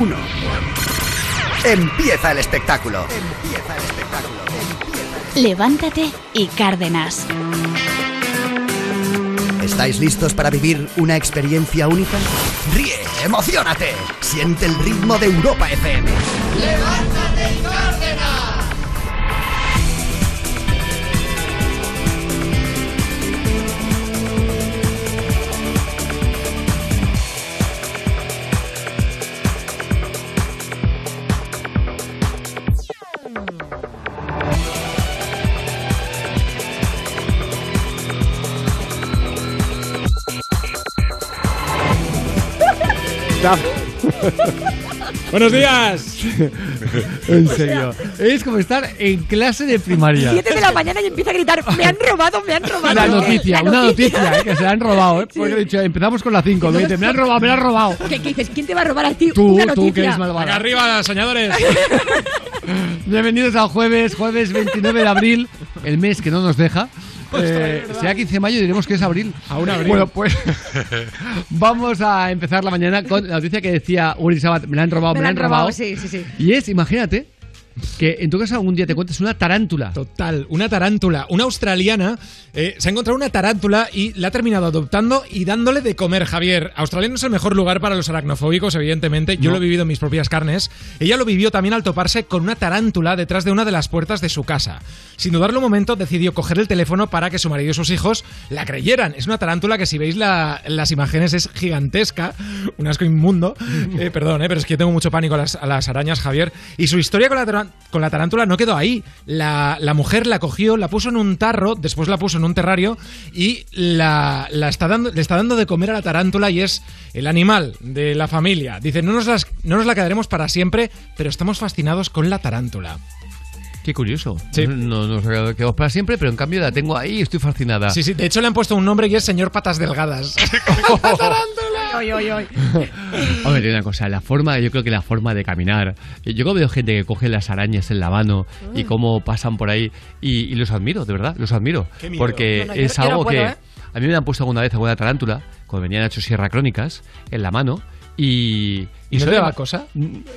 Uno. Empieza el espectáculo. Empieza el espectáculo. Levántate y Cárdenas. ¿Estáis listos para vivir una experiencia única? Ríe, emocionate, siente el ritmo de Europa FM. ¡Levántate Buenos días. En serio. Es como estar en clase de primaria. 7 de la mañana y empieza a gritar, me han robado, me han robado. La noticia, La una noticia, eh, que se la han robado. eh, porque he dicho, empezamos con la 5. Me han robado, me la han robado. ¿Qué, qué dices? ¿Quién te va a robar a ti Tú, una tú, noticia? que eres Acá malvada. arriba, soñadores. Bienvenidos al jueves, jueves 29 de abril, el mes que no nos deja. Eh, sea 15 de mayo diremos que es abril. Aún abril. Bueno, pues vamos a empezar la mañana con la noticia que decía Uri Sabat, me la han robado, me, Me la han robado. sí, sí, sí. Y es, imagínate, que en tu casa algún día te cuentes una tarántula. Total, una tarántula. Una australiana eh, se ha encontrado una tarántula y la ha terminado adoptando y dándole de comer, Javier. Australia no es el mejor lugar para los aracnofóbicos, evidentemente. Yo No. lo he vivido en mis propias carnes. Ella lo vivió también al toparse con una tarántula detrás de una de las puertas de su casa. Sin dudarlo un momento, decidió coger el teléfono para que su marido y sus hijos la creyeran. Es una tarántula que si veis la- las imágenes es gigantesca, un asco inmundo. Eh, perdón, eh, pero es que yo tengo mucho pánico a las, a las arañas, Javier. Y su historia con la, tara- con la tarántula no quedó ahí. La, la mujer la cogió, la puso en un tarro, después la puso en un terrario y la, la está dando, le está dando de comer a la tarántula y es el animal de la familia. Dice, no nos, no nos la quedaremos para siempre, pero estamos fascinados con la tarántula. Qué curioso. Sí. No nos quedamos para siempre, pero en cambio la tengo ahí y estoy fascinada. Sí, sí, de hecho le han puesto un nombre y es señor patas delgadas. Oy, oy, oy. Hombre, tiene una cosa, la forma, yo creo que la forma de caminar. Yo como veo gente que coge las arañas en la mano y cómo pasan por ahí y, y los admiro, de verdad, los admiro. Qué miedo. Porque No, no, yo- es yo no algo puedo, que ¿eh? a mí me han puesto alguna vez alguna tarántula cuando venían a hecho Sierra Crónicas en la mano y... ¿Y no soy te de- da cosa?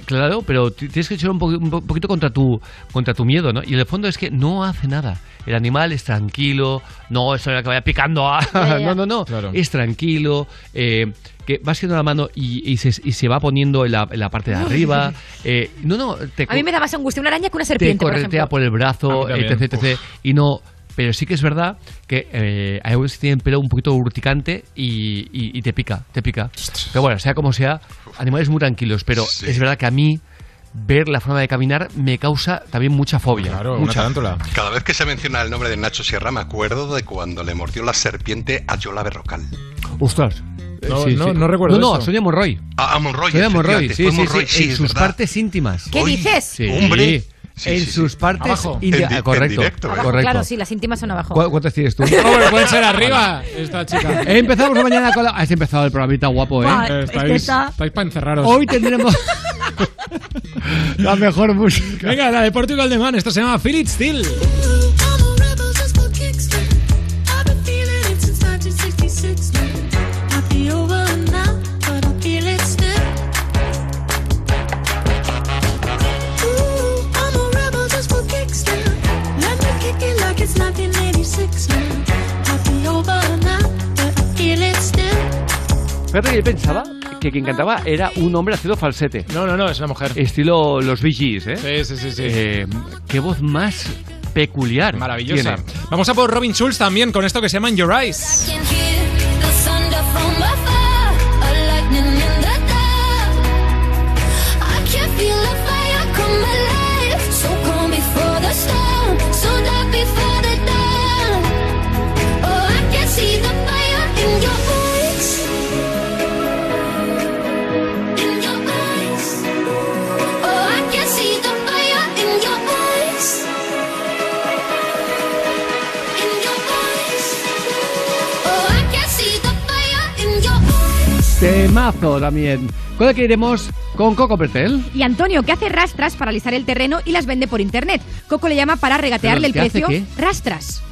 Claro, pero tienes que echar un, po- un po- poquito contra tu, contra tu miedo, ¿no? Y en el fondo es que no hace nada. El animal es tranquilo, no es que vaya picando a... Ya, ya. No, no, no. Claro. Es tranquilo, eh, que va haciendo la mano y, y se, y se va poniendo en la, en la parte de arriba. eh, no, no, te, A mí me da más angustia una araña que una te serpiente, por corretea por el brazo, etc, etc. Y no... Pero sí que es verdad que eh, hay algunos que tienen pelo un poquito urticante y, y- y te pica, te pica. Pero bueno, sea como sea, animales muy tranquilos. Pero Sí. es verdad que a mí ver la forma de caminar me causa también mucha fobia. Claro, mucha. tarántula. Cada vez que se menciona el nombre de Nacho Sierra me acuerdo de cuando le mordió la serpiente a Yola Berrocal. Ostras. No, no- no recuerdo No, no, eso. Sonia Monroy. A, a Monroy, Sonia Monroy, efectivamente, sí, fue sí, Monroy, sí, en sus verdad. partes íntimas. ¿Qué dices? Sí. Hombre. Sí, en sí, sus sí. partes Abajo. En en correcto. directo, ¿eh? Abajo, correcto. claro, sí, las íntimas son abajo. ¿Cu- ¿Cuántas tienes tú? Pueden ser arriba esta chica. Empezamos mañana con la... Has empezado el programita guapo, ¿eh? Guau. Es que Estáis, está- estáis para encerraros. Hoy tendremos la mejor música. Venga, la de Portugal de Man. Esto se llama Feel It Yo pensaba que quien cantaba era un hombre haciendo falsete. No, no, no, es una mujer. Estilo los Bee Gees, ¿eh? Sí, sí, sí, sí. Eh, qué voz más peculiar. Maravillosa. tiene. Vamos a por Robin Schulz también con esto que se llama In Your Eyes. Temazo también. ¿Con el que iremos? Con Coco Bertel. Y Antonio, que hace rastras para alisar el terreno y las vende por internet. Coco le llama para regatearle el ¿Pero qué hace precio. Rastras.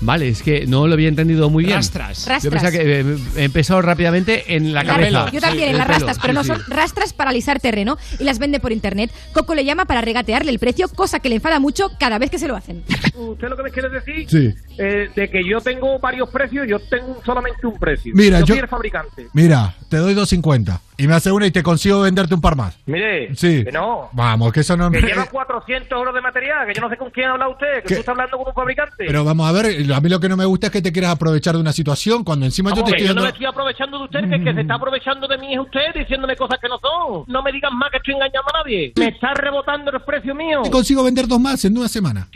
Vale, es que no lo había entendido muy bien. Rastras. Yo pensaba que eh, he empezado rápidamente en la la- cabeza. Yo también, Sí, en las pelo, rastras, pero no son sí. rastras para alisar terreno y las vende por internet. Coco le llama para regatearle el precio, cosa que le enfada mucho cada vez que se lo hacen. ¿Usted lo que me quiere decir? Sí. Eh, de que yo tengo varios precios, yo tengo solamente un precio. Mira, yo- soy el fabricante. Mira, te doy 2.50 y me hace una y te consigo venderte un par más. Mire, Sí. que no. Vamos, que eso no Que lleva 400 euros de material, que yo no sé con quién habla usted, que ¿Qué? tú estás hablando con un fabricante. Pero vamos a ver, a mí lo que no me gusta es que te quieras aprovechar de una situación cuando encima yo te que estoy yo no me estoy aprovechando de usted, que el que se está aprovechando de mí es usted diciéndome cosas que no son. No me digan más que estoy engañando a nadie. Me está rebotando el precio mío. Te consigo vender dos más en una semana.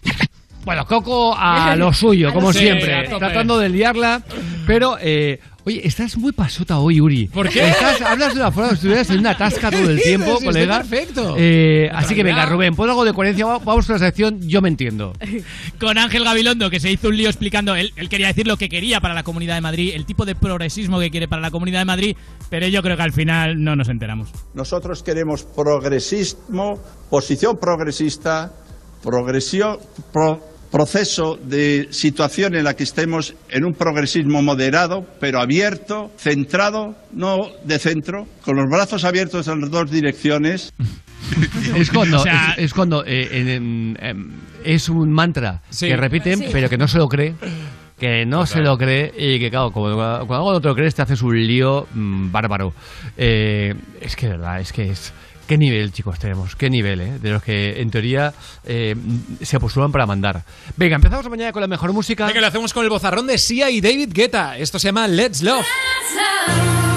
Bueno, Coco a lo suyo, como siempre, tratando de liarla, pero eh, oye, estás muy pasota hoy, Uri. ¿Por qué? Estás, hablas de una forma que estuvieras en una tasca todo el ¿Qué tiempo, colega. Estoy perfecto. Eh, así que venga, Rubén, pon algo de coherencia, va- vamos con la sección, yo me entiendo. con Ángel Gabilondo, que se hizo un lío explicando, él, él quería decir lo que quería para la Comunidad de Madrid, el tipo de progresismo que quiere para la Comunidad de Madrid, pero yo creo que al final no nos enteramos. Nosotros queremos progresismo, posición progresista, progresión, pro- proceso de situación en la que estemos en un progresismo moderado, pero abierto, centrado, no de centro, con los brazos abiertos en las dos direcciones. Es cuando, O sea- es, es cuando eh, en- en- em, es un mantra Sí. que repiten, Sí. pero que no se lo cree. Que no se lo cree y que, claro, como, cuando algo no te lo crees, te haces un lío mm, bárbaro. Eh, es que, de verdad, es que es. ¿Qué nivel, chicos, tenemos? ¿Qué nivel, eh? De los que, en teoría, eh, se postulan para mandar. Venga, empezamos mañana con la mejor música. Venga, lo hacemos con el bozarrón de Sia y David Guetta. Esto se llama Let's Love. I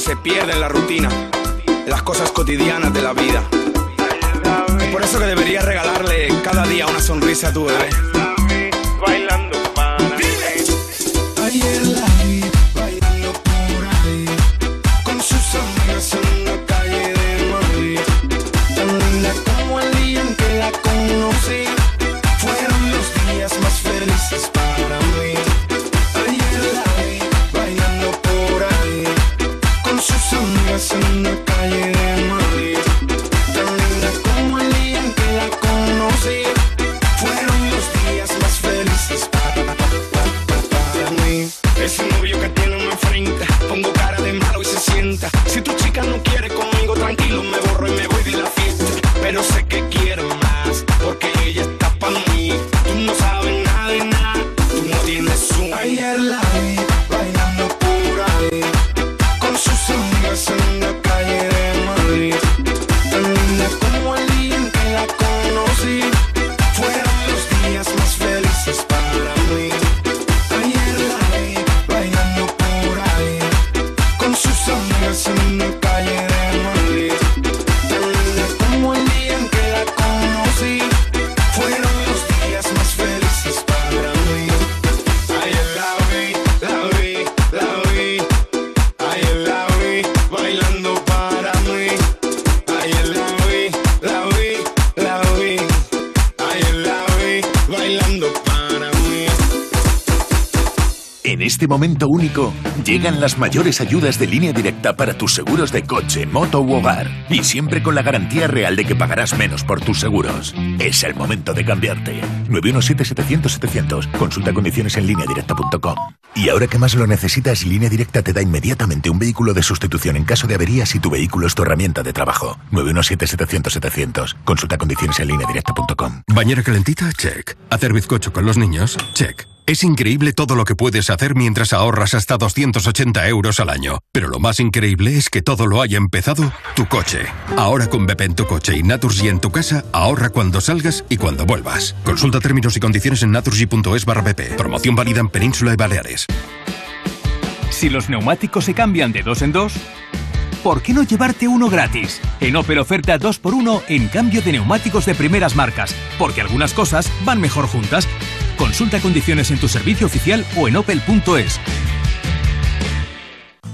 se pierde en la rutina, en las cosas cotidianas de la vida. Es por eso que deberías regalarle cada día una sonrisa a tu bebé. Bailando para mí. Ayer la llegan las mayores ayudas de línea directa para tus seguros de coche, moto u hogar. Y siempre con la garantía real de que pagarás menos por tus seguros. Es el momento de cambiarte. 917-700-700. Consulta condiciones en lineadirecta.com. Y ahora que más lo necesitas, Línea Directa te da inmediatamente un vehículo de sustitución en caso de avería si tu vehículo es tu herramienta de trabajo. 917-700-700. Consulta condiciones en lineadirecta.com. Bañera calentita, check. Hacer bizcocho con los niños, check. Es increíble todo lo que puedes hacer mientras ahorras hasta 280 euros al año. Pero lo más increíble es que todo lo haya empezado tu coche. Ahora con Bepe en tu coche y Naturgy en tu casa, ahorra cuando salgas y cuando vuelvas. Consulta términos y condiciones en naturgy.es barra BP. Promoción válida en Península y Baleares. Si los neumáticos se cambian de dos en dos, ¿por qué no llevarte uno gratis? En Opel oferta 2x1 en cambio de neumáticos de primeras marcas, porque algunas cosas van mejor juntas. Consulta condiciones en tu servicio oficial o en opel.es.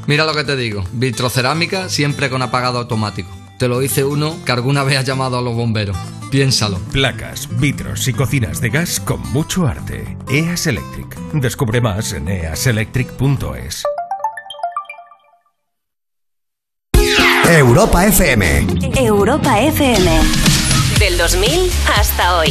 Mira lo que te digo, vitrocerámica siempre con apagado automático. Te lo dice uno que alguna vez ha llamado a los bomberos. Piénsalo. Placas, vitros y cocinas de gas con mucho arte. EAS Electric. Descubre más en easelectric.es. Europa FM. Europa FM. Del 2000 hasta hoy.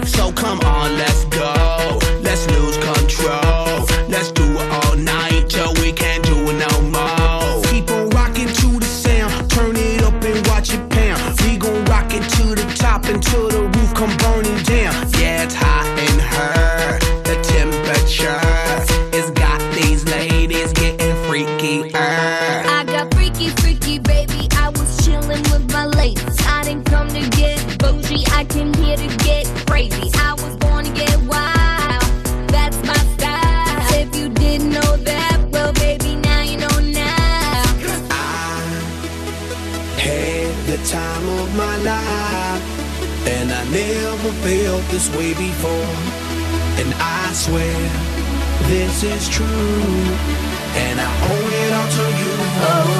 swear this is true. And I owe it all to you. Oh,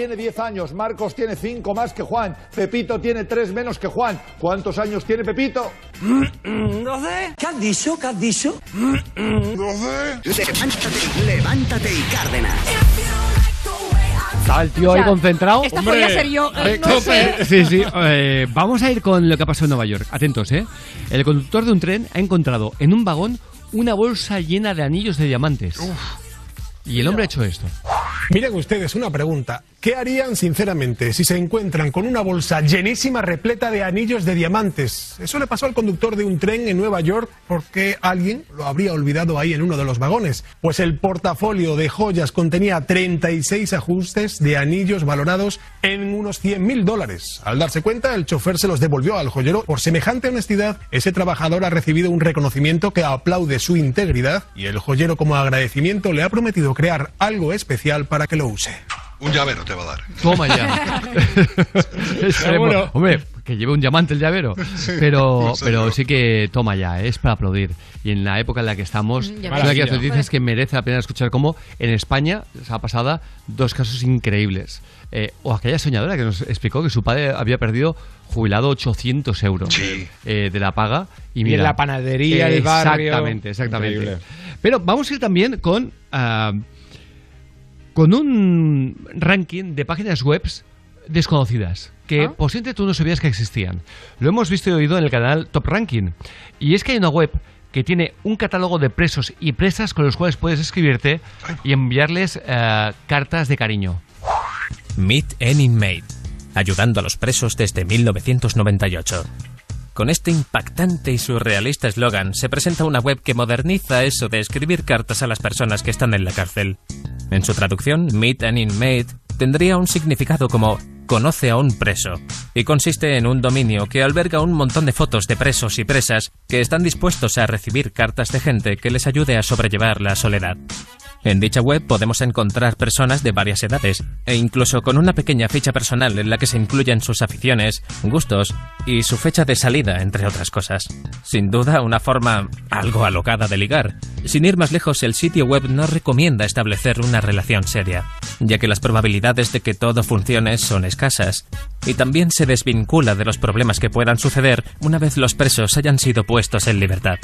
tiene 10 años, Marcos tiene 5 más que Juan, Pepito tiene 3 menos que Juan. ¿Cuántos años tiene Pepito? No sé. ¿Qué has dicho? ¿Qué has dicho? No sé. Levántate, levántate y Cárdenas. Estaba el tío ahí O sea, concentrado. esta podría ser yo, eh, no sé. Sí, sí. eh, vamos a ir con lo que ha pasado en Nueva York. Atentos, ¿eh? El conductor de un tren ha encontrado en un vagón una bolsa llena de anillos de diamantes. Y el hombre ha hecho esto. Miren ustedes, una pregunta. ¿Qué harían sinceramente si se encuentran con una bolsa llenísima repleta de anillos de diamantes? Eso le pasó al conductor de un tren en Nueva York porque alguien lo habría olvidado ahí en uno de los vagones. Pues el portafolio de joyas contenía 36 ajustes de anillos valorados en unos 100 mil dólares. Al darse cuenta, el chofer se los devolvió al joyero. Por semejante honestidad, ese trabajador ha recibido un reconocimiento que aplaude su integridad y el joyero como agradecimiento le ha prometido crear algo especial para que lo use. Un llavero te va a dar. Toma ya. Seguro. Hombre, que lleve un diamante el llavero. Sí, Pero, sé, pero sí que toma ya, es para aplaudir. Y en la época en la que estamos, es una de las noticias que merece la pena escuchar como en España, esa pasada, dos casos increíbles. Eh, o aquella soñadora que nos explicó que su padre había perdido jubilado 800 euros eh, de la paga. Y, Y mira, en la panadería, el barrio. Exactamente, exactamente. Increíble. Pero vamos a ir también con... ah, con un ranking de páginas web desconocidas que Ah. posiblemente tú no sabías que existían. Lo hemos visto y oído en el canal Top Ranking. Y es que hay una web que tiene un catálogo de presos y presas con los cuales puedes escribirte y enviarles eh, cartas de cariño. Meet an Inmate, ayudando a los presos desde 1998. Con este impactante y surrealista eslogan se presenta una web que moderniza eso de escribir cartas a las personas que están en la cárcel. En su traducción, Meet an Inmate tendría un significado como conoce a un preso y consiste en un dominio que alberga un montón de fotos de presos y presas que están dispuestos a recibir cartas de gente que les ayude a sobrellevar la soledad. En dicha web podemos encontrar personas de varias edades, e incluso con una pequeña ficha personal en la que se incluyen sus aficiones, gustos y su fecha de salida, entre otras cosas. Sin duda, una forma algo alocada de ligar. Sin ir más lejos, el sitio web no recomienda establecer una relación seria, ya que las probabilidades de que todo funcione son escasas, y también se desvincula de los problemas que puedan suceder una vez los presos hayan sido puestos en libertad.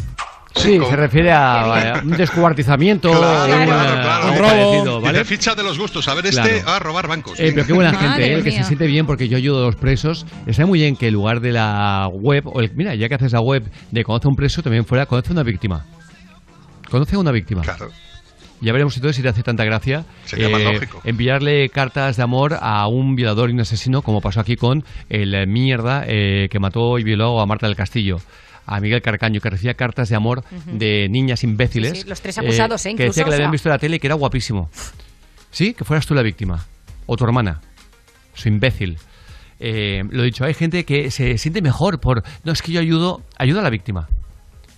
Sí, se refiere a, un descuartizamiento, Claro, un, claro, eh, claro. un parecido, Y ¿vale? de ficha de los gustos. A ver, este a robar bancos. Eh, pero qué buena gente, eh, el que se siente bien porque yo ayudo a los presos. Está muy bien que en lugar de la web, o el- mira, ya que haces la web de conoce a un preso, también fuera conoce a una víctima. Conoce a una víctima. Claro. Ya veremos entonces si te hace tanta gracia eh, Sería más lógico. enviarle cartas de amor a un violador y un asesino, como pasó aquí con el mierda eh, que mató y violó a Marta del Castillo. A Miguel Carcaño, que recibía cartas de amor de niñas imbéciles. Sí, los tres acusados, ¿eh? Que decía que le habían visto en la tele y que era guapísimo. Sí, que fueras tú la víctima. O tu hermana. Su imbécil. Eh, lo dicho, hay gente que se siente mejor por. No, es que yo ayudo, ayudo a la víctima.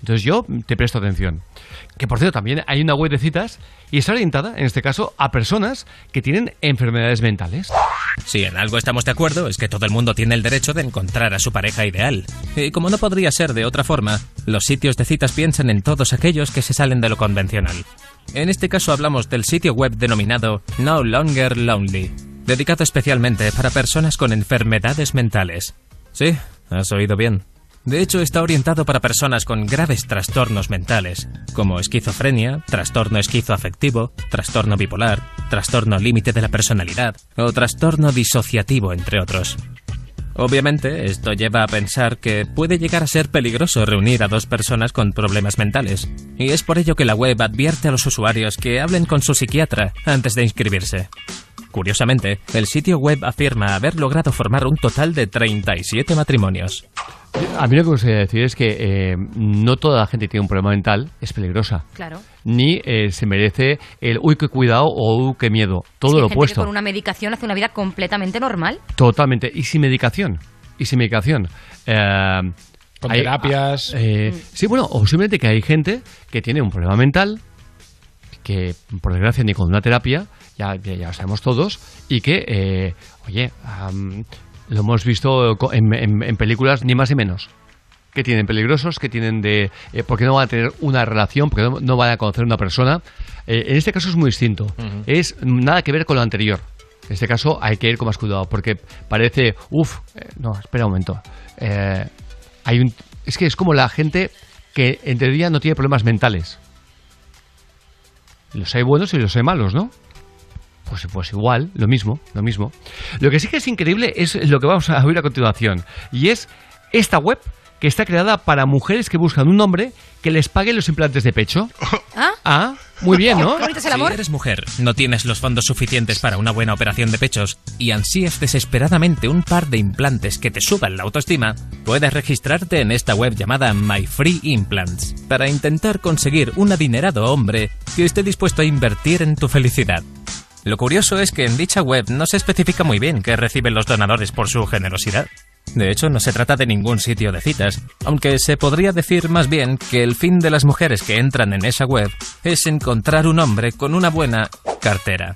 Entonces yo te presto atención. Que por cierto, también hay una web de citas y está orientada, en este caso, a personas que tienen enfermedades mentales. Si en algo estamos de acuerdo es que todo el mundo tiene el derecho de encontrar a su pareja ideal. Y como no podría ser de otra forma, los sitios de citas piensan en todos aquellos que se salen de lo convencional. En este caso hablamos del sitio web denominado No Longer Lonely, dedicado especialmente para personas con enfermedades mentales. Sí, has oído bien. De hecho, está orientado para personas con graves trastornos mentales, como esquizofrenia, trastorno esquizoafectivo, trastorno bipolar, trastorno límite de la personalidad o trastorno disociativo, entre otros. Obviamente, esto lleva a pensar que puede llegar a ser peligroso reunir a dos personas con problemas mentales, y es por ello que la web advierte a los usuarios que hablen con su psiquiatra antes de inscribirse. Curiosamente, el sitio web afirma haber logrado formar un total de 37 matrimonios. A mí lo que me gustaría decir es que eh, no toda la gente que tiene un problema mental es peligrosa. Claro. Ni eh, se merece el uy, qué cuidado o uy, qué miedo. Todo que hay lo gente que opuesto. con una medicación hace una vida completamente normal. Totalmente. Y sin medicación. Y sin medicación. Eh, Con hay- terapias. eh, sí, bueno, o simplemente que hay gente que tiene un problema mental, que por desgracia ni con una terapia, ya, ya, ya lo sabemos todos, y que, eh, oye, am, lo hemos visto en, en- en películas ni más ni menos. Que tienen peligrosos, que tienen de. eh, porque no van a tener una relación, porque no, no van a conocer a una persona. Eh, en este caso es muy distinto. Es nada que ver con lo anterior. En este caso hay que ir con más cuidado, porque parece. Uf, no, espera un momento. Eh, hay un, es que es como la gente que en teoría no tiene problemas mentales. Los hay buenos y los hay malos, ¿no? Pues, pues igual, lo mismo, lo mismo. Lo que sí que es increíble es lo que vamos a oír a continuación. Y es esta web que está creada para mujeres que buscan un hombre que les pague los implantes de pecho. ¿Ah? Ah, muy bien, ¿no? Qué bonito es el amor. Si eres mujer, no tienes los fondos suficientes para una buena operación de pechos y ansías desesperadamente un par de implantes que te suban la autoestima, puedes registrarte en esta web llamada My Free Implants para intentar conseguir un adinerado hombre que esté dispuesto a invertir en tu felicidad. Lo curioso es que en dicha web no se especifica muy bien qué reciben los donadores por su generosidad. De hecho, no se trata de ningún sitio de citas, aunque se podría decir más bien que el fin de las mujeres que entran en esa web es encontrar un hombre con una buena cartera.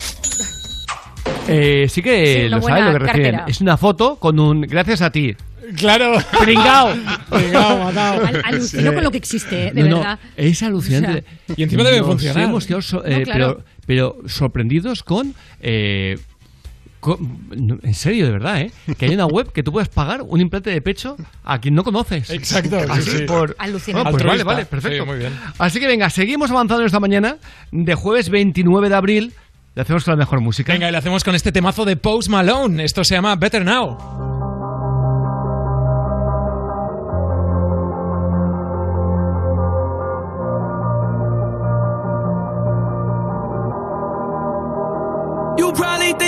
Eh, sí que Sí, lo sabes buena lo que cartera. Es una foto con un. Gracias a ti. Claro. Pringao. Al- alucino con lo que existe, ¿eh? de No, no, verdad. es alucinante. O sea- Y encima debe funcionar. hemos quedado so- eh, No, claro. pero, pero sorprendidos con, eh, En serio, de verdad, ¿eh? Que hay una web que tú puedes pagar un implante de pecho a quien no conoces. Exacto, sí, Así sí. por. Alucinante. Ah, pues vale, vale, perfecto. Sí, muy bien. Así que venga, seguimos avanzando esta mañana de jueves 29 de abril. Le hacemos con la mejor música. Venga, y lo hacemos con este temazo de Post Malone. Esto se llama Better Now.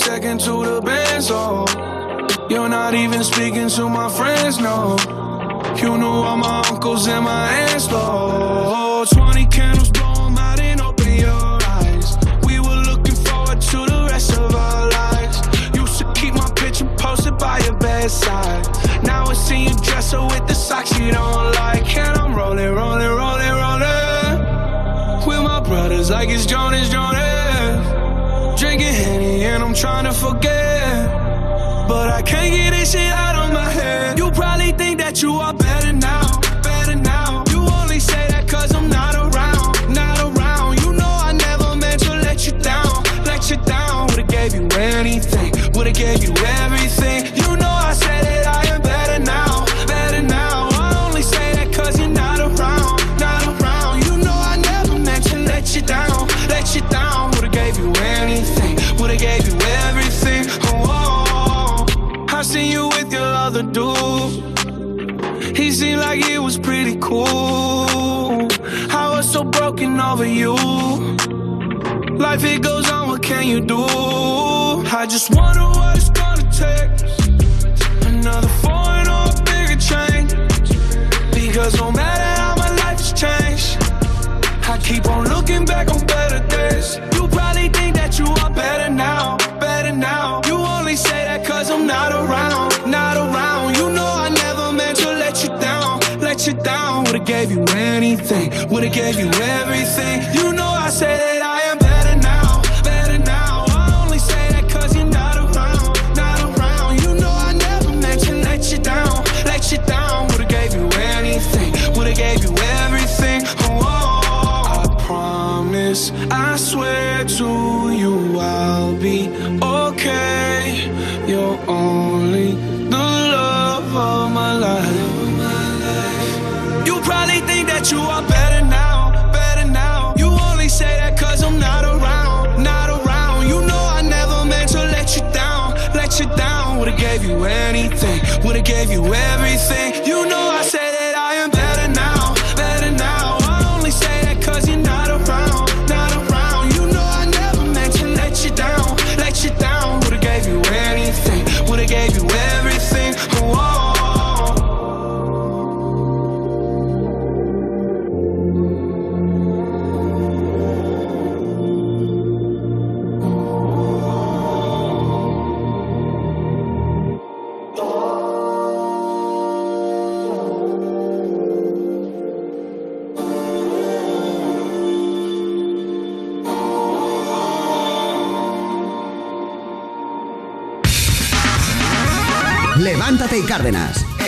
second to the band, so oh. you're not even speaking to my friends, no. You knew all my uncles and my aunts, though. 20 candles, blow 'em out and open your eyes. We were looking forward to the rest of our lives. Used to keep my picture posted by your bedside. Now I see you dress her with the socks you don't like. And I'm rolling, rolling, rolling, rolling. With my brothers like it's Jonas, Jonas. Trying to forget. But I can't get this shit out of my head. You probably think that you are pretty cool. How I was so broken over you. Life it goes on, what can you do? I just wonder what it's gonna take. Another foreign or bigger change. Because no matter down, would've gave you anything, would've gave you everything. You know I said gave you everything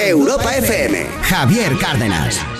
Europa FM. Javier Cárdenas.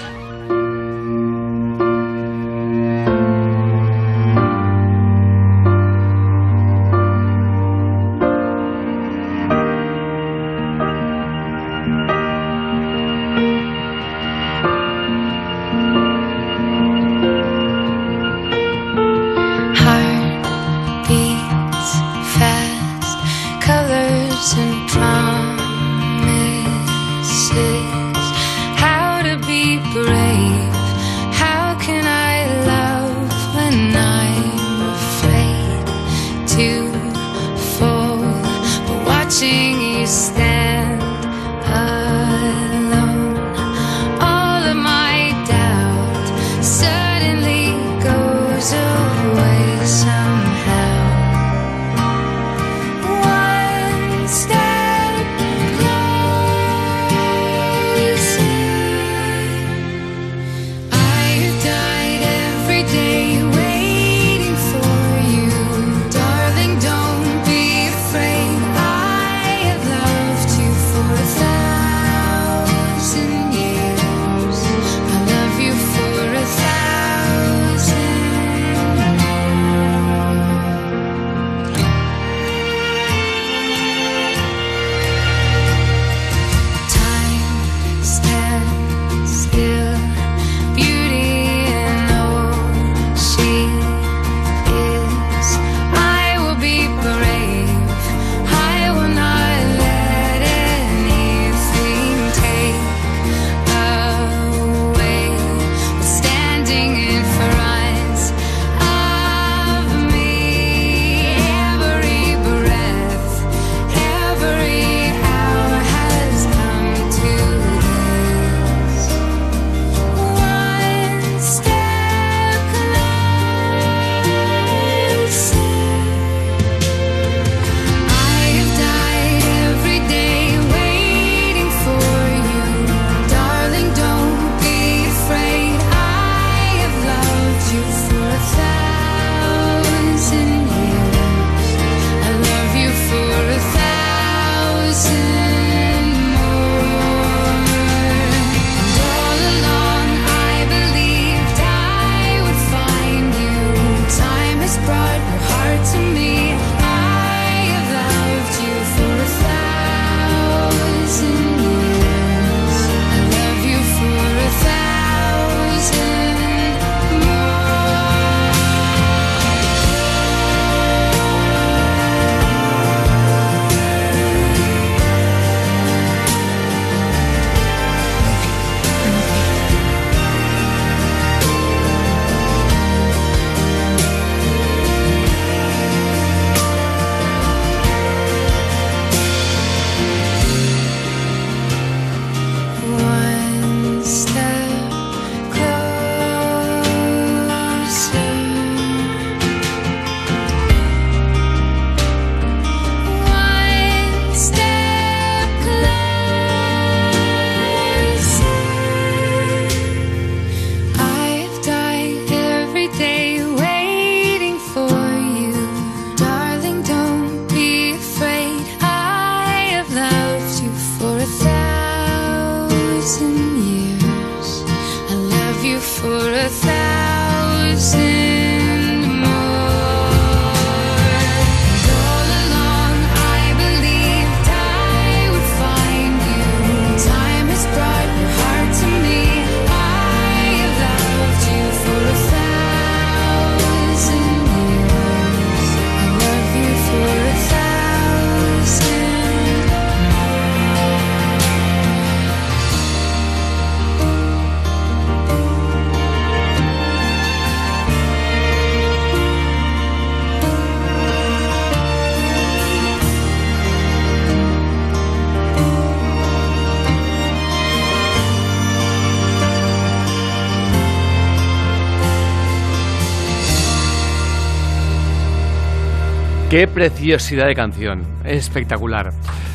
Qué preciosidad de canción, espectacular.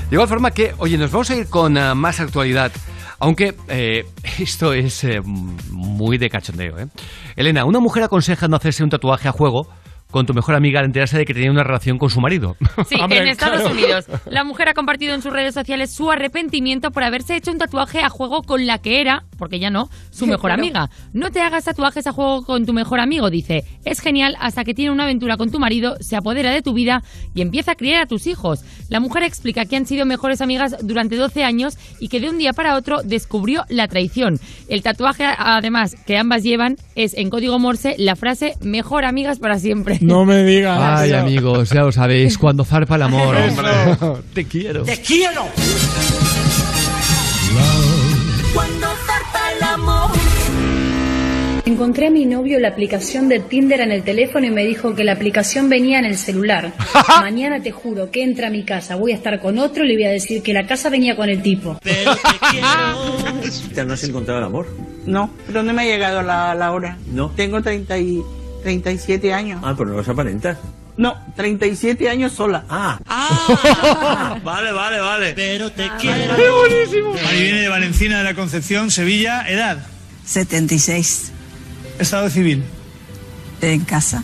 De igual forma que, oye, nos vamos a ir con ah, más actualidad, aunque eh, esto es eh, muy de cachondeo. ¿eh? Elena, una mujer aconseja no hacerse un tatuaje a juego con tu mejor amiga al enterarse de que tenía una relación con su marido. Sí, en Estados Unidos. La mujer ha compartido en sus redes sociales su arrepentimiento por haberse hecho un tatuaje a juego con la que era, porque ya no, su mejor Claro. amiga. No te hagas tatuajes a juego con tu mejor amigo, dice. Es genial hasta que tiene una aventura con tu marido, se apodera de tu vida y empieza a criar a tus hijos. La mujer explica que han sido mejores amigas durante 12 años y que de un día para otro descubrió la traición. El tatuaje, además, que ambas llevan es en código Morse la frase mejor amigas para siempre. No me digas. Ay, amigos, ya lo sabéis, cuando zarpa el amor. Eso. Te quiero. quiero! Encontré a mi novio la aplicación de Tinder en el teléfono y me dijo que la aplicación venía en el celular. Mañana te juro que entra a mi casa, voy a estar con otro y le voy a decir que la casa venía con el tipo. ¿No has encontrado el amor? No, pero no me ha llegado la, la hora. No. Tengo 30 y, 37 años. Ah, pero no los aparentas. No, 37 años sola. Ah. Vale, vale, vale. Pero te quiero. ¡Qué buenísimo! Mari viene de Valencina de la Concepción, Sevilla. ¿Edad? 76. Estado civil. En casa.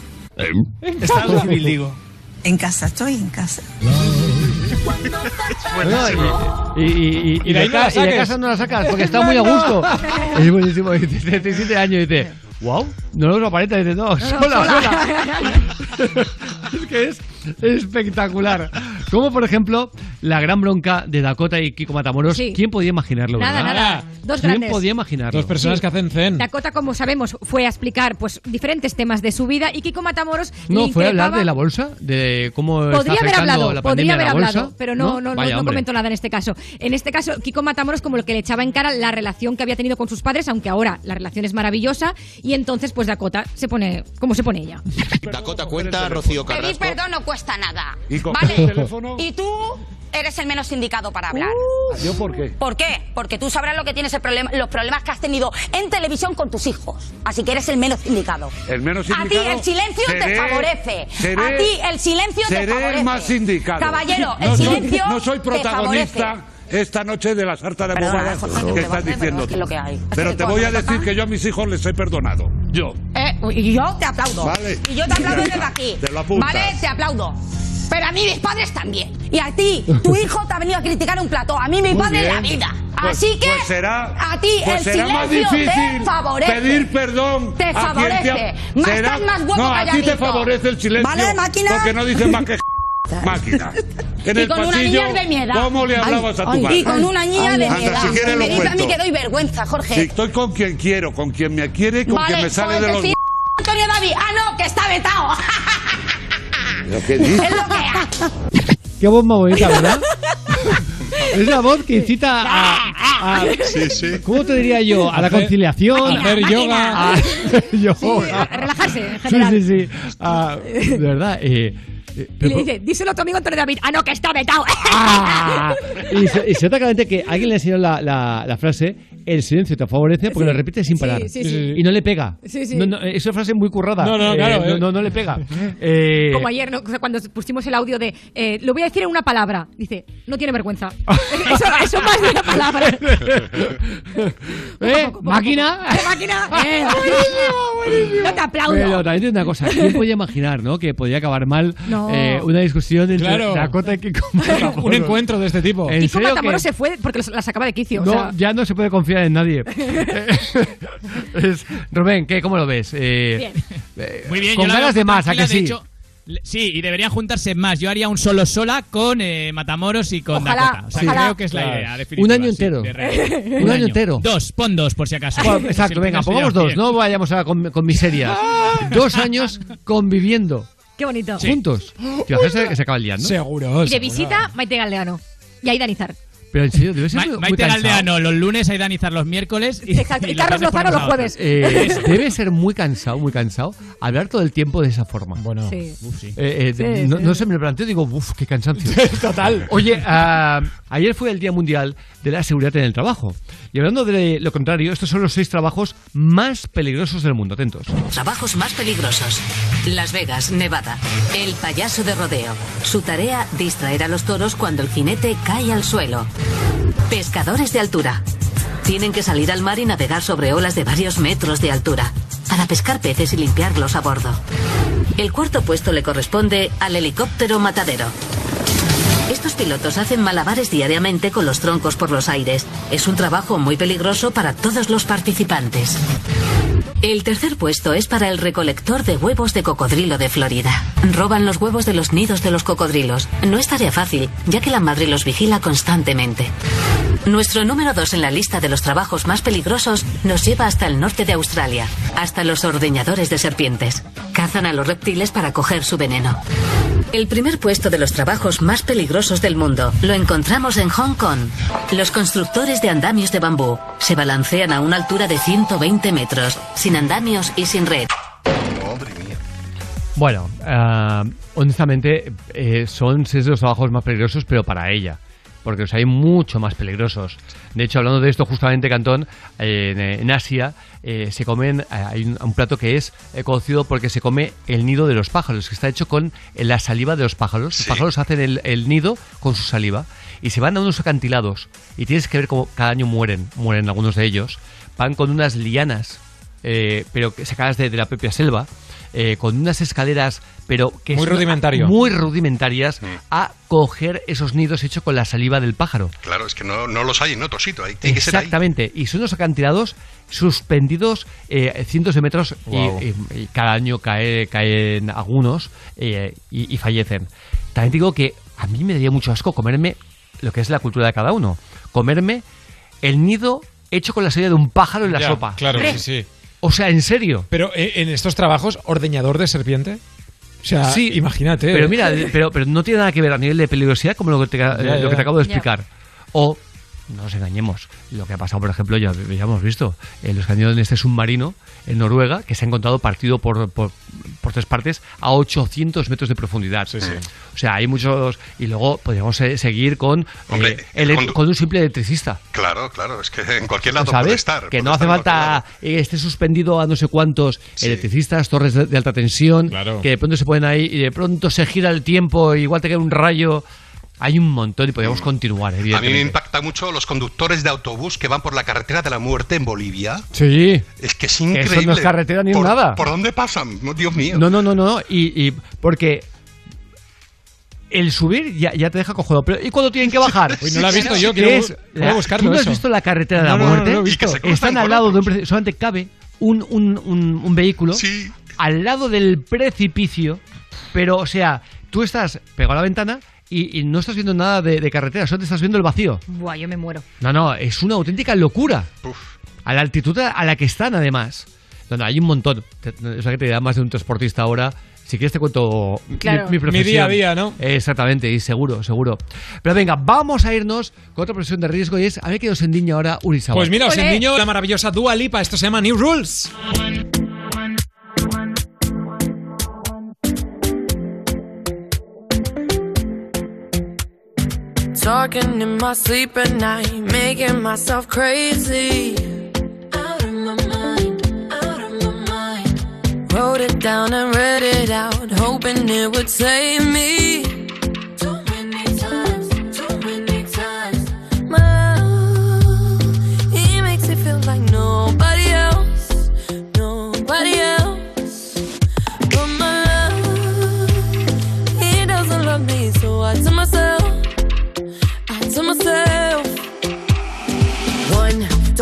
Estado civil, digo. En casa, estoy en casa. Bueno, y, y, y- y Y de ca- y de casa no la sacas porque está muy a gusto. Es buenísimo. Dice 37 años y dice, wow, no nos aparenta. Dice, no, sola, sola. es que es espectacular. Como por ejemplo, la gran bronca de Dakota y Kiko Matamoros. Sí. ¿Quién podía imaginarlo? Nada, verdad? nada. Dos ¿Quién grandes. podía imaginarlo? Dos personas Sí. que hacen zen. Dakota, como sabemos, fue a explicar pues diferentes temas de su vida y Kiko Matamoros No, le fue a hablar de la bolsa, de cómo está Podría haber hablado, la podría haber bolsa. hablado, pero no, no, no, Vaya, no hombre. comentó nada en este caso. En este caso, Kiko Matamoros como lo que le echaba en cara la relación que había tenido con sus padres, aunque ahora la relación es maravillosa, y entonces pues Dakota se pone, ¿cómo se pone ella? Dakota cuenta, Rocío Pedir Carrasco. perdón no cuesta nada. ¿Y coger ¿Vale? el teléfono? Y tú eres el menos indicado para hablar. ¿Yo por qué? ¿Por qué? Porque tú sabrás lo que tienes el problema, los problemas que has tenido en televisión con tus hijos. Así que eres el menos indicado. El menos A ti el silencio te favorece. seré- A ti el silencio te favorece. el más indicado. Caballero, el no silencio Soy, no soy te protagonista esta noche de la sarta de bobadas que estás pero diciendo es que. Pero te voy a decir que yo a mis hijos les he perdonado. Yo. Eh, y yo te aplaudo. Vale. Y yo te aplaudo desde aquí. Te lo apuntas. Vale, te aplaudo. Pero a mí mis padres también. Y a ti, tu hijo te ha venido a criticar un plato. A mí padre bien. la vida. Pues- Así que pues será, a ti pues el será más silencio difícil te favorece. pedir perdón Te a favorece. te Más será- más guapo no, a ti te favorece el silencio Vale, máquina. porque no dices más que máquina. En y el con una niña de mi edad. ¿cómo le hablabas a tu madre? Y con una niña de mi edad. si quieres me dice a mí que doy vergüenza, Jorge. Si estoy con quien quiero, con quien me quiere y con vale, quien me sale con de los... Antonio David. Ah, no, que está vetado. ¿Lo que dices? es lo que. Qué voz más bonita, ¿verdad? es la voz que incita a, a- Sí, sí. ¿Cómo te diría yo? A la Hacer- conciliación. hacer a- yoga. a- yoga. A relajarse, en Sí, general. sí, sí. Ah, de verdad. eh, eh, Y le dice, díselo a tu amigo Antonio David. Ah, no, que está vetado. Ah, y, se, y se nota claramente que alguien le enseñó la, la, la frase el silencio te favorece porque Sí, lo repite sin parar sí, sí. y no le pega Sí, sí. No, no, es una frase muy currada No, no, Eh, claro, no, eh. no, no le pega Eh, Como ayer, ¿no? O sea, cuando pusimos el audio de eh, lo voy a decir en una palabra. Dice, no tiene vergüenza. eso, eso más de una palabra. ¿Eh? máquina ¿Qué máquina? Eh, no te aplaudo. pero también tiene una cosa ¿quién podía imaginar ¿no? que podía acabar mal No. eh, una discusión entre Claro. Dakota y Kiko Un encuentro de este tipo. ¿En Kiko serio Matamoros que- se fue porque la sacaba de quicio. o no, sea, ya no se puede confiar en nadie. Es- Rubén, ¿qué, ¿cómo lo ves? Eh, Bien. eh, Muy bien, con yo ganas de más, ¿a que de sí? hecho, sí, y deberían juntarse más. Yo haría un solo sola con eh, Matamoros y con Ojalá, Dakota. O sea, ojalá. creo que es la Claro. idea definitiva. Un año sí, entero. Un año entero. Dos, pon dos por si acaso. Bueno, exacto, venga, pongamos dos, bien. no vayamos a con, con miserias. Dos años conviviendo qué bonito. juntos. Tío, que se acaba el día, ¿no? Seguro. Y de seguro. visita, Maite Galdeano. Y Aida Nizar. Pero en serio, debe ser Ma- muy, Maite cansado. Galdeano los lunes, Aidanizar los miércoles y, Y Carlos y Lozano los jueves. Eh, debe ser muy cansado, muy cansado hablar todo el tiempo de esa forma. Bueno, Sí. Eh, eh, Sí, no, sí. no sé, me lo planteo digo, uff, qué cansancio. Total. Oye, ah, ayer fue el Día Mundial de la Seguridad en el Trabajo. Y hablando de lo contrario, estos son los seis trabajos más peligrosos del mundo. Atentos. Trabajos más peligrosos. Las Vegas, Nevada. El payaso de rodeo. Su tarea, distraer a los toros cuando el jinete cae al suelo. Pescadores de altura. Tienen que salir al mar y navegar sobre olas de varios metros de altura para pescar peces y limpiarlos a bordo. El cuarto puesto le corresponde al helicóptero matadero. Estos pilotos hacen malabares diariamente con los troncos por los aires. Es un trabajo muy peligroso para todos los participantes. El tercer puesto es para el recolector de huevos de cocodrilo de Florida. Roban los huevos de los nidos de los cocodrilos. No es tarea fácil, ya que la madre los vigila constantemente. Nuestro número dos en la lista de los trabajos más peligrosos nos lleva hasta el norte de Australia, hasta los ordeñadores de serpientes. Cazan a los reptiles para coger su veneno. El primer puesto de los trabajos más peligrosos del mundo lo encontramos en Hong Kong. Los constructores de andamios de bambú se balancean a una altura de 120 metros, sin andamios y sin red. Bueno, ah, honestamente, eh, son seis de los trabajos más peligrosos, pero para ella. Porque los hay mucho más peligrosos. De hecho, hablando de esto, justamente, Cantón, eh, en, en Asia eh, se comen, eh, hay un, un plato que es eh, conocido porque se come el nido de los pájaros, que está hecho con eh, la saliva de los pájaros. Los pájaros hacen el, el nido con su saliva y se van a unos acantilados. Y tienes que ver cómo cada año mueren, mueren algunos de ellos. Van con unas lianas, eh, pero que sacadas de, de la propia selva, eh, con unas escaleras, pero que Muy son rudimentario. muy rudimentarias, a coger esos nidos hechos con la saliva del pájaro. Claro, es que no, no los hay en otro sitio. Ahí tiene que ser ahí. Exactamente, y son unos acantilados suspendidos eh, cientos de metros y- Guau. y, y cada año cae, caen algunos eh, y, y fallecen. También digo que a mí me daría mucho asco comerme lo que es la cultura de cada uno, comerme el nido hecho con la saliva de un pájaro en la Ya, sopa. Claro, sí, sí. O sea, en serio. Pero eh, en estos trabajos, ordeñador de serpiente. O sea, Sí, imagínate. Pero mira, pero, pero no tiene nada que ver a nivel de peligrosidad como lo que te, Ya, lo que te acabo de Ya. explicar. O, no nos engañemos, lo que ha pasado, por ejemplo, ya, ya hemos visto, en los cañones de este submarino en Noruega, que se ha encontrado partido por, por, por tres partes a 800 metros de profundidad. O sea, hay muchos... Y luego podríamos eh, seguir con, Hombre, eh, condu- con un simple electricista. Claro, claro, es que en cualquier lado puede estar. que puede no hace en falta eh, esté suspendido a no sé cuántos electricistas, torres de, de alta tensión, que de pronto se ponen ahí y de pronto se gira el tiempo, igual te cae un rayo. Hay un montón y podríamos continuar, A mí me impacta mucho los conductores de autobús que van por la carretera de la muerte en Bolivia. Sí. Es que es increíble. eso no es carretera ni ¿Por, nada. ¿Por dónde pasan? No, Dios mío. No, no, no, no. Y, y porque el subir ya, ya te deja cojudo. Pero ¿y cuando tienen que bajar? Uy, no lo he visto yo, quiero es la- buscarlo ¿Tú no has eso. visto la carretera de No, la no, no, no muerte? lo he visto. Están al lado de un preci- solamente cabe un, un, un, un vehículo al lado del precipicio, pero o sea, tú estás pegado a la ventana y, y no estás viendo nada de, de carretera, solo te estás viendo el vacío. Buah, yo me muero. No, no, es una auténtica locura. A la altitud a la que están, además. No, no, hay un montón. O sea, que te da más de un transportista ahora. Si quieres te cuento mi- Claro. mi, Mi profesión. día a día, ¿no? Exactamente, y seguro, seguro. Pero venga, vamos a irnos con otra profesión de riesgo y es, a ver qué os endiña ahora Urizawa. Pues mira, os endiño la maravillosa Dua Lipa. Esto se llama New Rules. Talking in my sleep at night, making myself crazy. Out of my mind, out of my mind. Wrote it down and read it out, hoping it would save me.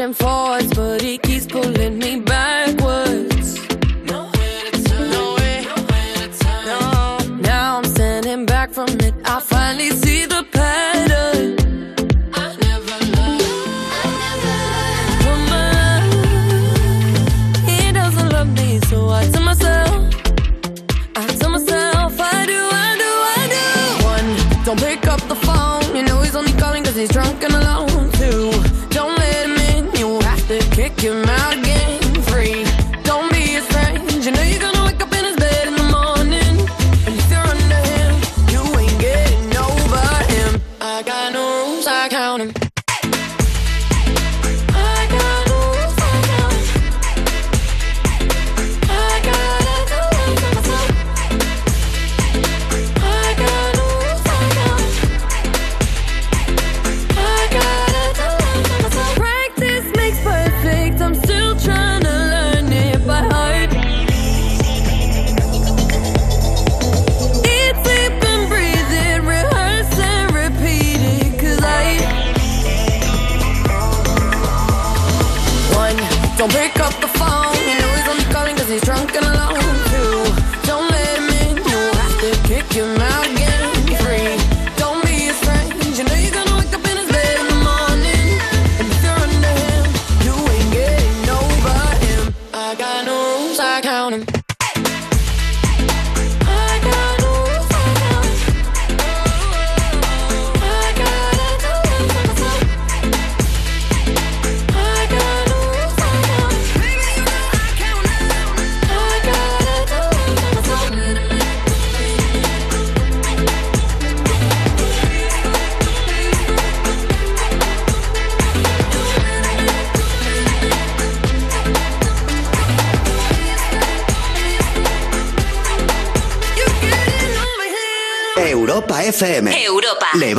pushing forwards,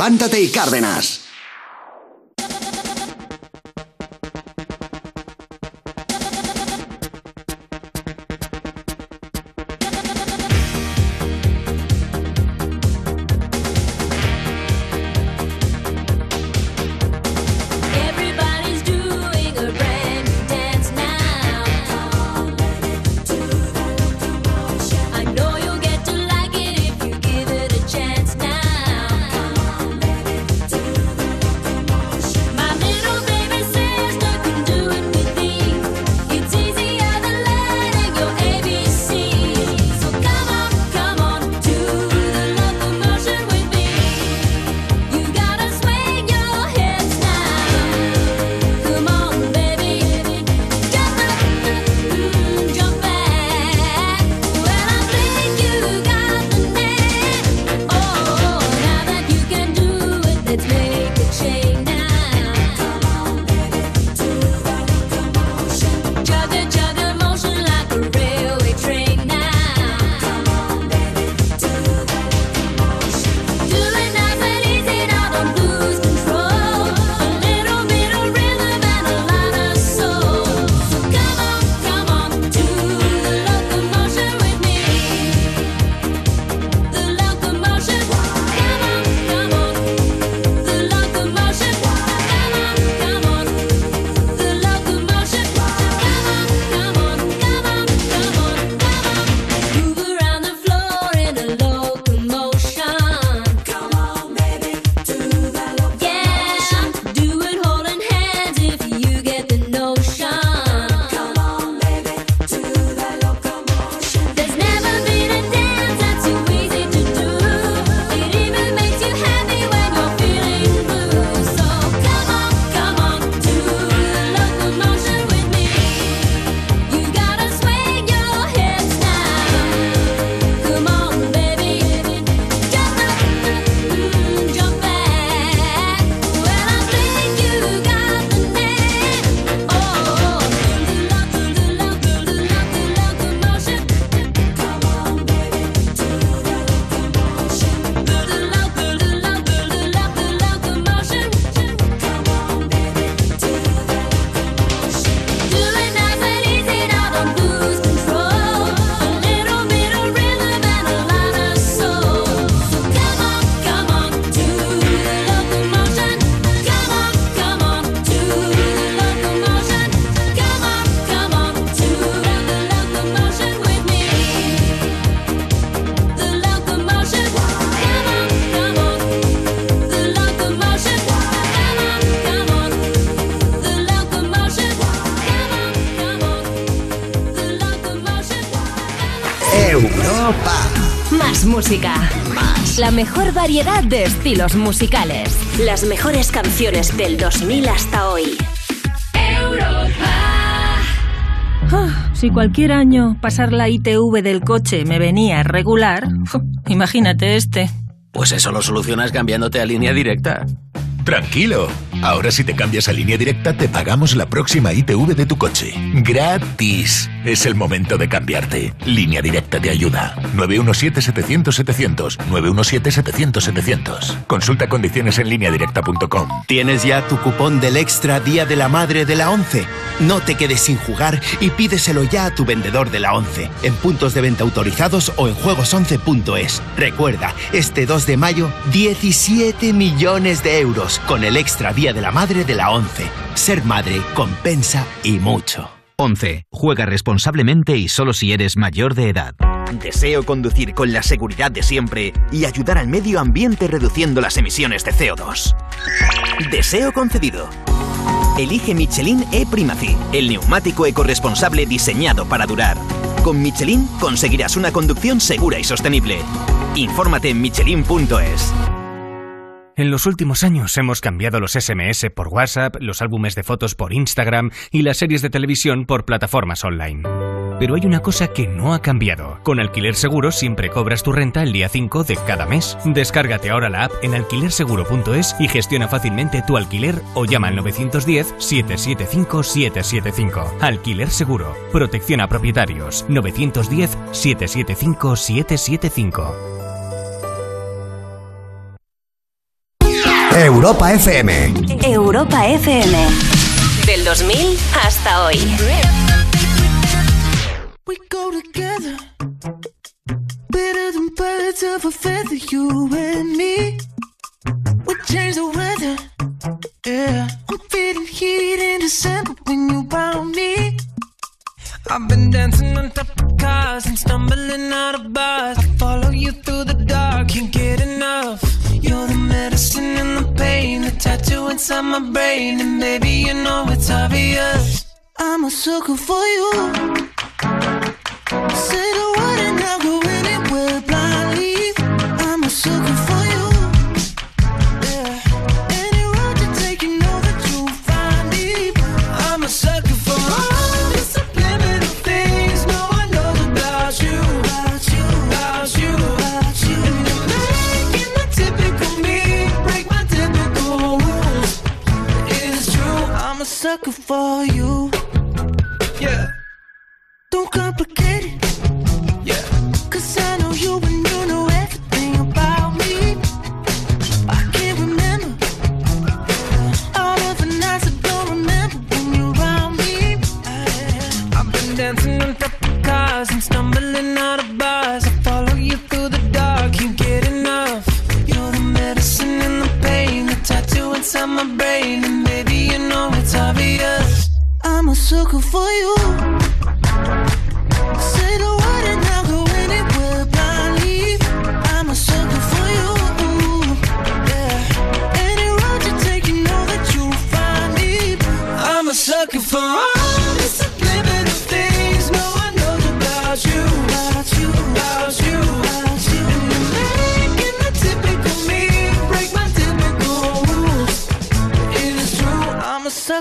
Levántate y Cárdenas. Más. La mejor variedad de estilos musicales. Las mejores canciones del 2000 hasta hoy. Ah, si cualquier año pasar la ITV del coche me venía regular, imagínate este. Pues eso lo solucionas cambiándote a línea directa. Tranquilo. Ahora si te cambias a línea directa te pagamos la próxima ITV de tu coche. Gratis. Es el momento de cambiarte. Línea directa te ayuda. 917-700-700. 917-700-700. Consulta condiciones en lineadirecta.com. ¿Tienes ya tu cupón del Extra Día de la Madre de la ONCE? No te quedes sin jugar y pídeselo ya a tu vendedor de la ONCE, en puntos de venta autorizados o en juegos11.es. Recuerda, este 2 de mayo, 17 millones de euros con el Extra Día de la Madre de la ONCE. Ser madre compensa y mucho. 11. Juega responsablemente y solo si eres mayor de edad. Deseo conducir con la seguridad de siempre y ayudar al medio ambiente reduciendo las emisiones de CO2. Deseo concedido. Elige Michelin E-Primacy, el neumático ecoresponsable diseñado para durar. Con Michelin conseguirás una conducción segura y sostenible. Infórmate en michelin.es. En los últimos años hemos cambiado los SMS por WhatsApp, los álbumes de fotos por Instagram y las series de televisión por plataformas online. Pero hay una cosa que no ha cambiado. Con Alquiler Seguro siempre cobras tu renta el día 5 de cada mes. Descárgate ahora la app en alquilerseguro.es y gestiona fácilmente tu alquiler o llama al 910-775-775. Alquiler Seguro. Protección a propietarios. 910-775-775. Europa FM. Europa FM. Del 2000 hasta hoy. We go together better than birds of a feather, you and me. We change the weather, yeah. I'm feeling heat in December when you found me. I've been dancing on top of cars and stumbling out of bars. I follow you through the dark, can't get enough. You're the medicine and the pain, the tattoo inside my brain, and baby you know it's obvious. I'm a sucker for you. Say the word and I'll go anywhere blindly. I'm a sucker for you. Sucker for you. yeah, Don't complicate it. yeah. Cause I know you and you know everything about me. I can't remember all of the nights I don't remember when you're around me. I've been dancing on top of cars and stumbling out of bars. I follow you through the dark, can't get enough. You're the medicine and the pain, the tattoo inside my brain, and baby you know it's obvious. I'm a sucker for you. Say the word and I'll go anywhere blindly. I'm a sucker for you. Yeah. Any road you take, you know that you'll find me. I'm a sucker for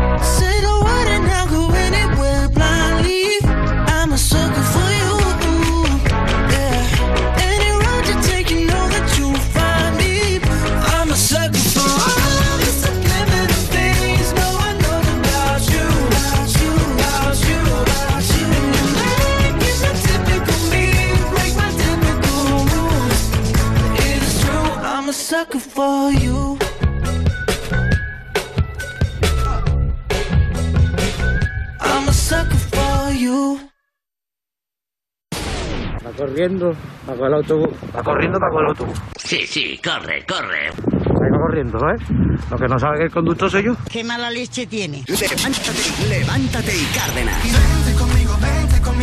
Yeah. Say corriendo, con el autobús. Va corriendo, con el autobús. Sí, sí, corre, corre. Va corriendo, ¿eh? Lo que no sabe que el conductor soy yo. ¿Qué mala leche tiene? Levántate, levántate y Cárdenas.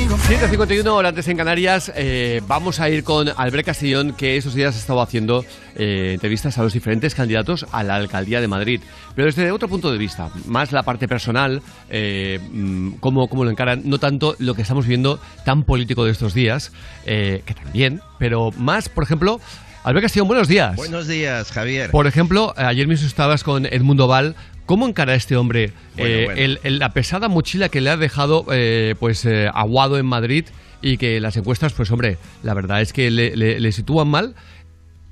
7.51 horas antes en Canarias, eh, vamos a ir con Albert Castellón, que estos días ha estado haciendo eh, entrevistas a los diferentes candidatos a la alcaldía de Madrid. Pero desde otro punto de vista, más la parte personal, eh, mm, cómo, cómo lo encaran, no tanto lo que estamos viendo tan político de estos días, eh, que también, pero más, por ejemplo, Albert Castellón, buenos días. Buenos días, Javier. Por ejemplo, ayer mismo estabas con Edmundo Val. ¿Cómo encara este hombre Bueno, eh, bueno. el- el- la pesada mochila que le ha dejado eh, pues eh, aguado en Madrid y que las encuestas, pues hombre, la verdad es que le, le- le sitúan mal?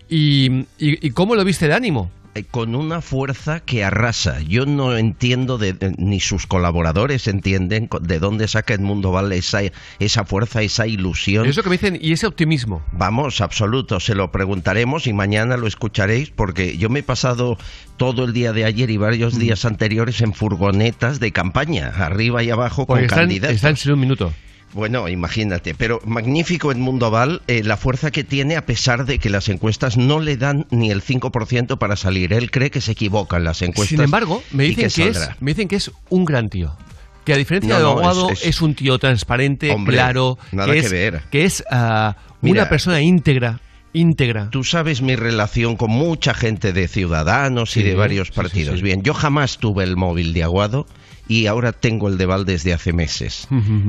¿Y, y- y cómo lo viste de ánimo? Eh, Con una fuerza que arrasa. Yo no entiendo, de, ni sus colaboradores entienden de dónde saca Edmundo Valle esa, esa fuerza, esa ilusión. Eso que me dicen, y ese optimismo. Vamos, absoluto, se lo preguntaremos y mañana lo escucharéis porque yo me he pasado todo el día de ayer y Mm. varios días anteriores en furgonetas de campaña, arriba y abajo con están, candidatos. están sin un minuto. Bueno, imagínate, pero magnífico Edmundo Val, eh, la fuerza que tiene a pesar de que las encuestas no le dan ni el 5% para salir. Él cree que se equivocan las encuestas. Sin embargo, me dicen que, es, me dicen que es un gran tío. Que a diferencia No, de no, Aguado es- es, es- un tío transparente, Hombre, claro, nada que, que es, ver. que es Mira, una persona íntegra, íntegra. Tú sabes mi relación con mucha gente de Ciudadanos y de varios sí, partidos. sí. Bien, yo jamás tuve el móvil de Aguado y ahora tengo el de Val desde hace meses.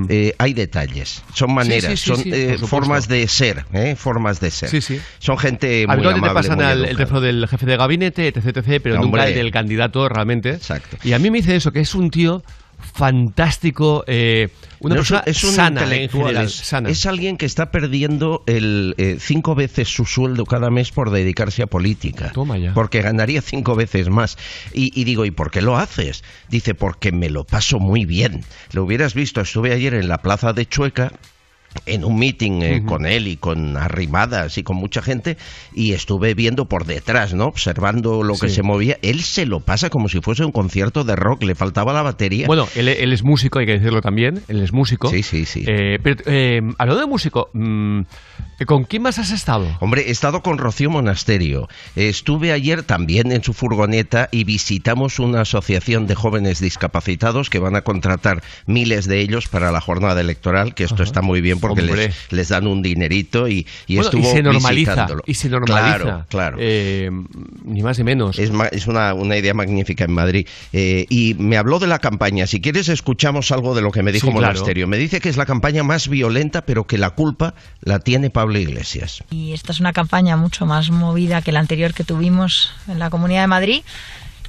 Eh, hay detalles, son maneras, sí, sí, son sí, eh, por supuesto. formas de ser, ¿eh? formas de ser. Son gente muy amable, pasan muy al el teléfono del jefe de gabinete, etc, etc, pero nunca Hombre. el del candidato realmente. Exacto. Y a mí me dice eso, que es un tío fantástico, eh, una No, persona es un sana en intelectual, general, es, sana. es alguien que está perdiendo el eh, cinco veces su sueldo cada mes por dedicarse a política. Toma ya. Porque ganaría cinco veces más. Y, y digo, ¿y por qué lo haces? Dice, porque me lo paso muy bien. Lo hubieras visto, estuve ayer en la plaza de Chueca en un meeting eh, con él y con arrimadas y con mucha gente y estuve viendo por detrás, ¿no? Observando lo que se movía. Él se lo pasa como si fuese un concierto de rock, le faltaba la batería. Bueno, él, él es músico, hay que decirlo también. Él es músico. Sí, sí, sí. Eh, pero, eh, hablando de músico, mm, ¿con quién más has estado? Hombre, he estado con Rocío Monasterio. Estuve ayer también en su furgoneta y visitamos una asociación de jóvenes discapacitados que van a contratar miles de ellos para la jornada electoral, que esto está muy bien porque les, les dan un dinerito y, y Bueno, estuvo y se normaliza. visitándolo. Y se normaliza. Claro, claro. Eh, ni más ni menos. Es, una, una idea magnífica en Madrid. Eh, y me habló de la campaña. Si quieres, escuchamos algo de lo que me dijo Sí, claro. Monasterio. Me dice que es la campaña más violenta, pero que la culpa la tiene Pablo Iglesias. Y esta es una campaña mucho más movida que la anterior que tuvimos en la Comunidad de Madrid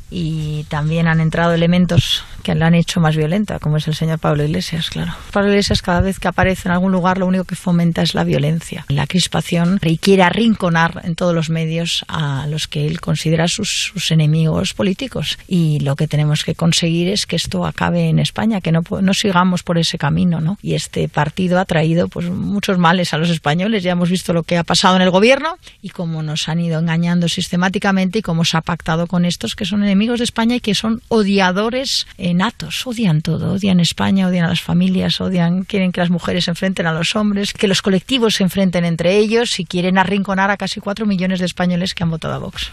y también han entrado elementos que la han hecho más violenta, como es el señor Pablo Iglesias, claro. Pablo Iglesias cada vez que aparece en algún lugar lo único que fomenta es la violencia, la crispación y quiere arrinconar en todos los medios a los que él considera sus, sus enemigos políticos. Y lo que tenemos que conseguir es que esto acabe en España, que no, no sigamos por ese camino, ¿no? Y este partido ha traído pues muchos males a los españoles. Ya hemos visto lo que ha pasado en el gobierno y cómo nos han ido engañando sistemáticamente y cómo se ha pactado con estos que son enemigos de España y que son odiadores natos. Odian todo, odian España, odian a las familias, odian, quieren que las mujeres se enfrenten a los hombres, que los colectivos se enfrenten entre ellos y quieren arrinconar a casi cuatro millones de españoles que han votado a Vox.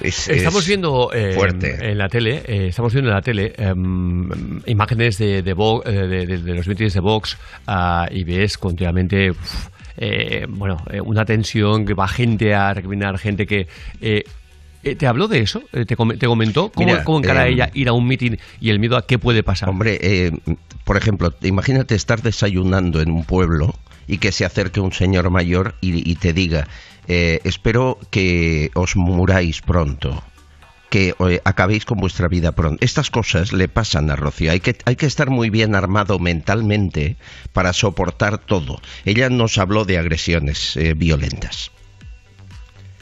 Es- Estamos es viendo eh, fuerte. en la tele, eh, estamos viendo en la tele em, imágenes de, de, Vo- eh, de- de- de los mítines de Vox ah, y ves continuamente uf, eh, bueno, eh, una tensión que va gente a recriminar, gente que... eh, ¿Te habló de eso? Eh, ¿Te, com- te comentó cómo, Mira, cómo encara eh, ella ir a un mitin y el miedo a qué puede pasar? Hombre, eh, por ejemplo, imagínate estar desayunando en un pueblo y que se acerque un señor mayor y, y te diga, eh, espero que os muráis pronto que acabéis con vuestra vida pronto. Estas cosas le pasan a Rocío. Hay que, hay que estar muy bien armado mentalmente para soportar todo. Ella nos habló de agresiones violentas.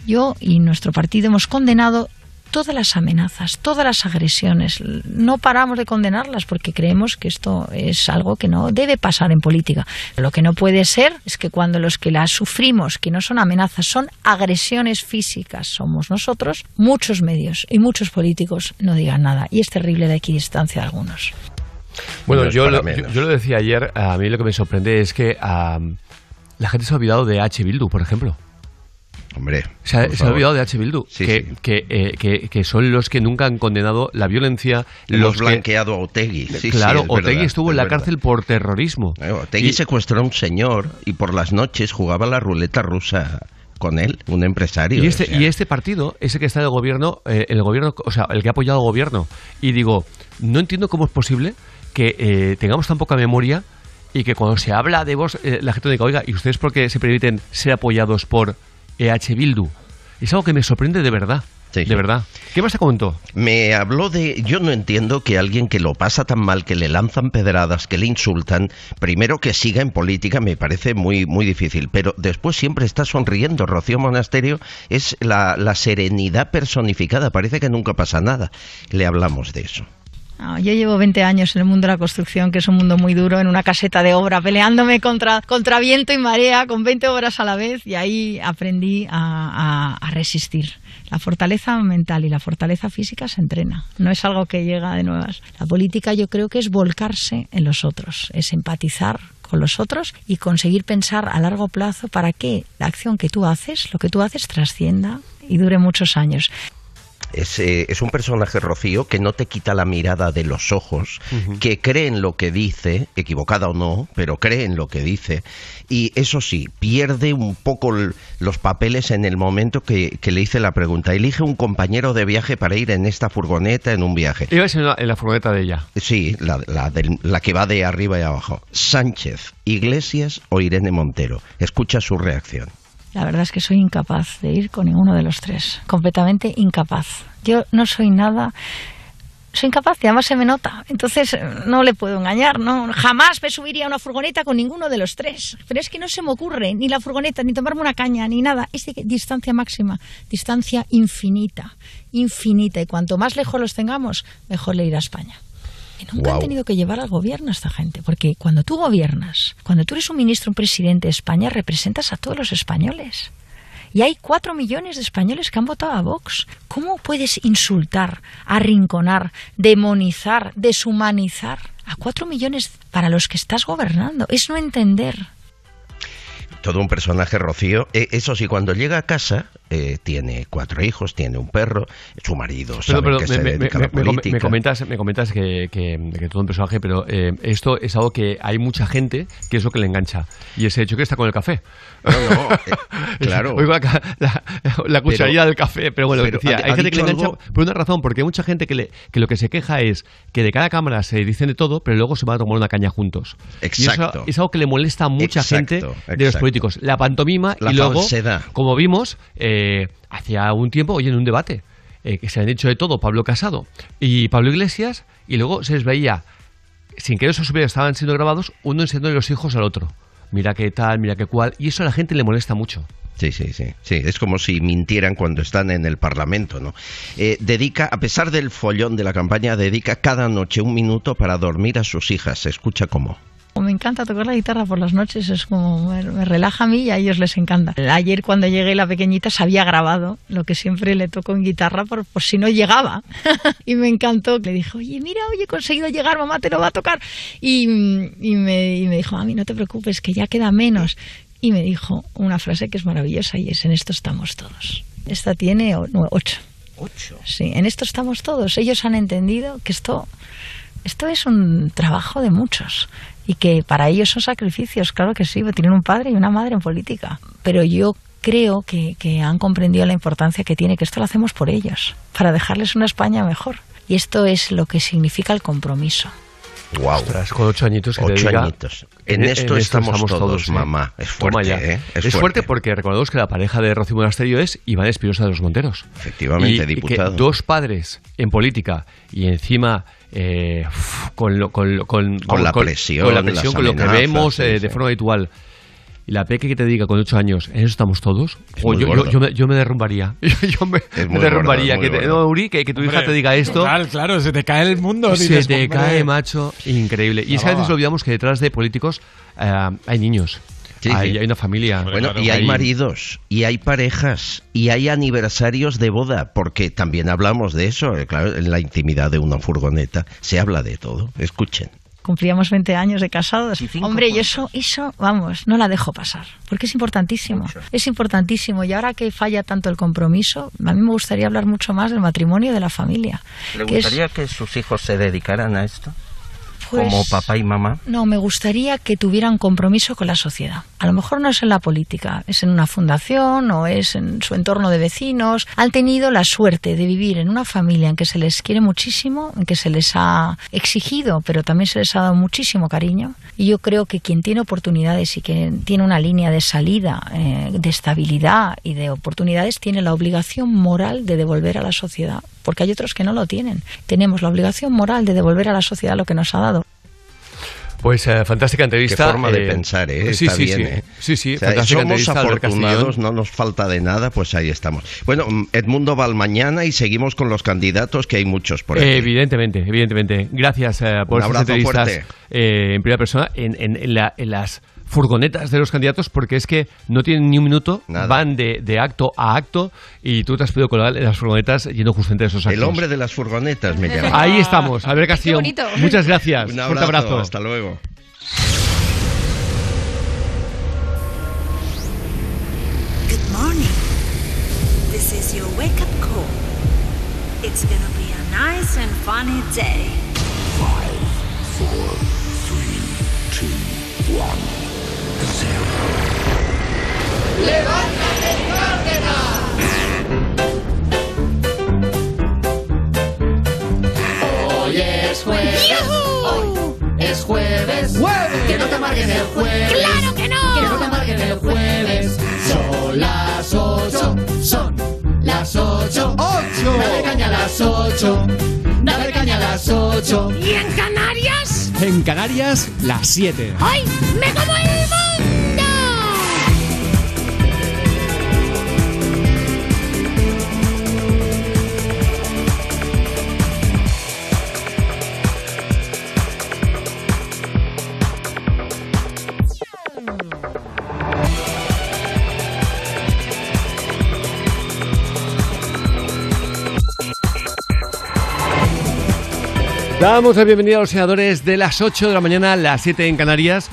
Yo y nuestro partido hemos condenado todas las amenazas, todas las agresiones. No paramos de condenarlas porque creemos que esto es algo que no debe pasar en política. Lo que no puede ser es que cuando los que las sufrimos, que no son amenazas, son agresiones físicas, somos nosotros, muchos medios y muchos políticos no digan nada. Y es terrible la equidistancia de algunos. Bueno, No yo lo, yo, yo lo decía ayer, a mí lo que me sorprende es que La gente se ha olvidado de H. Bildu, por ejemplo. Hombre. Se ha, se ha olvidado de H. Bildu, Sí, que, sí. Que, eh, que- que son los que nunca han condenado la violencia. Hemos los que- blanqueado a Otegui. Sí, claro, es Otegui verdad, estuvo en la verdad. cárcel por terrorismo. Eh, Otegui Y- secuestró a un señor y por las noches jugaba la ruleta rusa con él, un empresario. Y este, o sea. y este partido es el que está en el gobierno, eh, el gobierno, o sea, el que ha apoyado al gobierno. Y digo, no entiendo cómo es posible que tengamos tan poca memoria y que cuando se habla de vos, la gente diga, oiga, ¿y ustedes por qué se permiten ser apoyados por EH Bildu? Es algo que me sorprende de verdad. de verdad. ¿Qué más te comentó? Me habló de. Yo no entiendo que alguien que lo pasa tan mal, que le lanzan pedradas, que le insultan, primero que siga en política me parece muy, muy difícil, pero después siempre está sonriendo. Rocío Monasterio es la, la serenidad personificada, parece que nunca pasa nada. Le hablamos de eso. No, yo llevo 20 años en el mundo de la construcción, que es un mundo muy duro, en una caseta de obra, peleándome contra, contra viento y marea, con 20 obras a la vez, y ahí aprendí a- a resistir. La fortaleza mental y la fortaleza física se entrena, no es algo que llega de nuevas. La política yo creo que es volcarse en los otros, es empatizar con los otros y conseguir pensar a largo plazo para que la acción que tú haces, lo que tú haces, trascienda y dure muchos años. Es, eh, es un personaje, Rocío, que no te quita la mirada de los ojos, que cree en lo que dice, equivocada o no, pero cree en lo que dice, y eso sí, pierde un poco los papeles en el momento que, que le hice la pregunta. Elige un compañero de viaje para ir en esta furgoneta en un viaje. Ibas en la, en la furgoneta de ella. Sí, la, la del- la que va de arriba y abajo. Sánchez, Iglesias o Irene Montero. Escucha su reacción. La verdad es que soy incapaz de ir con ninguno de los tres. Completamente incapaz. Yo no soy nada. Soy incapaz y además se me nota. Entonces eh, no le puedo engañar, ¿no? Jamás me subiría a una furgoneta con ninguno de los tres. Pero es que no se me ocurre ni la furgoneta, ni tomarme una caña, ni nada. Es de distancia máxima, distancia infinita, infinita. Y cuanto más lejos los tengamos, mejor le irá a España. Nunca han tenido que llevar al gobierno a esta gente, porque cuando tú gobiernas, cuando tú eres un ministro, un presidente de España, representas a todos los españoles. Y hay cuatro millones de españoles que han votado a Vox. ¿Cómo puedes insultar, arrinconar, demonizar, deshumanizar a cuatro millones para los que estás gobernando? Es no entender. todo un personaje Rocío. Eh, eso sí, cuando llega a casa, eh, tiene cuatro hijos, tiene un perro, su marido Pero, sabe pero que me, se me- dedica a me- la me com- política. me comentas, me comentas que, que, que todo un personaje, pero eh, esto es algo que hay mucha gente que es lo que le engancha. Y ese hecho que está con el café. claro. Oigo la, ca- la- la cucharilla del café, pero bueno, pero decía, ha- hay ha gente que le engancha algo- por una razón, porque hay mucha gente que, le, que lo que se queja es que de cada cámara se dicen de todo, pero luego se van a tomar una caña juntos. Y Exacto. eso es algo que le molesta a mucha Exacto, gente de los políticos. La pantomima La y luego, falsedad. como vimos, eh, hacía un tiempo, oye, en un debate, eh, que se han dicho de todo Pablo Casado y Pablo Iglesias, y luego se les veía, sin que esos vídeos estaban siendo grabados, uno enseñando los hijos al otro. Mira qué tal, mira qué cual, y eso a la gente le molesta mucho. Sí, sí, sí, sí. Es como si mintieran cuando están en el Parlamento, ¿no? Eh, dedica, a pesar del follón de la campaña, dedica cada noche un minuto para dormir a sus hijas. Escucha cómo. Me encanta tocar la guitarra por las noches, es como me, me relaja a mí y a ellos les encanta. Ayer cuando llegué la pequeñita se había grabado lo que siempre le toco en guitarra por, por si no llegaba y me encantó. Le dije, oye, mira, oye, he conseguido llegar, mamá te lo va a tocar. Y, y me, y me dijo, mami, no te preocupes, que ya queda menos. Y me dijo una frase que es maravillosa y es, en esto estamos todos. Esta tiene ocho. ¿Ocho? Sí, en esto estamos todos. Ellos han entendido que esto, esto es un trabajo de muchos y que para ellos son sacrificios, claro que sí, tienen un padre y una madre en política. Pero yo creo que, que han comprendido la importancia que tiene, que esto lo hacemos por ellos, para dejarles una España mejor. Y esto es lo que significa el compromiso. Wow. Ostras, con ocho añitos que te Ocho diga, añitos. En esto estamos todos, mamá. Es fuerte. ¿eh? Es, Es fuerte. porque recordemos que la pareja de Rocío Monasterio es Iván Espinosa de los Monteros. Efectivamente, y diputado. que dos padres en política y encima eh, con, lo- con, lo- con, Con la presión, con, la presión, las con lo que vemos sí, eh, de forma habitual. Y la peque que te diga con ocho años, ¿en eso estamos todos? Es O muy yo, yo, me, yo me derrumbaría. Yo, me, Es me muy derrumbaría. gordo, es muy que te- gordo. no, Uri, que, que tu hija te diga esto. Total, claro, se te cae el mundo. Se dices, te hombre. cae, macho, increíble. Y es que a veces olvidamos que detrás de políticos eh, hay niños. Sí, hay, sí. hay una familia. Bueno, y hay maridos, y hay parejas, y hay aniversarios de boda, porque también hablamos de eso, eh, claro, en la intimidad de una furgoneta se habla de todo. Escuchen. Cumplíamos 20 años de casados. Hombre, y eso, eso, vamos, no la dejo pasar, porque es importantísimo. Es importantísimo. Y ahora que falla tanto el compromiso, a mí me gustaría hablar mucho más del matrimonio y de la familia. ¿Le que es- gustaría que sus hijos se dedicaran a esto? Pues- Como papá y mamá. No, me gustaría que tuvieran compromiso con la sociedad. A lo mejor no es en la política, es en una fundación o es en su entorno de vecinos. Han tenido la suerte de vivir en una familia en que se les quiere muchísimo, en que se les ha exigido, pero también se les ha dado muchísimo cariño. Y yo creo que quien tiene oportunidades y que tiene una línea de salida, eh, de estabilidad y de oportunidades, tiene la obligación moral de devolver a la sociedad. Porque hay otros que no lo tienen. Tenemos la obligación moral de devolver a la sociedad lo que nos ha dado. Pues eh, fantástica entrevista. Qué forma de eh, pensar, ¿eh? Sí, Está sí, bien, sí. ¿eh? Sí, sí, O sea, fantástica somos afortunados, no nos falta de nada, pues ahí estamos. Bueno, mm, Edmundo va al mañana y seguimos con los candidatos, que hay muchos por aquí. Evidentemente, evidentemente. Gracias eh, por Un estas abrazo entrevistas fuerte. en primera persona en, en- en la- en las furgonetas de los candidatos porque es que no tienen ni un minuto, van de, de acto a acto y tú te has podido colar en las furgonetas yendo justamente a esos actos. El hombre de las furgonetas me llama. Ahí estamos, Albert Castillo. bonito. Muchas gracias. Un Fuerte abrazo, abrazo. hasta luego. Good morning. This is your wake up call. It's gonna be a nice and funny day. Five, four, three, two, one. ¡Levántate, Hoy es jueves. Hoy es jueves. Que no te amarguen el jueves. ¡Claro que no! Que no te amarguen el jueves. Son las ocho. Son las ocho. ¡Ocho! Dale caña a las ocho. Dale caña a las ocho. ¿Y en Canarias? En Canarias, las 7. ¡Ay! ¡Me como el Damos la bienvenida a los senadores de las 8 de la mañana a las 7 en Canarias.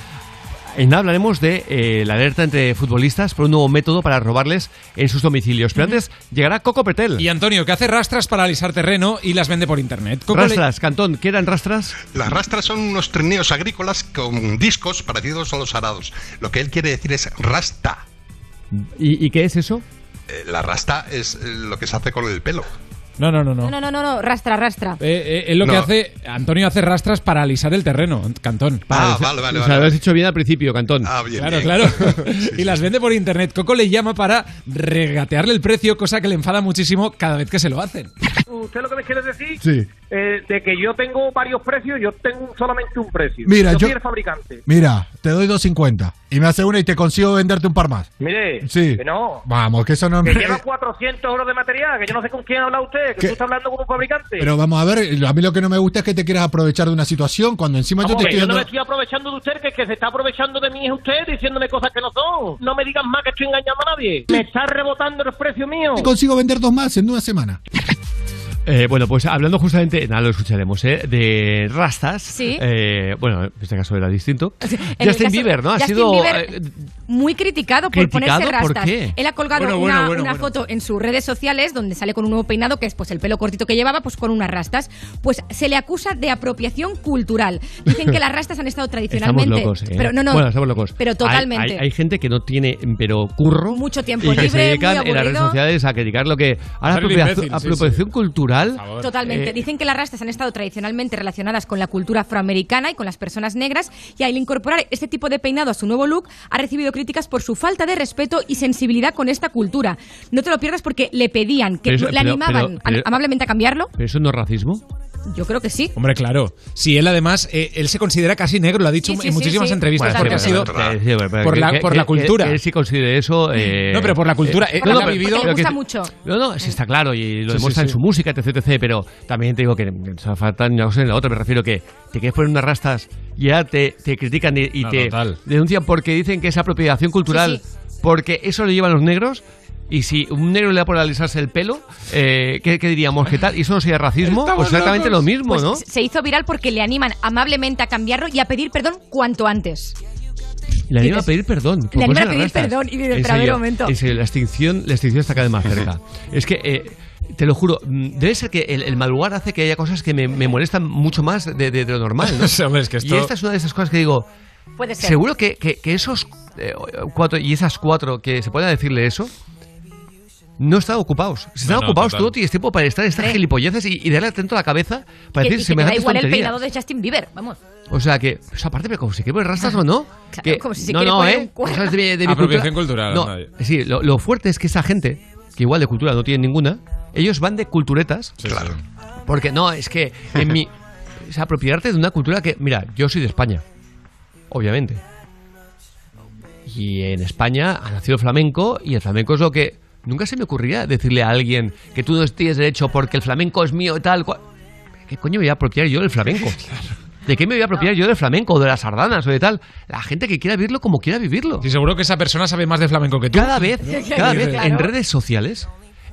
En nada hablaremos de eh, la alerta entre futbolistas por un nuevo método para robarles en sus domicilios. Pero antes llegará Coco Pretel. Y Antonio, que hace rastras para alisar terreno y las vende por internet. Coco le- Rastras, Cantón, ¿qué eran rastras? Las rastras son unos trineos agrícolas con discos parecidos a los arados. Lo que él quiere decir es rasta. ¿Y, y qué es eso? Eh, La rasta es eh, lo que se hace con el pelo. No, no, no, no. No, no, no, no, rastra, rastra. Eh, eh, es lo que hace. Antonio hace rastras para alisar el terreno, Cantón. Ah, vale, vale, O sea, vale. lo has dicho bien al principio, Cantón. Ah, bien, Claro, bien. claro. y las vende por internet. Coco le llama para regatearle el precio, cosa que le enfada muchísimo cada vez que se lo hacen. ¿Usted lo que me quiere decir? Sí. Eh, de que yo tengo varios precios, yo tengo solamente un precio. Mira, yo- soy el fabricante. Mira, te doy 2.50 y me hace una y te consigo venderte un par más. Mire, Sí. que no. Vamos, que eso no Que me... lleva 400 euros de material, que yo no sé con quién habla usted, que ¿Qué? tú estás hablando con un fabricante. Pero vamos a ver, a mí lo que no me gusta es que te quieras aprovechar de una situación cuando encima yo te estoy yo no me estoy aprovechando de usted, que que se está aprovechando de mí es usted diciéndome cosas que no son. No me digas más que estoy engañando a nadie. Me está rebotando el precio mío. Te consigo vender dos más en una semana. Eh, bueno, pues hablando justamente, nada, lo escucharemos, ¿eh? De rastas. Sí. Eh, bueno, en este caso era distinto. Justin caso- Bieber, ¿no? Ha Justin sido. Bieber, eh, muy criticado por ¿Criticado? ponerse ¿Por rastas. qué? Él ha colgado Bueno, una, bueno, bueno, una bueno. foto en sus redes sociales donde sale con un nuevo peinado que es pues el pelo cortito que llevaba pues con unas rastas. Pues se le acusa de apropiación cultural. Dicen que las rastas han estado Estamos tradicionalmente. locos, ¿eh? Pero no, no. Bueno, estamos locos. Pero totalmente. Hay, hay gente que no tiene, pero curro. Mucho tiempo y que se dedican muy en las redes sociales a criticar lo que. Ahora, apropiación, sí, apropiación cultural. Totalmente. Eh, Dicen que las rastas han estado tradicionalmente relacionadas con la cultura afroamericana y con las personas negras y al incorporar este tipo de peinado a su nuevo look ha recibido críticas por su falta de respeto y sensibilidad con esta cultura. No te lo pierdas porque le pedían, que Pero le pero- animaban pero- pero- amablemente a cambiarlo. ¿Pero eso no es racismo? Yo creo que sí. Hombre, claro. Si él además, eh, él se considera casi negro, lo ha dicho Sí, sí, en sí, muchísimas sí. entrevistas, Bueno, porque ha sido Eh, por la, por la cultura. Él sí considere eso. eh, No, pero por la cultura, eh, él no, ha pero- vivido- le gusta mucho. No, no, sí está claro y lo Sí, demuestra sí, en su música, etc, etc, pero también te digo que se faltan una cosa en la otra, me refiero que te quieres poner unas rastas y ya te, te critican y, y No, te total. denuncian porque dicen que es apropiación cultural, Sí, porque eso lo llevan los negros Y si un negro le da por alisarse el pelo, eh, ¿qué, qué diríamos? ¿Qué tal? ¿Y eso no sería racismo? Estamos pues exactamente locos. lo mismo, Pues ¿no? Se hizo viral porque le animan amablemente a cambiarlo y a pedir perdón cuanto antes. Le anima a pedir perdón. Le anima a pedir rastas. perdón y serio, un momento. En serio, la extinción, la extinción está cada vez más cerca. es que, eh, te lo juro, mm, debe ser que el, el mal lugar hace que haya cosas que me, me molestan mucho más de, de- de lo normal, ¿no? Sí, hombre, es que esto- Y esta es una de esas cosas que digo, Puede ser. seguro que, que- que esos eh, cuatro y esas cuatro que se puedan decirle eso no están ocupados. Si están No, no, ocupados, total. tú no tienes tiempo para estar en estas Hombre. gilipolleces y, y darle atento a la cabeza para Que- decir y que te da igual el peinado de Justin Bieber, vamos. O sea que, pues aparte, pero como si quiere rastas o no. Claro, que, como si se no, quiere no, poner ¿eh? un cuerno. Cosas de mi- de mi Apropiación cultural, No, nadie. sí, lo, lo fuerte es que esa gente, que igual de cultura no tiene ninguna, ellos van de culturetas. Claro. Porque no, es que en mi. O sea, apropiarte de una cultura que. Mira, yo soy de España. Obviamente. Y en España ha nacido el flamenco y el flamenco es lo que. Nunca se me ocurriría decirle a alguien que tú no tienes derecho porque el flamenco es mío y tal. cual. ¿Qué coño me voy a apropiar yo del flamenco? ¿De qué me voy a apropiar yo del flamenco o de las sardanas o de tal? La gente que quiera vivirlo como quiera vivirlo. Sí, seguro que esa persona sabe más de flamenco que tú. Cada vez, cada vez Claro. en redes sociales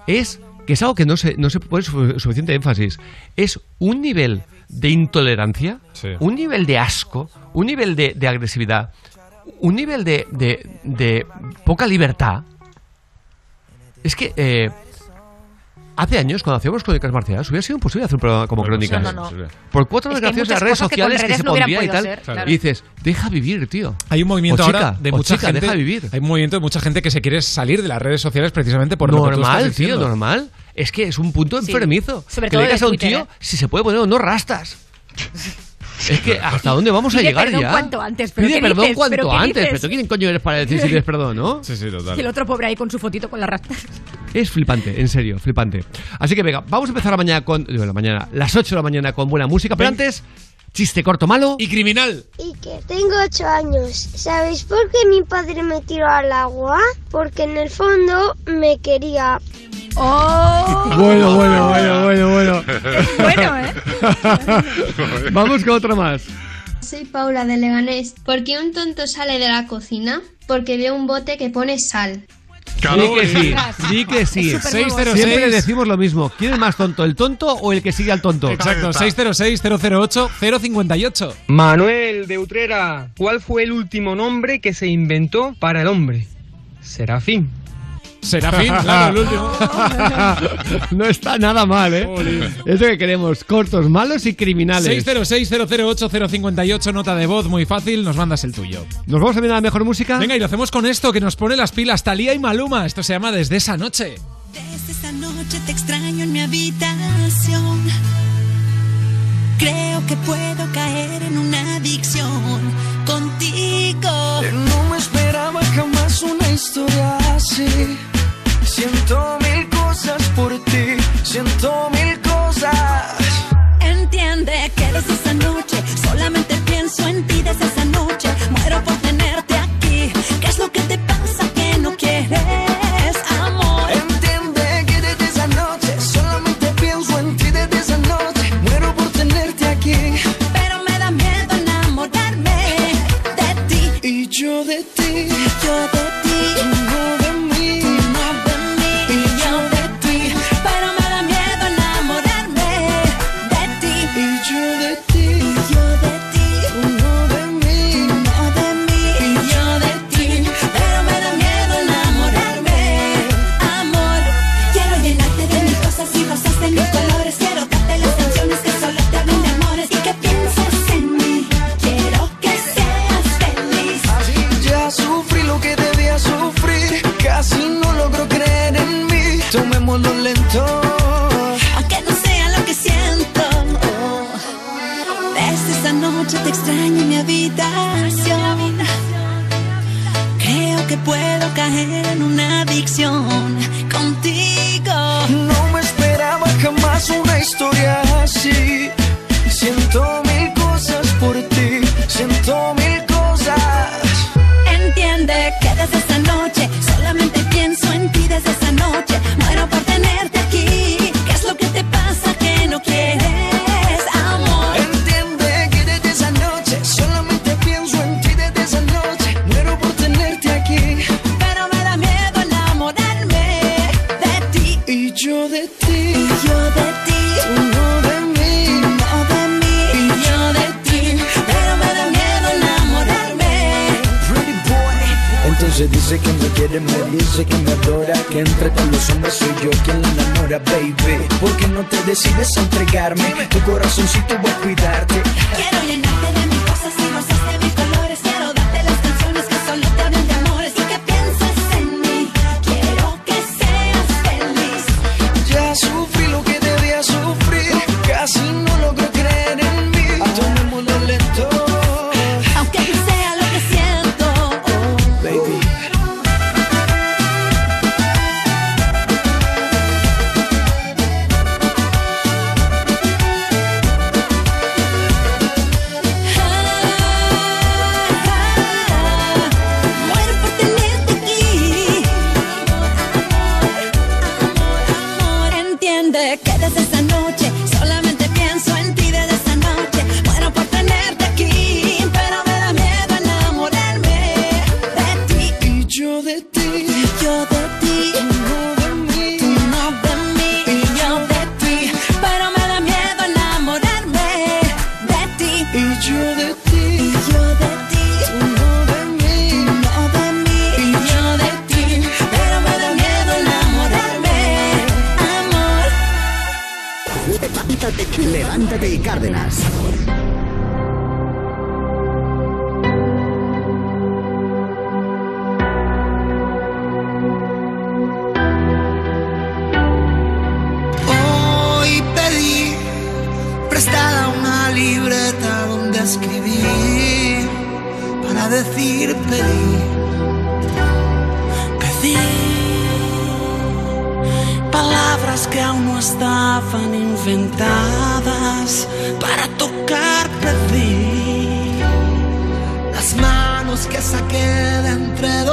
es que es algo que no se, no se pone su- suficiente énfasis. Es un nivel de intolerancia, un nivel de asco, un nivel de, de agresividad, un nivel de, de- de poca libertad. Es que eh, hace años, cuando hacíamos crónicas marciales, hubiera sido imposible hacer un programa como crónicas. no, no. Por cuatro desgraciados de muchas redes que sociales que, se no pondrían y tal. ser, claro. Y dices, deja vivir, tío. Hay un movimiento O chica, ahora de o mucha chica, gente. deja vivir. Hay un movimiento de mucha gente que se quiere salir de las redes sociales precisamente por lo que tú estás normal, tío, normal. Es que es un punto Sí. enfermizo. Sobre que todo le digas a un Twitter, tío ¿eh? si se puede poner o no rastas. Es que hasta dónde vamos a Pide llegar perdón ya. cuanto antes, pero Pide ¿qué perdón dices? cuanto ¿Pero qué antes. dices? Pero tú quién coño eres para decir si pides perdón, ¿no? Sí, sí, Y el otro pobre ahí con su fotito con la rata. Es flipante, en serio, flipante. Así que venga, vamos a empezar la mañana con. digo, la mañana, las 8 de la mañana con buena música, pero antes, chiste corto malo. Y criminal. Y que tengo ocho años. ¿Sabéis por qué mi padre me tiró al agua? Porque en el fondo me quería. ¡Oh! Bueno, bueno, bueno, bueno, bueno. Bueno, ¿eh? Vamos con otra más. Soy Paula de Leganés. ¿Por qué un tonto sale de la cocina? Porque ve un bote que pone sal. Di que sí, di que sí. Es súper nuevo. Siempre 606. decimos lo mismo. ¿Quién es más tonto, el tonto o el que sigue al tonto? Exacto, 606-008-058. Manuel de Utrera, ¿cuál fue el último nombre que se inventó para el hombre? Serafín. Serafín, claro, el último. no está nada mal, ¿eh? Es lo que queremos, cortos, malos y criminales. 606-008-058, nota de voz muy fácil, nos mandas el tuyo. ¿Nos vamos a ver a la mejor música? Venga, y lo hacemos con esto que nos pone las pilas Talía y Maluma. Esto se llama Desde esa noche. Desde esa noche te extraño en mi habitación. Creo que puedo caer en una adicción contigo. No me esperaba jamás una historia así. Siento mil cosas por ti, siento mil cosas. Entiende que desde esa noche solamente pienso en ti desde esa noche. Yo caer en una adicción contigo. No me esperaba jamás una historia así. Siento Dice que me quiere, me dice que me adora Que entre todos los hombres soy yo quien la enamora, baby ¿Por qué no te decides a entregarme? Tu corazoncito voy a cuidarte Quiero llenarte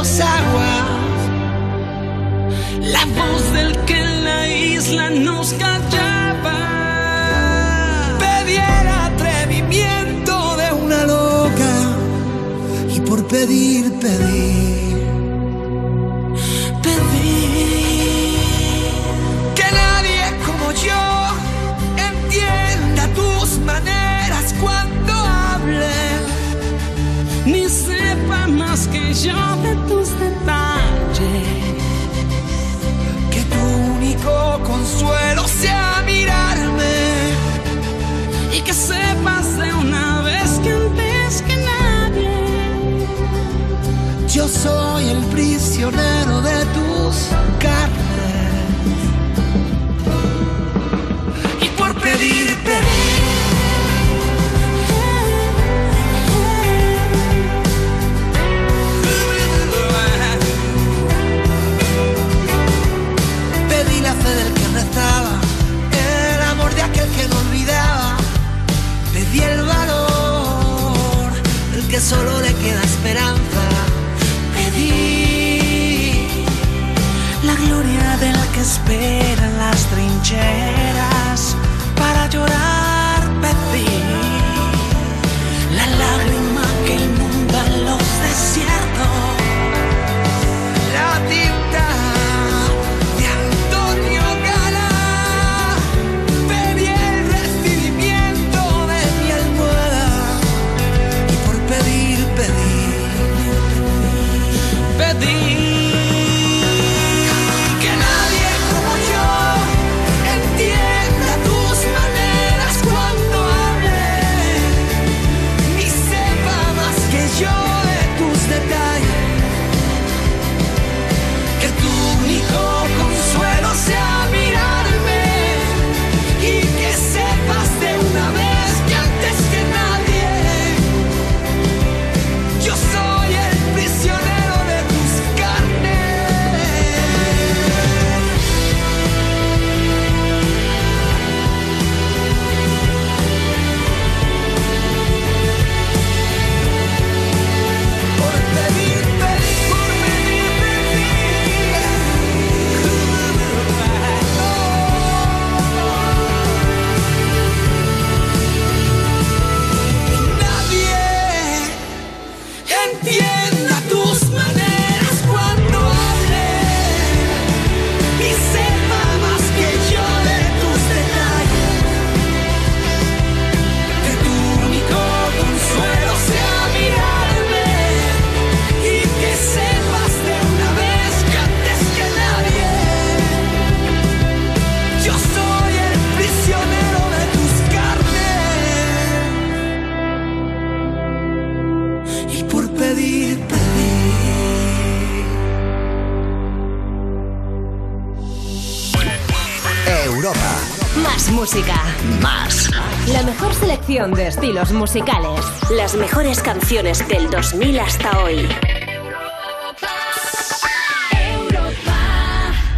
dos aguas, la voz del que en la isla nos callaba, pediera atrevimiento de una loca. Y por pedir, pedir. brillante tus detalles, que tu único consuelo sea mirarme y que sepas de una vez que antes que nadie, yo soy el prisionero de tus cartas espera en las trincheras. Música. Más. La mejor selección de estilos musicales. Las mejores canciones del 2000 hasta hoy.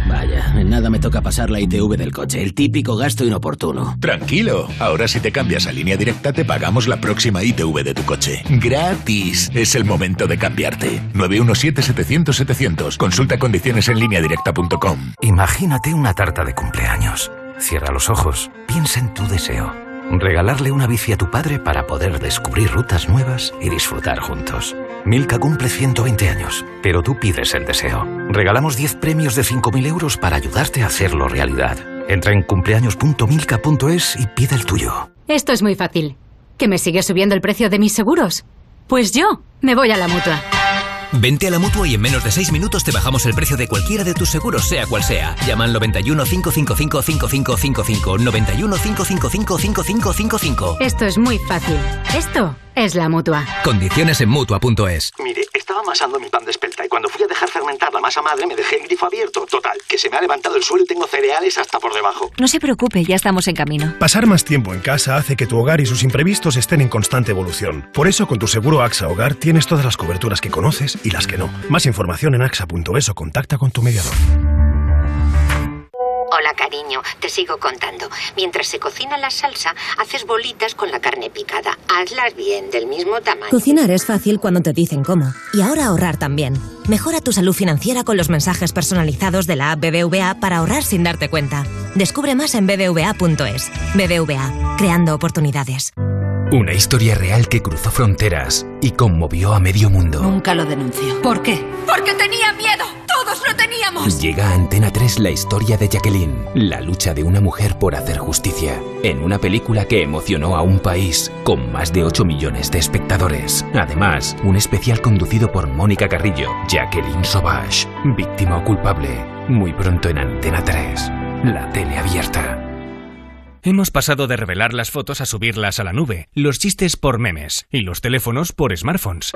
Vaya, en nada me toca pasar la ITV del coche, el típico gasto inoportuno. Tranquilo, ahora si te cambias a línea directa te pagamos la próxima ITV de tu coche. Gratis. Es el momento de cambiarte. 917-700-700. Consulta condiciones en línea directa.com. Imagínate una tarta de cumpleaños. Cierra los ojos, piensa en tu deseo. Regalarle una bici a tu padre para poder descubrir rutas nuevas y disfrutar juntos. Milka cumple 120 años, pero tú pides el deseo. Regalamos 10 premios de 5.000 euros para ayudarte a hacerlo realidad. Entra en cumpleaños.milka.es y pide el tuyo. Esto es muy fácil. ¿Que me sigue subiendo el precio de mis seguros? Pues yo me voy a la mutua. Vente a la mutua y en menos de 6 minutos te bajamos el precio de cualquiera de tus seguros, sea cual sea. Llama al 91 555 5555. 91 555 5555. Esto es muy fácil. Esto es la mutua. Condiciones en mutua.es. Mire, estaba amasando mi pan de espelta y cuando fui a dejar fermentar la masa madre me dejé el grifo abierto. Total, que se me ha levantado el suelo y tengo cereales hasta por debajo. No se preocupe, ya estamos en camino. Pasar más tiempo en casa hace que tu hogar y sus imprevistos estén en constante evolución. Por eso, con tu seguro AXA Hogar tienes todas las coberturas que conoces y las que no. Más información en axa.es o contacta con tu mediador. Hola, cariño, te sigo contando. Mientras se cocina la salsa, haces bolitas con la carne picada. Hazlas bien, del mismo tamaño. Cocinar es fácil cuando te dicen cómo. Y ahora ahorrar también. Mejora tu salud financiera con los mensajes personalizados de la app BBVA para ahorrar sin darte cuenta. Descubre más en bbva.es. BBVA, creando oportunidades. Una historia real que cruzó fronteras y conmovió a medio mundo. Nunca lo denunció. ¿Por qué? Porque tenía miedo. Todos lo teníamos. Llega a Antena 3 la historia de Jacqueline, la lucha de una mujer por hacer justicia, en una película que emocionó a un país con más de 8 millones de espectadores. Además, un especial conducido por Mónica Carrillo, Jacqueline Sauvage, víctima o culpable, muy pronto en Antena 3, la tele abierta. Hemos pasado de revelar las fotos a subirlas a la nube, los chistes por memes y los teléfonos por smartphones.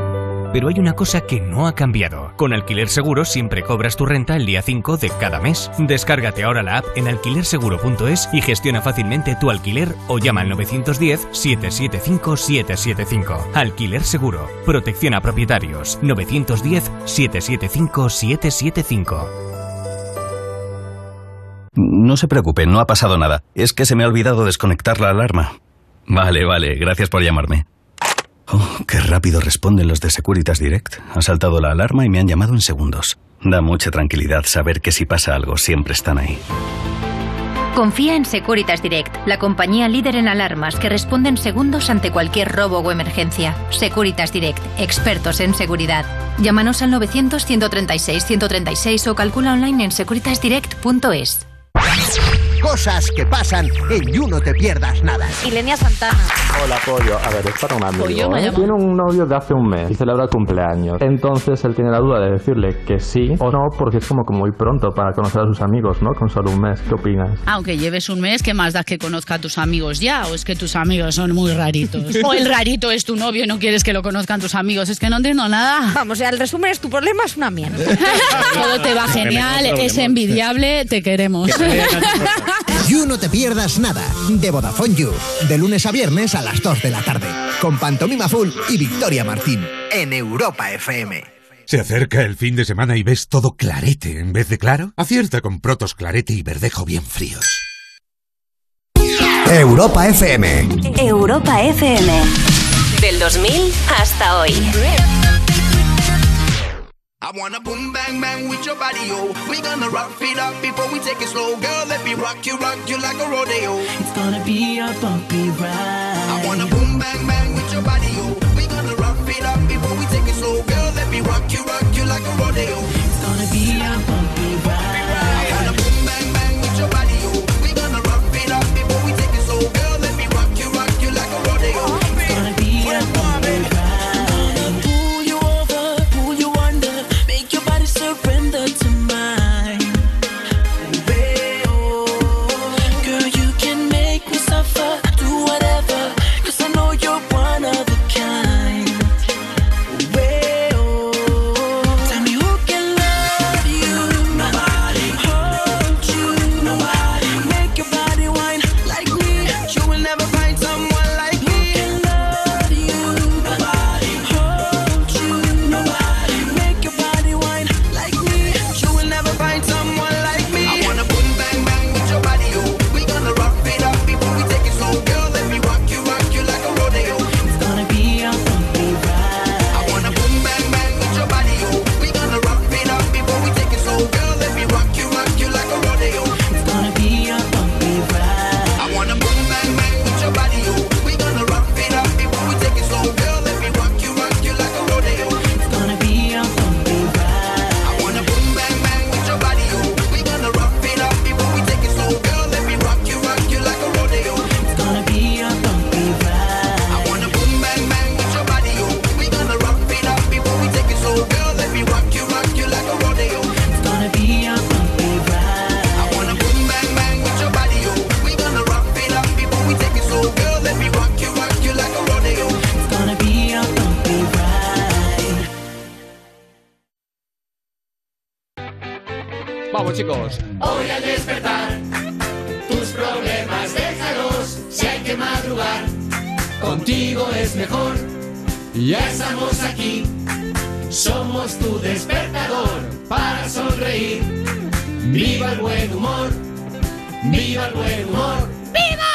Pero hay una cosa que no ha cambiado. Con Alquiler Seguro siempre cobras tu renta el día 5 de cada mes. Descárgate ahora la app en alquilerseguro.es y gestiona fácilmente tu alquiler o llama al 910-775-775. Alquiler Seguro. Protección a propietarios. 910-775-775. No se preocupe, no ha pasado nada. Es que se me ha olvidado desconectar la alarma. Vale, vale, gracias por llamarme. Oh, qué rápido responden los de Securitas Direct. Ha saltado la alarma y me han llamado en segundos. Da mucha tranquilidad saber que si pasa algo siempre están ahí. Confía en Securitas Direct, la compañía líder en alarmas que responde en segundos ante cualquier robo o emergencia. Securitas Direct, expertos en seguridad. Llámanos al 900-136-136 o calcula online en securitasdirect.es. Cosas que pasan en You No Te Pierdas Nada. Ilenia Santana. Hola, Pollo. A ver, es para un amigo. Pollo, me ¿eh? llama. Tiene un novio de hace un mes y celebra el cumpleaños. Entonces él tiene la duda de decirle que sí o no, porque es como que muy pronto para conocer a sus amigos, ¿no? Con solo un mes. ¿Qué opinas? Aunque lleves un mes, ¿qué más da que conozca a tus amigos ya? ¿O es que tus amigos son muy raritos? ¿O el rarito es tu novio y no quieres que lo conozcan tus amigos? Es que no entiendo nada. Vamos, el resumen es tu problema es una mierda. Todo te va genial, es envidiable, te queremos. You No Te Pierdas Nada, de Vodafone You, de lunes a viernes a las 2 de la tarde, con Pantomima Full y Victoria Martín, en Europa FM. ¿Se acerca el fin de semana y ves todo clarete en vez de claro? Acierta con Protos Clarete y Verdejo bien fríos. Europa FM. Europa FM. Del 2000 hasta hoy. I wanna boom bang bang with your body, yo. We gonna rock it up before we take it slow, girl. Let me rock you, rock you like a rodeo. It's gonna be a bumpy ride. I wanna boom bang bang with your body, yo. We gonna rock it up before we take it slow, girl. Let me rock you, rock you like a rodeo. It's gonna be a bumpy ride. Chicos. Hoy al despertar, tus problemas déjalos. Si hay que madrugar, contigo es mejor. Ya estamos aquí, somos tu despertador para sonreír. Viva el buen humor, viva el buen humor. ¡Viva!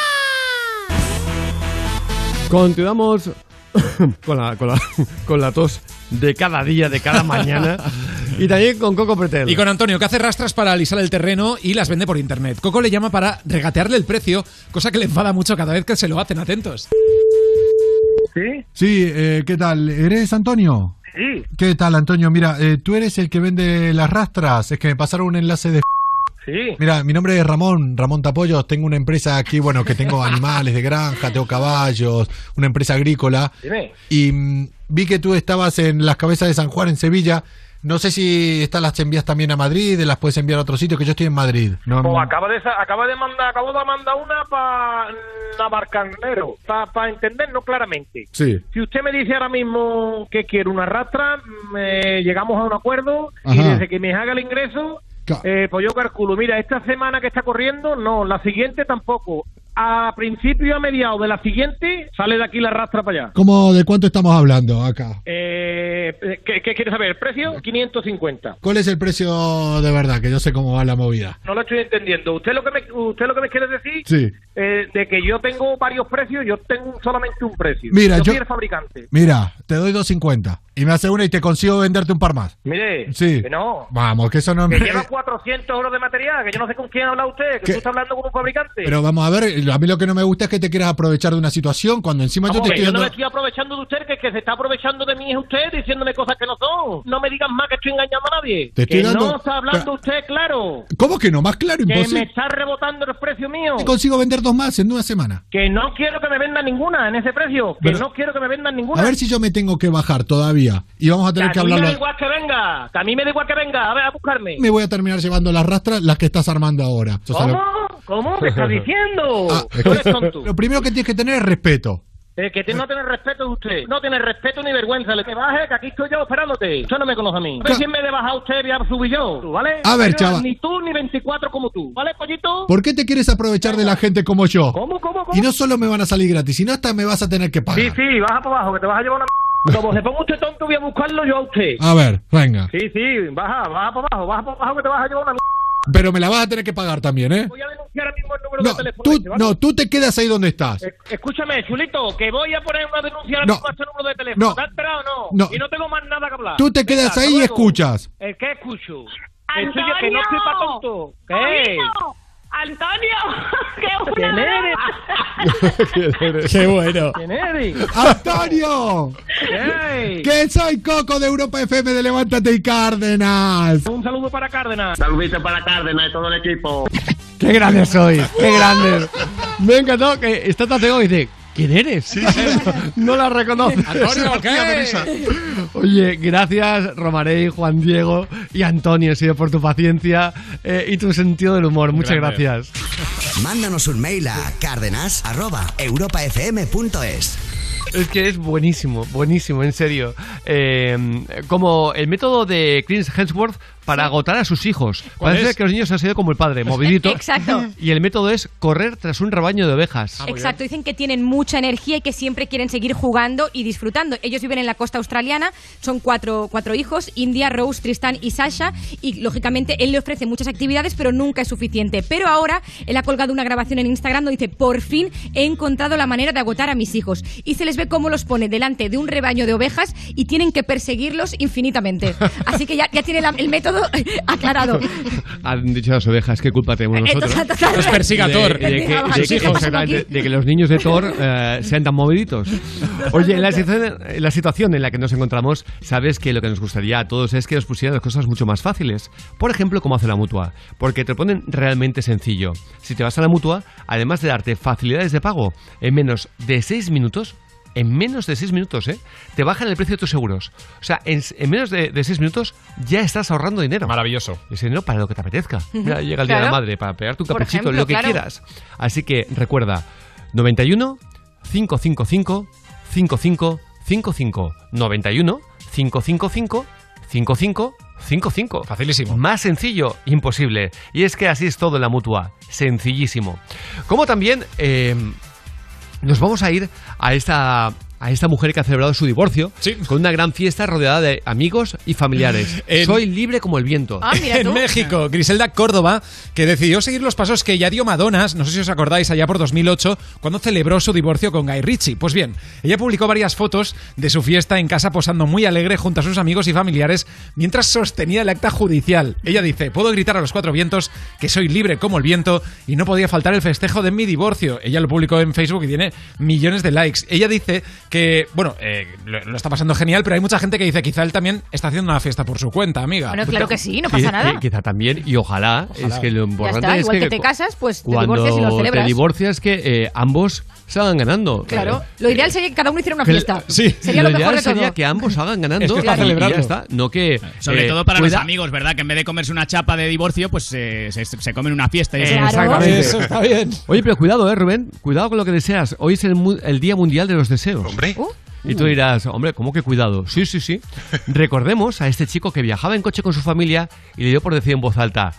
Continuamos con la, con, la, con la tos de cada día, de cada mañana. Y también con Coco Pretel. Y con Antonio, que hace rastras para alisar el terreno y las vende por internet. Coco le llama para regatearle el precio, cosa que le enfada mucho cada vez que se lo hacen atentos. ¿Sí? Sí, eh, ¿qué tal? ¿Eres Antonio? Sí. ¿Qué tal, Antonio? Mira, eh, tú eres el que vende las rastras. Es que me pasaron un enlace de... Sí. Mira, mi nombre es Ramón, Ramón Tapollos. Tengo una empresa aquí, bueno, que tengo animales de granja, tengo caballos, una empresa agrícola. Dime. Y mm, vi que tú estabas en las cabezas de San Juan, en Sevilla. No sé si estas las envías también a Madrid, las puedes enviar a otro sitio, que yo estoy en Madrid. No, Pues acaba de acaba de mandar acabo de mandar una para Navarcanero para entendernos claramente. Sí. Si usted me dice ahora mismo que quiere una rastra, eh, llegamos a un acuerdo y desde que me haga el ingreso, eh, pues yo calculo, mira, esta semana que está corriendo, no, la siguiente tampoco. A principio a mediados de la siguiente, sale de aquí la rastra para allá. ¿Cómo, ¿De cuánto estamos hablando acá? Eh, ¿qué, ¿Qué quiere saber? ¿El precio? 550. ¿Cuál es el precio de verdad? Que yo sé cómo va la movida. No lo estoy entendiendo. ¿Usted lo que me, usted lo que me quiere decir? Sí. eh, de que yo tengo varios precios, yo tengo solamente un precio. Mira, yo, yo- soy el fabricante. Mira, te doy 250 y me hace una y te consigo venderte un par más. Mire, Sí. que no. Vamos, que eso no Que me... lleva 400 euros de material, que yo no sé con quién habla usted, que ¿Qué? tú estás hablando con un fabricante. Pero vamos a ver, a mí lo que no me gusta es que te quieras aprovechar de una situación cuando encima yo te que estoy yo no me estoy aprovechando de usted, que el que se está aprovechando de mí es usted diciéndome cosas que no son. No me digan más que estoy engañando a nadie. Te estoy que dando- no está hablando Pero- usted claro. ¿Cómo que no? Más claro, Que me imposible. está rebotando el precio mío. Te consigo vender dos más en una semana. Que no quiero que me vendan ninguna en ese precio. Que Pero- no quiero que me vendan ninguna. A ver si yo me tengo que bajar todavía. Y vamos a tener que a mí me da igual que venga. Que a mí me da igual que venga. A ver, a buscarme. Me voy a terminar llevando las rastras, las que estás armando ahora. ¿Cómo? ¿Cómo? ¿Qué estás diciendo? Ah, eres tonto. Lo primero que tienes que tener es respeto. Eh, que no tiene respeto de usted. No tiene respeto ni vergüenza. Le que baje, que aquí estoy yo esperándote. Usted no me conoce a mí. A ver si en vez de bajar usted, voy a subir yo. ¿Tú, ¿Vale? A ver, chaval. Ni tú ni 24 como tú. ¿Vale, pollito? ¿Por qué te quieres aprovechar de la gente como yo? ¿Cómo, cómo, cómo? Y no solo me van a salir gratis, sino hasta me vas a tener que pagar. Sí, sí, baja para abajo, que te vas a llevar una... Como se ponga usted tonto, voy a buscarlo yo a usted. A ver, venga. Sí, sí, baja, baja para abajo, baja para abajo, que te vas a llevar una... m- Pero me la vas a tener que pagar también, ¿eh? Voy a denunciar ahora mismo el número No, de teléfono. tú, este, ¿vale? no, tú te quedas ahí donde estás. Eh, Escúchame, chulito, que voy a poner una denuncia ahora No. mismo a este número de teléfono. No. ¿Te has enterado o no? No. Y no tengo más nada que hablar. Tú te Venga, quedas ahí y escuchas. ¿El qué escucho? Estoy yo que no estoy para tonto. ¿Qué? Coño, ¡Antonio! ¡Qué ¿Quién buena eres? Qué bueno. ¿Quién eres? ¡Antonio! ¡Que soy Coco de Europa FM de Levántate y Cárdenas! Un saludo para Cárdenas. Saludito para Cárdenas y todo el equipo. ¡Qué grandes sois! ¡Qué grandes! Me ha encantado que está tan y dice, ¿quién eres? no la reconoce. Antonio, ¿qué? Oye, gracias Romarey, Juan Diego y Antonio, en serio, por tu paciencia eh, y tu sentido del humor. Muchas gracias. Mándanos un mail a cárdenas.europafm.es. Es que es buenísimo, buenísimo, en serio. Eh, como el método de Chris Hemsworth para agotar a sus hijos. ¿Cuál Parece es? que los niños han sido como el padre, movidito. Exacto. Y el método es correr tras un rebaño de ovejas. Exacto, dicen que tienen mucha energía y que siempre quieren seguir jugando y disfrutando. Ellos viven en la costa australiana, son cuatro, cuatro hijos, India, Rose, Tristan y Sasha, y lógicamente él le ofrece muchas actividades, pero nunca es suficiente. Pero ahora él ha colgado una grabación en Instagram donde dice, por fin he encontrado la manera de agotar a mis hijos. Y se les ve cómo los pone delante de un rebaño de ovejas y tienen que perseguirlos infinitamente. Así que ya, ya tiene la- el método aclarado. Han dicho las ovejas, ¿qué culpa tenemos nosotros? Los persiga De- Thor. De, que, Sus de que- hijos. exactamente, de que los niños de Thor eh, sean tan moviditos. Oye, en la, situación, en la situación en la que nos encontramos, sabes que lo que nos gustaría a todos es que nos pusieran las cosas mucho más fáciles. Por ejemplo, como hace la mutua. Porque te lo ponen realmente sencillo. Si te vas a la mutua, además de darte facilidades de pago en menos de 6 minutos, en menos de 6 minutos, ¿eh? Te bajan el precio de tus seguros. O sea, en, en menos de 6 minutos ya estás ahorrando dinero. Maravilloso. Ese dinero para lo que te apetezca. Mira, llega el día de la Claro. madre para pegarte un caprichito, ejemplo, lo que claro. quieras. Así que recuerda, 91 555 55 55 91 555 55 55. Facilísimo. Más sencillo, imposible. Y es que así es todo en la mutua. Sencillísimo. Como también eh, nos vamos a ir a esta. A esta mujer que ha celebrado su divorcio con una gran fiesta rodeada de amigos y familiares. En- Soy libre como el viento. Ah, en México, Griselda Córdoba, que decidió seguir los pasos que ya dio Madonna, no sé si os acordáis, allá por 2008, cuando celebró su divorcio con Guy Ritchie. Pues bien, ella publicó varias fotos de su fiesta en casa posando muy alegre junto a sus amigos y familiares mientras sostenía el acta judicial. Ella dice, puedo gritar a los cuatro vientos que soy libre como el viento y no podía faltar el festejo de mi divorcio. Ella lo publicó en Facebook y tiene millones de likes. Ella dice que, bueno, eh, lo, lo está pasando genial, pero hay mucha gente que dice, quizá él también está haciendo una fiesta por su cuenta, amiga. Bueno, claro que sí, no pasa nada. qui- Quizá también, y ojalá, Ojalá. es que lo Ya importante está, es igual que, te casas, pues te cuando divorcias y lo te celebras. divorcias que eh, ambos salgan ganando. Claro, lo ideal sería que cada uno hiciera una Que- fiesta. Sí, sería lo, lo mejor ideal de todo. sería que ambos salgan ganando Es que es para y- y celebrarlo. ya está. No que Sobre eh, todo para pueda- los amigos, ¿verdad? Que en vez de comerse una chapa de divorcio, pues eh, se, se comen una fiesta. Y eso- Exactamente. Eso está bien. Oye, pero cuidado, eh, Rubén. Cuidado con lo que deseas. Hoy es el, mu- el Día Mundial de los Deseos. Hombre. Y tú dirás, hombre, ¿cómo que cuidado? Sí, sí, sí. Recordemos a este chico que viajaba en coche con su familia y le dio por decir en voz alta,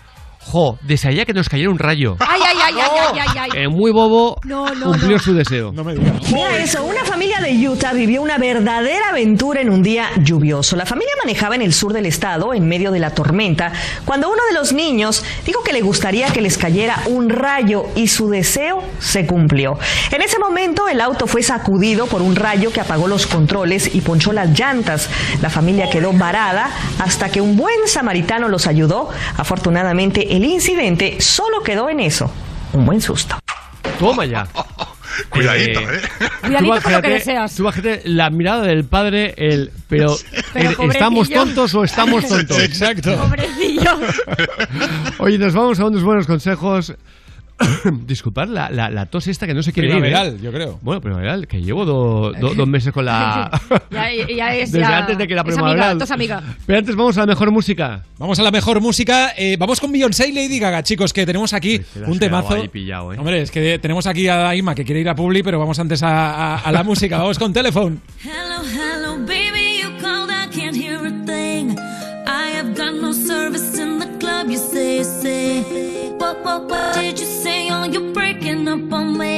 jo, desearía que nos cayera un rayo. Ay, ay, ay, ay, ay, ay, ay. Eh, muy bobo, No, no, cumplió no. su deseo. No me digas. Mira eso, una familia de Utah vivió una verdadera aventura en un día lluvioso. La familia manejaba en el sur del estado en medio de la tormenta cuando uno de los niños dijo que le gustaría que les cayera un rayo y su deseo se cumplió. En ese momento el auto fue sacudido por un rayo que apagó los controles y ponchó las llantas. La familia quedó varada hasta que un buen samaritano los ayudó. Afortunadamente el incidente solo quedó en eso, un buen susto. Toma ya. Cuidadito, Eh, ¿eh? Cuidadito tú con lo que bájate- deseas. Tú bájate la mirada del padre, el pero, Pero eh, ¿estamos pobrecillo. tontos o estamos tontos? Exacto. Pobrecillo. Oye, nos vamos a unos buenos consejos. Disculpad la, la, la tos esta que no se quiere ir. ¿eh? Primaveral, yo creo. Bueno, primaveral, que llevo do- do- dos meses con la... ya, ya es, Desde ya- antes de que la es primaveral. amiga, tos amiga. Pero antes vamos a la mejor música. Vamos a la mejor música. Eh, vamos con Beyoncé y Lady Gaga, chicos, que tenemos aquí un temazo. pillado, ¿eh? Hombre, es que tenemos aquí a Ima que quiere ir a Publi, pero vamos antes a, a- a la música. Vamos con Telephone. Hello, hello, baby, you called, I can't hear a thing. I have got no service in the club, you say, say. What, what, what did you say? Oh, you're breaking up on me.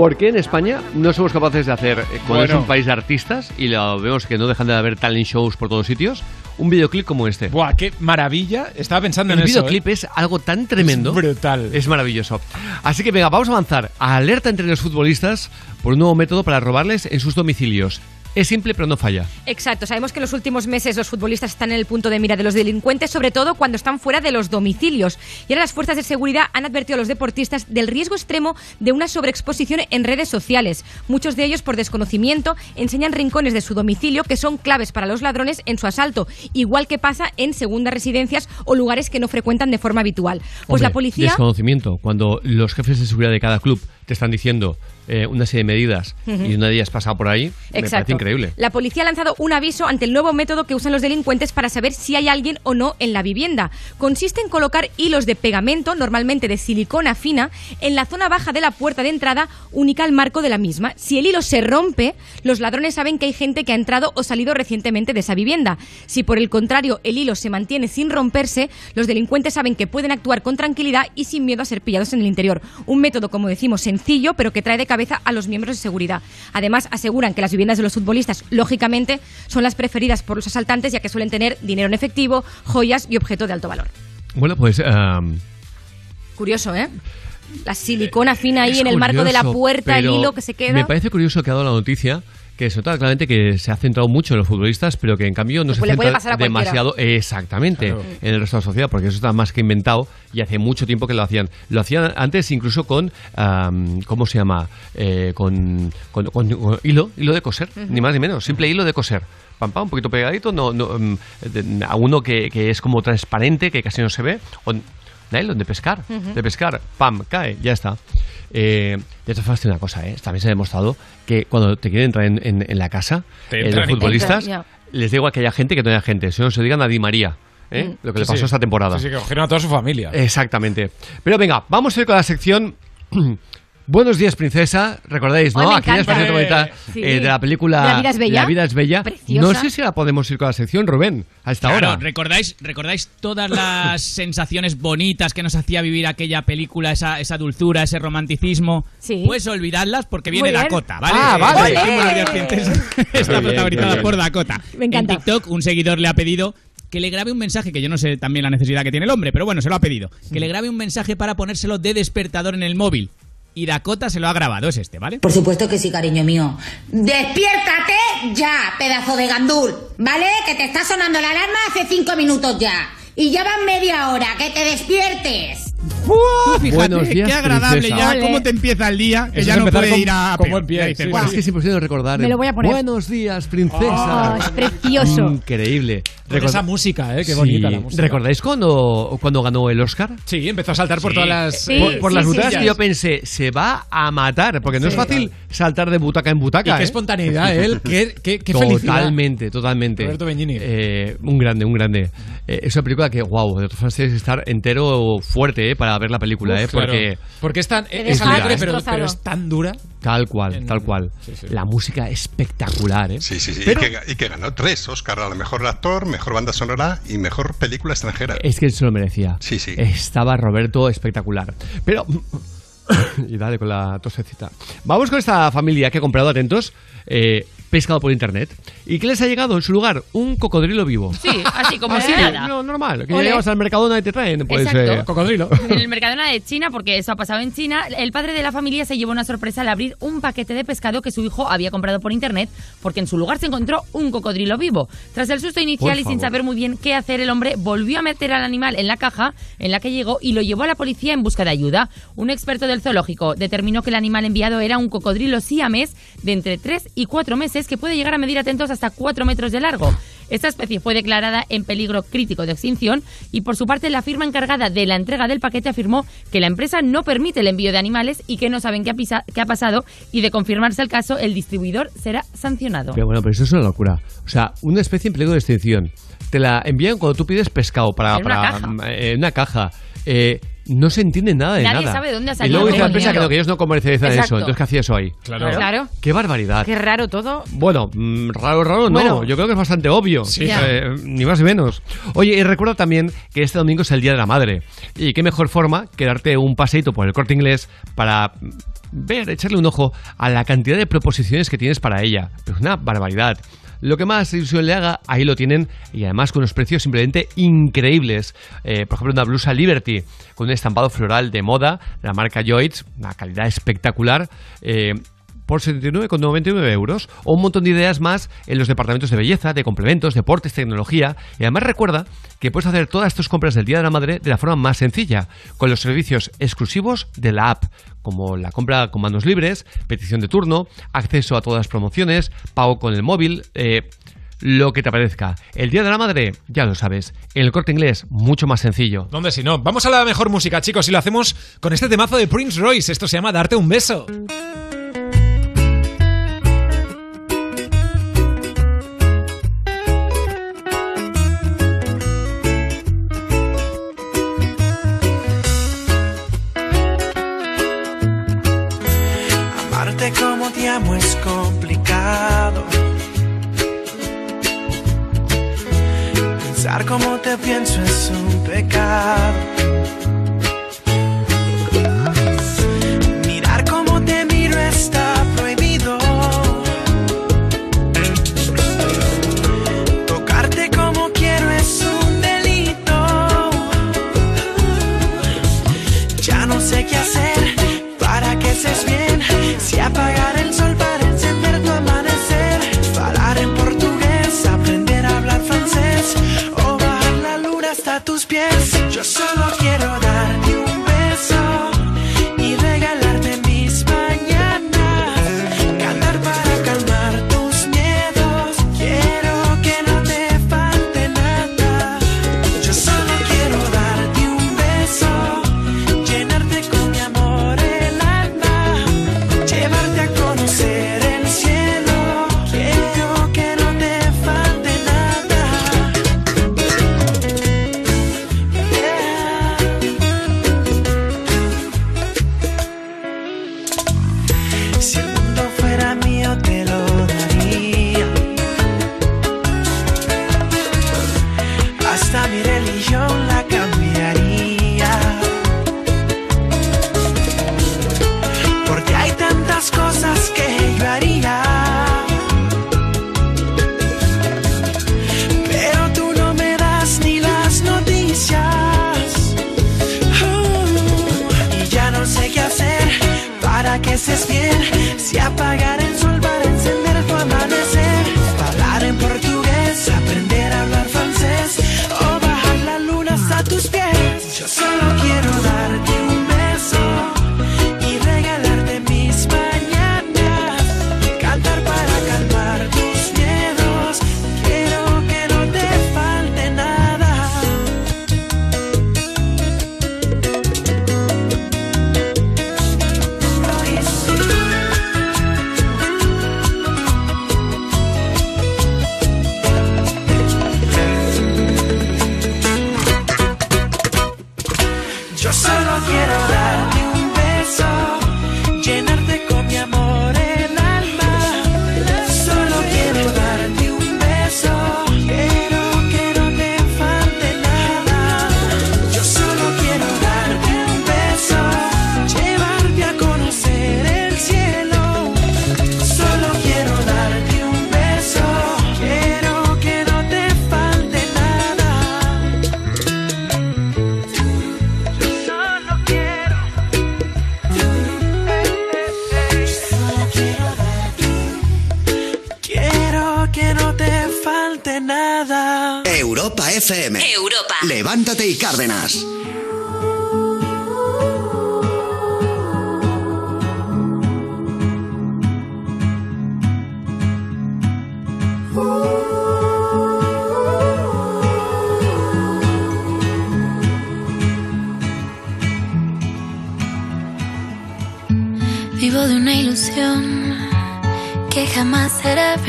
¿Por qué en España no somos capaces de hacer, eh, cuando es un país de artistas y lo vemos que no dejan de haber talent shows por todos sitios, un videoclip como este? Buah, qué maravilla. Estaba pensando El en eso. videoclip ¿eh? es algo tan tremendo. Es brutal. Es maravilloso. Así que venga, vamos a avanzar. Alerta entre los futbolistas por un nuevo método para robarles en sus domicilios. Es simple pero no falla. Exacto, sabemos que en los últimos meses los futbolistas están en el punto de mira de los delincuentes, sobre todo cuando están fuera de los domicilios. Y ahora las fuerzas de seguridad han advertido a los deportistas del riesgo extremo de una sobreexposición en redes sociales. Muchos de ellos, por desconocimiento, enseñan rincones de su domicilio que son claves para los ladrones en su asalto, igual que pasa en segundas residencias o lugares que no frecuentan de forma habitual. Pues Hombre, la policía... Desconocimiento. Cuando los jefes de seguridad de cada club te están diciendo eh, una serie de medidas y una de ellas pasa por ahí, me Exacto. parece increíble. La policía ha lanzado un aviso ante el nuevo método que usan los delincuentes para saber si hay alguien o no en la vivienda. Consiste en colocar hilos de pegamento, normalmente de silicona fina, en la zona baja de la puerta de entrada, única al marco de la misma. Si el hilo se rompe, los ladrones saben que hay gente que ha entrado o salido recientemente de esa vivienda. Si por el contrario el hilo se mantiene sin romperse, los delincuentes saben que pueden actuar con tranquilidad y sin miedo a ser pillados en el interior. Un método, como decimos, sencillo, pero que trae de cabeza a los miembros de seguridad. Además, aseguran que las viviendas de los futbolistas, lógicamente, son las preferidas por los asaltantes, ya que suelen tener dinero en efectivo, joyas y objetos de alto valor. Bueno, pues... Curioso, ¿eh? La silicona fina ahí es en el marco de la puerta, el hilo que se queda. Me parece curioso que ha dado la noticia que se nota claramente que se ha centrado mucho en los futbolistas, pero que en cambio no Pues se le centra demasiado exactamente Claro. en el resto de la sociedad, porque eso está más que inventado y hace mucho tiempo que lo hacían. Lo hacían antes incluso con, ¿cómo se llama? Eh, con, con- con- con hilo, hilo de coser, ni más ni menos, simple hilo de coser. Pam, pam, un poquito pegadito, no, no, de- a uno que, que es como transparente, que casi no se ve, o nylon de pescar, Ujú. de pescar, pam, cae, ya está. Eh, de todas formas, tiene una cosa, ¿eh? también se ha demostrado que cuando te quieren entrar en, en- en la casa, Te eh, los futbolistas, les da igual que haya gente que no haya gente, si no se digan a Di María, ¿eh? Mm. lo que le pasó sí. esta temporada. Sí, sí, que cogieron a toda su familia. Exactamente. Pero venga, vamos a ir con la sección. Buenos días, princesa. ¿Recordáis, no? me Aquella encanta. expresión bonita Sí. eh, de la película La vida es bella. La vida es bella. Preciosa. No sé si la podemos ir con la sección, Rubén, a esta Claro, hora. ¿recordáis, ¿recordáis todas las sensaciones bonitas que nos hacía vivir aquella película, esa, esa dulzura, ese romanticismo? Sí. Pues olvidadlas porque viene Muy bien. Dakota, ¿vale? Ah, vale. Eh, Buenos días, princesa. Está protagonizada por Dakota. Me encanta. En TikTok, un seguidor le ha pedido que le grabe un mensaje, que yo no sé también la necesidad que tiene el hombre, pero bueno, se lo ha pedido. Que le grabe un mensaje para ponérselo de despertador en el móvil. Y Dakota se lo ha grabado, es este, ¿vale? Por supuesto que sí, cariño mío. ¡Despiértate ya, pedazo de gandul! ¿Vale? Que te está sonando la alarma hace cinco minutos ya. Y ya van media hora, que te despiertes. Fíjate, Buenos días, qué agradable princesa. ya, cómo te empieza el día, que Eso ya no puede con- ir a... con peor. buen pie, Ya dices, sí. Es que es imposible recordar. Me lo voy a poner. Buenos días, princesa. Oh, es precioso. Increíble. Record- esa música, ¿eh? Qué bonita Sí. la música. ¿Recordáis cuando, cuando ganó el Oscar? Sí, empezó a saltar por Sí. todas las... Sí, por por sí, las sí, butacas sí. que yo pensé, se va a matar, porque no es Sí. fácil saltar de butaca en Y butaca. qué ¿eh? espontaneidad, él. Qué, qué, qué felicidad. Totalmente, totalmente. Roberto Benigni. Eh, un grande, un grande. Eh, es una película que, wow, de todas formas tienes que estar entero fuerte eh, para ver la película, Uf, eh, claro. porque Porque es tan... Es alegre, pero, destrozado. pero es tan dura. tal cual, En- tal cual. sí, sí. La música espectacular, ¿eh? Sí, sí, sí. Pero- Y, que, y que ganó tres Oscar a mejor actor, mejor banda sonora y mejor película extranjera. Es que él se lo merecía. Sí, sí. Estaba Roberto espectacular. Pero. y dale con la tosecita. Vamos con esta familia que ha comprado, atentos, eh, pescado por internet. ¿Y qué les ha llegado en su lugar? Un cocodrilo vivo. Sí, así como si nada. No, normal. Que Ole. llegas al Mercadona y te traen. Pues, Exacto. eh, Cocodrilo. En el Mercadona de China, porque eso ha pasado en China, el padre de la familia se llevó una sorpresa al abrir un paquete de pescado que su hijo había comprado por internet, porque en su lugar se encontró un cocodrilo vivo. Tras el susto inicial Por y sin favor. saber muy bien qué hacer, el hombre volvió a meter al animal en la caja en la que llegó y lo llevó a la policía en busca de ayuda. Un experto del zoológico determinó que el animal enviado era un cocodrilo siamés de entre 3 y 4 meses peces que puede llegar a medir atentos hasta 4 metros de largo. Esta especie fue declarada en peligro crítico de extinción y por su parte la firma encargada de la entrega del paquete afirmó que la empresa no permite el envío de animales y que no saben qué ha, pisa- qué ha pasado y de confirmarse el caso el distribuidor será sancionado. Pero bueno, pero eso es una locura. O sea, una especie en peligro de extinción. Te la envían cuando tú pides pescado para, En una para caja. eh, una caja. Eh, no se entiende nada de Nadie nada. sabe de dónde ha Y salido luego dice la empresa que, no, que ellos no comercializan Exacto. eso. Entonces, ¿qué hacía eso ahí? Claro. Claro. Qué barbaridad. Qué raro todo. Bueno, mm, raro, raro no. Bueno. Yo creo que es bastante obvio. Sí. Eh, ni más ni menos. Oye, y recuerda también que este domingo es el Día de la Madre. Y qué mejor forma que darte un paseito por el corte inglés para ver, echarle un ojo a la cantidad de proposiciones que tienes para ella. Pero es una barbaridad. Lo que más ilusión le haga, ahí lo tienen y además con unos precios simplemente increíbles. Eh, por ejemplo, una blusa Liberty con un estampado floral de moda, la marca Joyce, una calidad espectacular. eh, por 79,99 euros o un montón de ideas más en los departamentos de belleza, de complementos, deportes, tecnología y además recuerda que puedes hacer todas tus compras del Día de la Madre de la forma más sencilla con los servicios exclusivos de la app como la compra con manos libres, petición de turno, acceso a todas las promociones, pago con el móvil, eh, lo que te parezca. El Día de la Madre, ya lo sabes, en el corte inglés mucho más sencillo. ¿Dónde si no? Vamos a la mejor música, chicos, y lo hacemos con este temazo de Prince Royce. Esto se llama Darte un beso. Amo es complicado. Pensar como te pienso es un pecado. Tus pies.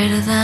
Verdad.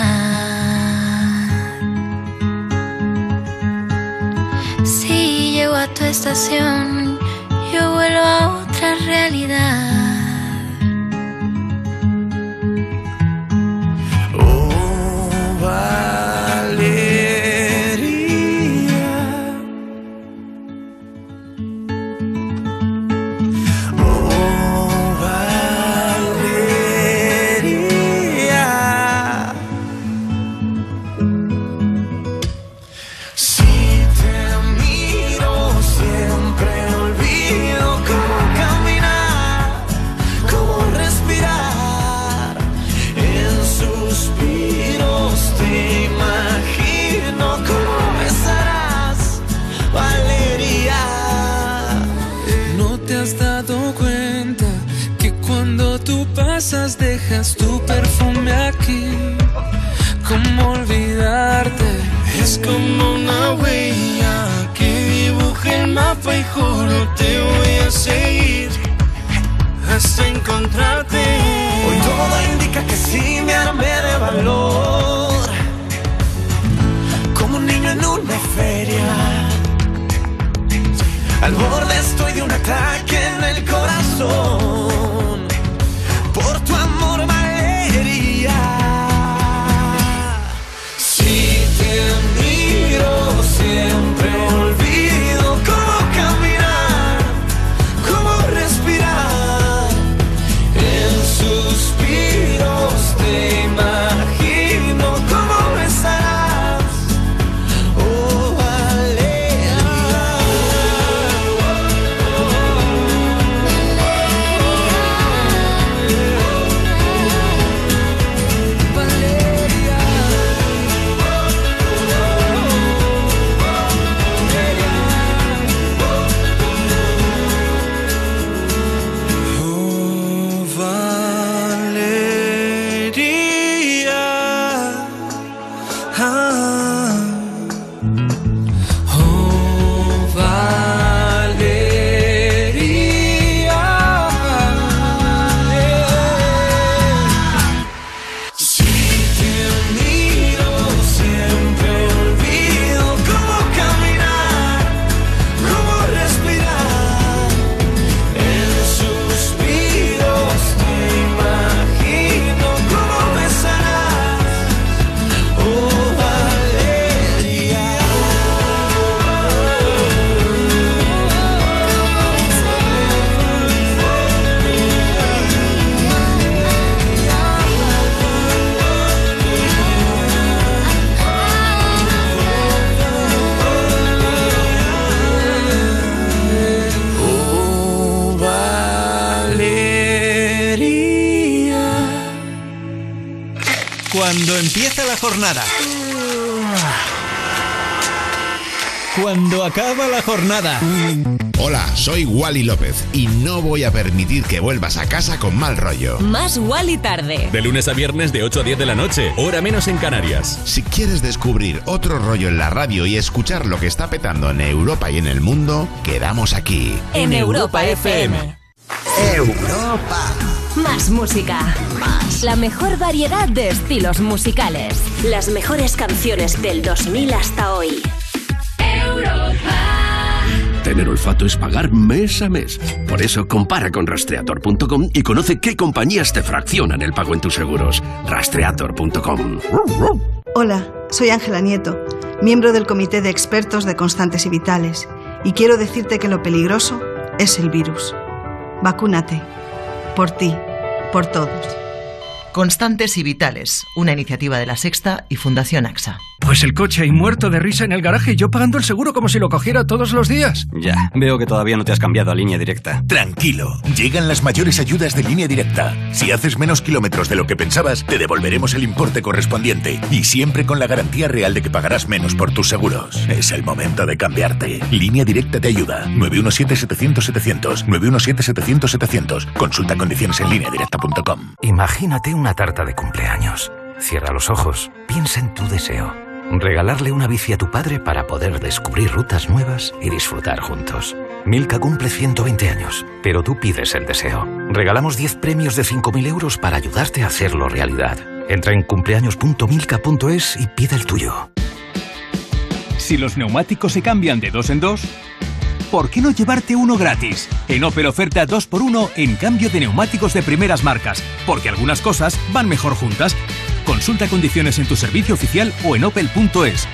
Jornada. Hola, soy Wally López y no voy a permitir que vuelvas a casa con mal rollo. Más Wally tarde. De lunes a viernes de 8 a 10 de la noche, hora menos en Canarias. Si quieres descubrir otro rollo en la radio y escuchar lo que está petando en Europa y en el mundo, quedamos aquí. En Europa FM. Europa. Más música. Más. La mejor variedad de estilos musicales. Las mejores canciones del 2000 hasta hoy. Tener olfato es pagar mes a mes. Por eso compara con rastreator.com y conoce qué compañías te fraccionan el pago en tus seguros. Rastreator.com. Hola, soy Ángela Nieto, miembro del Comité de Expertos de Constantes y Vitales, y quiero decirte que lo peligroso es el virus. Vacúnate. Por ti, por todos. Constantes y Vitales, una iniciativa de La Sexta y Fundación AXA. Pues el coche ahí muerto de risa en el garaje y yo pagando el seguro como si lo cogiera todos los días. Ya, veo que todavía no te has cambiado a línea directa. Tranquilo, llegan las mayores ayudas de línea directa. Si haces menos kilómetros de lo que pensabas, te devolveremos el importe correspondiente y siempre con la garantía real de que pagarás menos por tus seguros. Es el momento de cambiarte. Línea directa te ayuda. 917-700-700. 917-700-700. Consulta condiciones en lineadirecta.com. Imagínate una tarta de cumpleaños. Cierra los ojos, piensa en tu deseo. Regalarle una bici a tu padre para poder descubrir rutas nuevas y disfrutar juntos. Milka cumple 120 años, pero tú pides el deseo. Regalamos 10 premios de 5.000 euros para ayudarte a hacerlo realidad. Entra en cumpleaños.milka.es y pide el tuyo. Si los neumáticos se cambian de dos en dos, ¿por qué no llevarte uno gratis? En Opel oferta 2x1 en cambio de neumáticos de primeras marcas, porque algunas cosas van mejor juntas. Consulta condiciones en tu servicio oficial o en opel.es.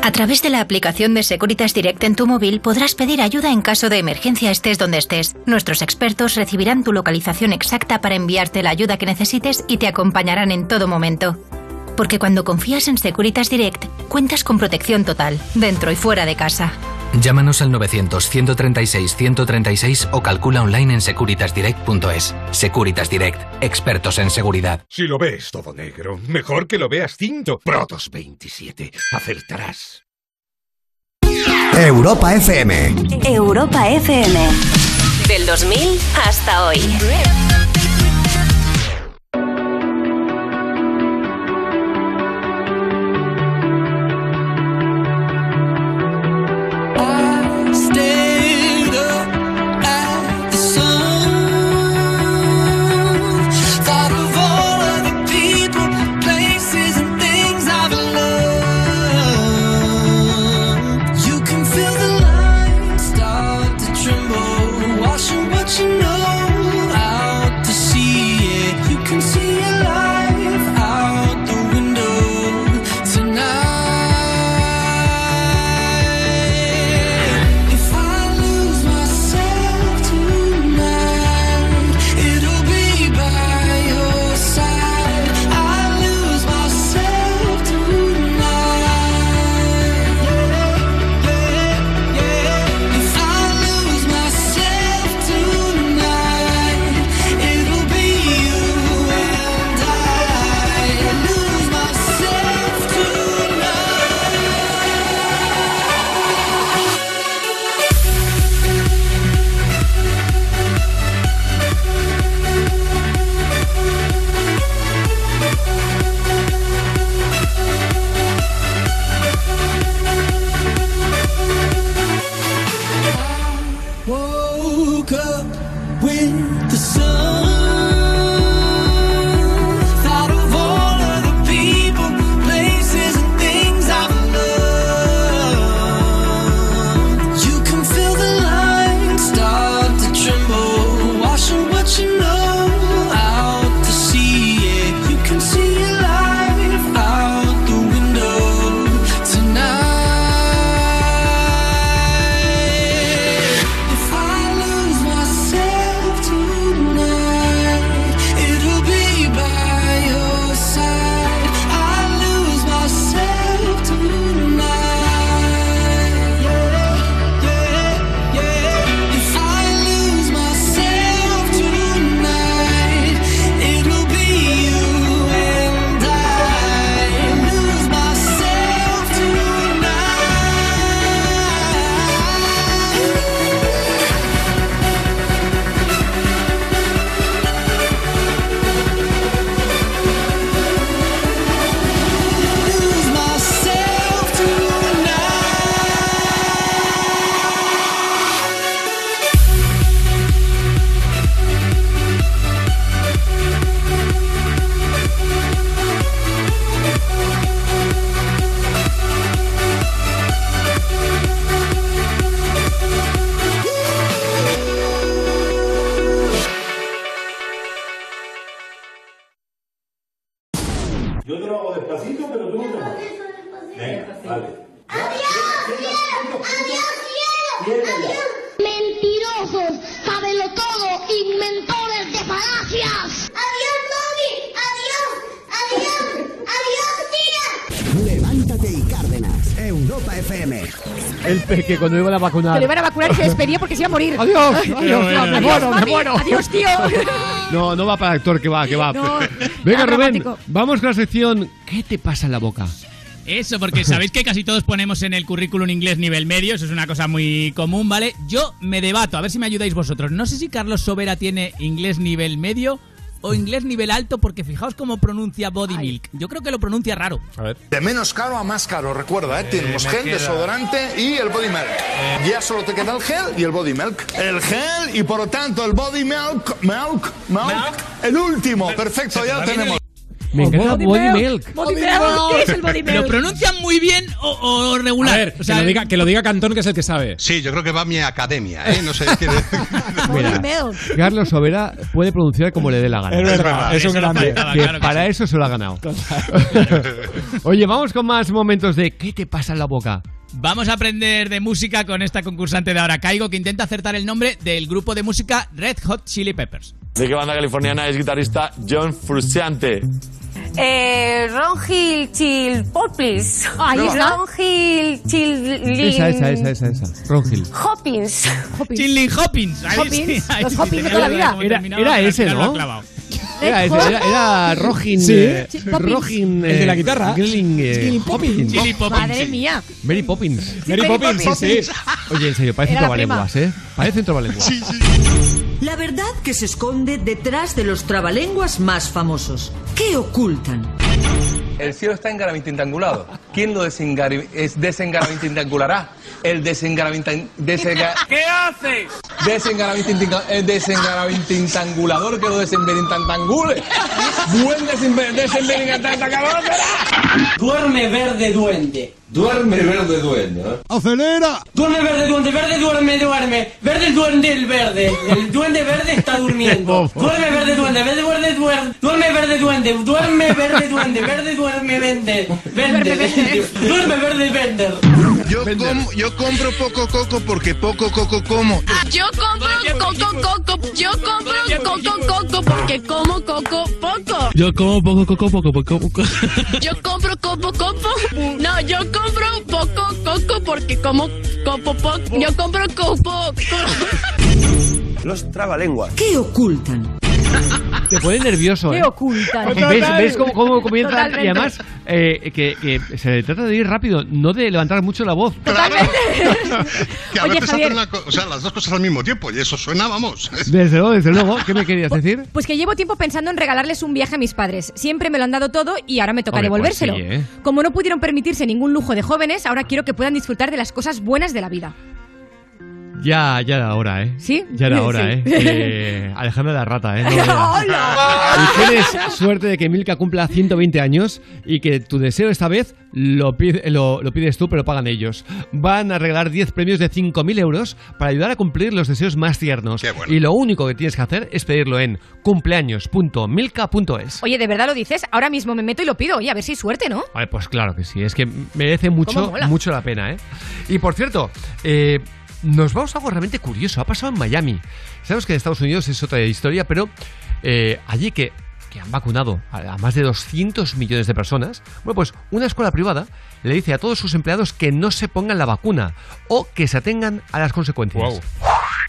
A través de la aplicación de Securitas Direct en tu móvil podrás pedir ayuda en caso de emergencia estés donde estés. Nuestros expertos recibirán tu localización exacta para enviarte la ayuda que necesites y te acompañarán en todo momento. Porque cuando confías en Securitas Direct, cuentas con protección total, dentro y fuera de casa. Llámanos al 900-136-136 o calcula online en securitasdirect.es. Securitas Direct, expertos en seguridad. Si lo ves todo negro, mejor que lo veas cinto. Protos 27. Acertarás. Europa FM. Europa FM. Del 2000 hasta hoy. Cuando iban a vacunar. Que le iban a vacunar y se despedía porque se iba a morir. Adiós, adiós, Adiós, me muero, me muero. Adiós, tío. No, no va para actor, que va, que va. No, Venga, Rubén, dramático. vamos con la sección ¿Qué te pasa en la boca? Eso, porque sabéis que casi todos ponemos en el currículum inglés nivel medio, eso es una cosa muy común, ¿vale? Yo me debato, a ver si me ayudáis vosotros. No sé si Carlos Sobera tiene inglés nivel medio o inglés nivel alto porque fijaos cómo pronuncia body milk. Yo creo que lo pronuncia raro. De menos caro a más caro, recuerda, ¿eh? Tenemos me gel, queda- desodorante y el body milk. Ya solo te queda el gel y el body milk. El gel y por lo tanto el body milk, milk, milk, el último. Perfecto, ya lo tenemos. Me encanta Body Body milk. Milk. Body milk. ¿Qué es el body ¿Lo pronuncian muy bien o, o regular? A ver, O sea, que, lo diga, que lo diga Cantón, que es el que sabe. Sí, yo creo que va a mi academia, ¿eh? No sé quién Mira, Carlos Sobera puede pronunciar como le dé la gana. Es verdad, es un grande. faltaba, claro para eso se lo ha ganado. Oye, vamos con más momentos de ¿qué te pasa en la boca? Vamos a aprender de música con esta concursante de ahora, Caigo, que intenta acertar el nombre del grupo de música Red Hot Chili Peppers. ¿De qué banda californiana es guitarrista John Frusciante? Eh, Ron Hill Chill Poplis. Ahí está. Ron Hill Chill Esa, esa, esa, esa, esa. Ron Hill. Hoppins. Chili Hoppins. Ahí Hoppins, sí, ahí los sí, Hoppins de tenía toda la vida. Era, terminaba, era pero al ese, final lo ha ¿no? clavado. Era ese, era, era Rojin. Sí. eh, Sí, Poppins. Rojin. El de la eh, guitarra. Grilling, eh, Chili Poppins. Chili Poppins. Madre mía. Mary Poppins. Mary Poppins, sí, sí. Oye, en serio, parece Era la trabalenguas, ¿eh? Parece un trabalenguas. La verdad que se esconde detrás de los trabalenguas más famosos. ¿Qué ocultan? El cielo está engaravintangulado. ¿Quién lo desengaravintanglará? El desengaravintang... Desenga... ¿Qué haces? Desengaravintangulador que lo desenverintangule. Buen desenver- desenverintangulador será. Duerme verde duende. Duerme verde duende. ¡Acelera! Duerme verde duende, verde duerme, duerme. Verde el duende, el verde. El duende verde está durmiendo. Duerme verde duende, verde duende, duerme. Duerme verde duende, duerme verde duende, verde duerme vende. Vende, vende. Duerme verde vender. Yo compro poco coco porque poco coco como. Yo compro coco coco, yo compro coco coco porque como coco poco. Yo como poco coco, poco, poco, poco. Yo compro coco coco. No, yo compro poco coco porque como coco poco. Yo compro coco. Los trabalenguas. ¿Qué ocultan? Te pone nervioso, ¿eh? ¿Qué ocultan? ¿Ves, ves cómo, cómo comienza? Totalmente. Y además, eh, que, que se trata de ir rápido, no de levantar mucho la voz. Que a Oye, veces Javier. hacen la o sea, las dos cosas al mismo tiempo y eso suena, vamos. Desde luego, desde luego. ¿Qué me querías decir? Pues que llevo tiempo pensando en regalarles un viaje a mis padres. Siempre me lo han dado todo y ahora me toca Hombre, pues devolvérselo. sí, ¿eh? Como no pudieron permitirse ningún lujo de jóvenes, ahora quiero que puedan disfrutar de las cosas buenas de la vida. Ya, ya era hora, ¿eh? ¿Sí? Ya era hora, Sí. ¿eh? eh Alejandra la rata, ¿eh? No y tienes suerte de que Milka cumpla 120 años y que tu deseo esta vez lo, pide- lo, lo pides tú, pero pagan ellos. Van a regalar 10 premios de 5.000 euros para ayudar a cumplir los deseos más tiernos. Y lo único que tienes que hacer es pedirlo en cumpleaños.milka.es. Oye, ¿de verdad lo dices? Ahora mismo me meto y lo pido. Oye, a ver si hay suerte, ¿no? Vale, pues claro que sí, es que merece mucho, mucho la pena, ¿eh? Y por cierto, eh, nos vamos a algo realmente curioso. Ha pasado en Miami. Sabemos que en Estados Unidos es otra historia, pero eh, allí que, que han vacunado a, más de 200 millones de personas, bueno, pues una escuela privada le dice a todos sus empleados que no se pongan la vacuna o que se atengan a las consecuencias.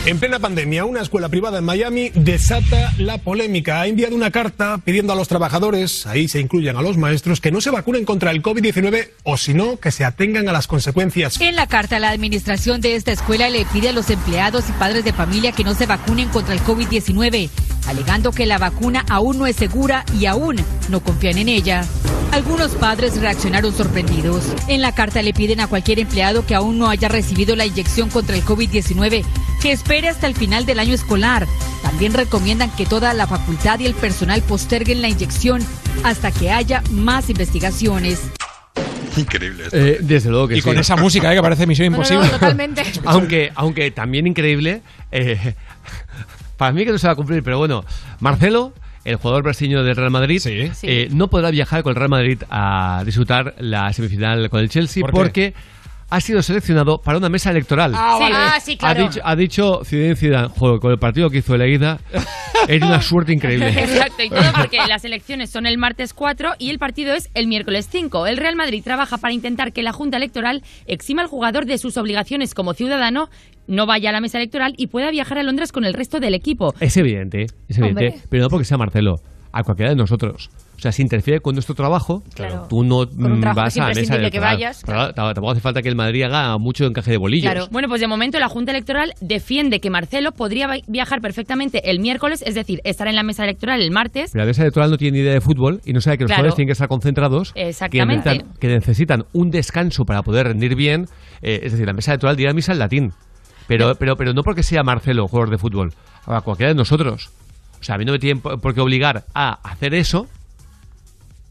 En plena pandemia, una escuela privada en Miami desata la polémica. Ha enviado una carta pidiendo a los trabajadores, ahí se incluyen a los maestros, que no se vacunen contra el COVID-19 o si no, que se atengan a las consecuencias. En la carta, la administración de esta escuela le pide a los empleados y padres de familia que no se vacunen contra el COVID-19, alegando que la vacuna aún no es segura y aún no confían en ella. Algunos padres reaccionaron sorprendidos. En la carta le piden a cualquier empleado que aún no haya recibido la inyección contra el COVID-19 que espere hasta el final del año escolar. También recomiendan que toda la facultad y el personal posterguen la inyección hasta que haya más investigaciones. Increíble. esto. Eh, desde luego que Y sí. con esa música, ¿eh? que parece Misión Imposible. totalmente. aunque, aunque también increíble, eh, para mí que no se va a cumplir, pero bueno, Marcelo, el jugador brasileño del Real Madrid, eh, no podrá viajar con el Real Madrid a disfrutar la semifinal con el Chelsea ¿Por qué? porque ha sido seleccionado para una mesa electoral. Ah, Sí. vale. ah, sí, claro. Ha dicho, ha dicho Zidane Zidane, "Joder, con el partido que hizo ida, es una suerte increíble. Exacto, y todo porque las elecciones son el martes 4 y el partido es el miércoles 5. El Real Madrid trabaja para intentar que la Junta Electoral exima al jugador de sus obligaciones como ciudadano, no vaya a la mesa electoral y pueda viajar a Londres con el resto del equipo. Es evidente, es evidente, Hombre. pero no porque sea Marcelo, a cualquiera de nosotros. O sea, si interfiere con nuestro trabajo, Claro. tú no vas a la mesa que vayas, Pero claro, tampoco hace falta que el Madrid haga mucho encaje de bolillos. Claro. Bueno, pues de momento la Junta Electoral defiende que Marcelo podría vi- viajar perfectamente el miércoles, es decir, estar en la mesa electoral el martes. Pero la mesa electoral no tiene ni idea de fútbol y no sabe que los jugadores tienen que estar concentrados, que Exactamente. necesitan, que necesitan un descanso para poder rendir bien. eh, es decir, la mesa electoral dirá misa en latín. Pero, pero, pero no porque sea Marcelo jugador de fútbol, a cualquiera de nosotros. O sea, a mí no me tienen por qué obligar a hacer eso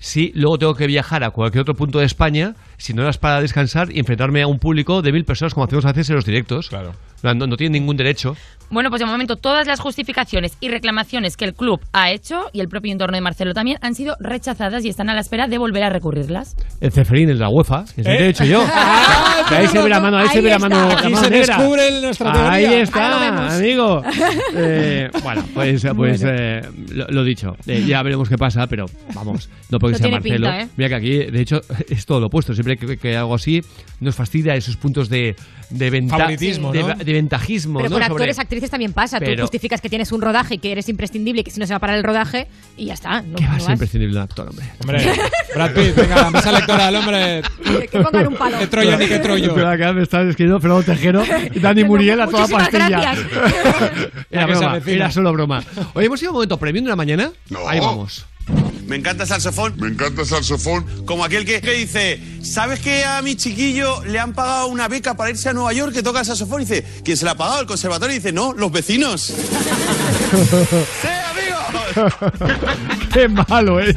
si luego tengo que viajar a cualquier otro punto de España, si no es para descansar y enfrentarme a un público de mil personas como hacemos a veces en los directos. Claro. No, no tienen ningún derecho. Bueno, pues de momento todas las justificaciones y reclamaciones que el club ha hecho y el propio entorno de Marcelo también han sido rechazadas y están a la espera de volver a recurrirlas. El Ceferín, el de la UEFA, que se ¿Eh? he dicho yo. Ah, Que ahí se ve la mano, ahí, se ahí ve la mano. la Aquí mano se descubre nuestra teoría. Ahí está, vemos. amigo. Eh, bueno, pues, pues eh, lo, lo dicho. Eh, ya veremos qué pasa, pero vamos, no porque No sea tiene Marcelo. pinta, ¿eh? Mira que aquí, de hecho, es todo lo opuesto. Siempre que, que algo así nos fastidia esos puntos de, de, venta- Favoritismo, de, ¿no? de ventajismo. Pero ¿no? con Sobre- actores, actrices también pasa. Tú justificas que tienes un rodaje y que eres imprescindible y que si no se va a parar el rodaje y ya está. No, ¿Qué va a no ser vas. imprescindible un actor, hombre? Hombre, Brad Pitt, venga, la mesa electoral, hombre. Que pongan un palo. Que trollo ni que que me estás escribiendo Fernando Tejero y Dani Muriel a toda pastilla. Era broma, era solo broma. Oye, hemos ido un momento premium de la mañana. Ahí vamos. Me encanta el saxofón. Me encanta el saxofón. Como aquel que, que dice, ¿sabes que a mi chiquillo le han pagado una beca para irse a Nueva York que toca el saxofón? Y dice, ¿quién se la ha pagado? ¿El conservatorio? Y dice, no, los vecinos. ¡Sí, amigos! Qué malo, ¿eh?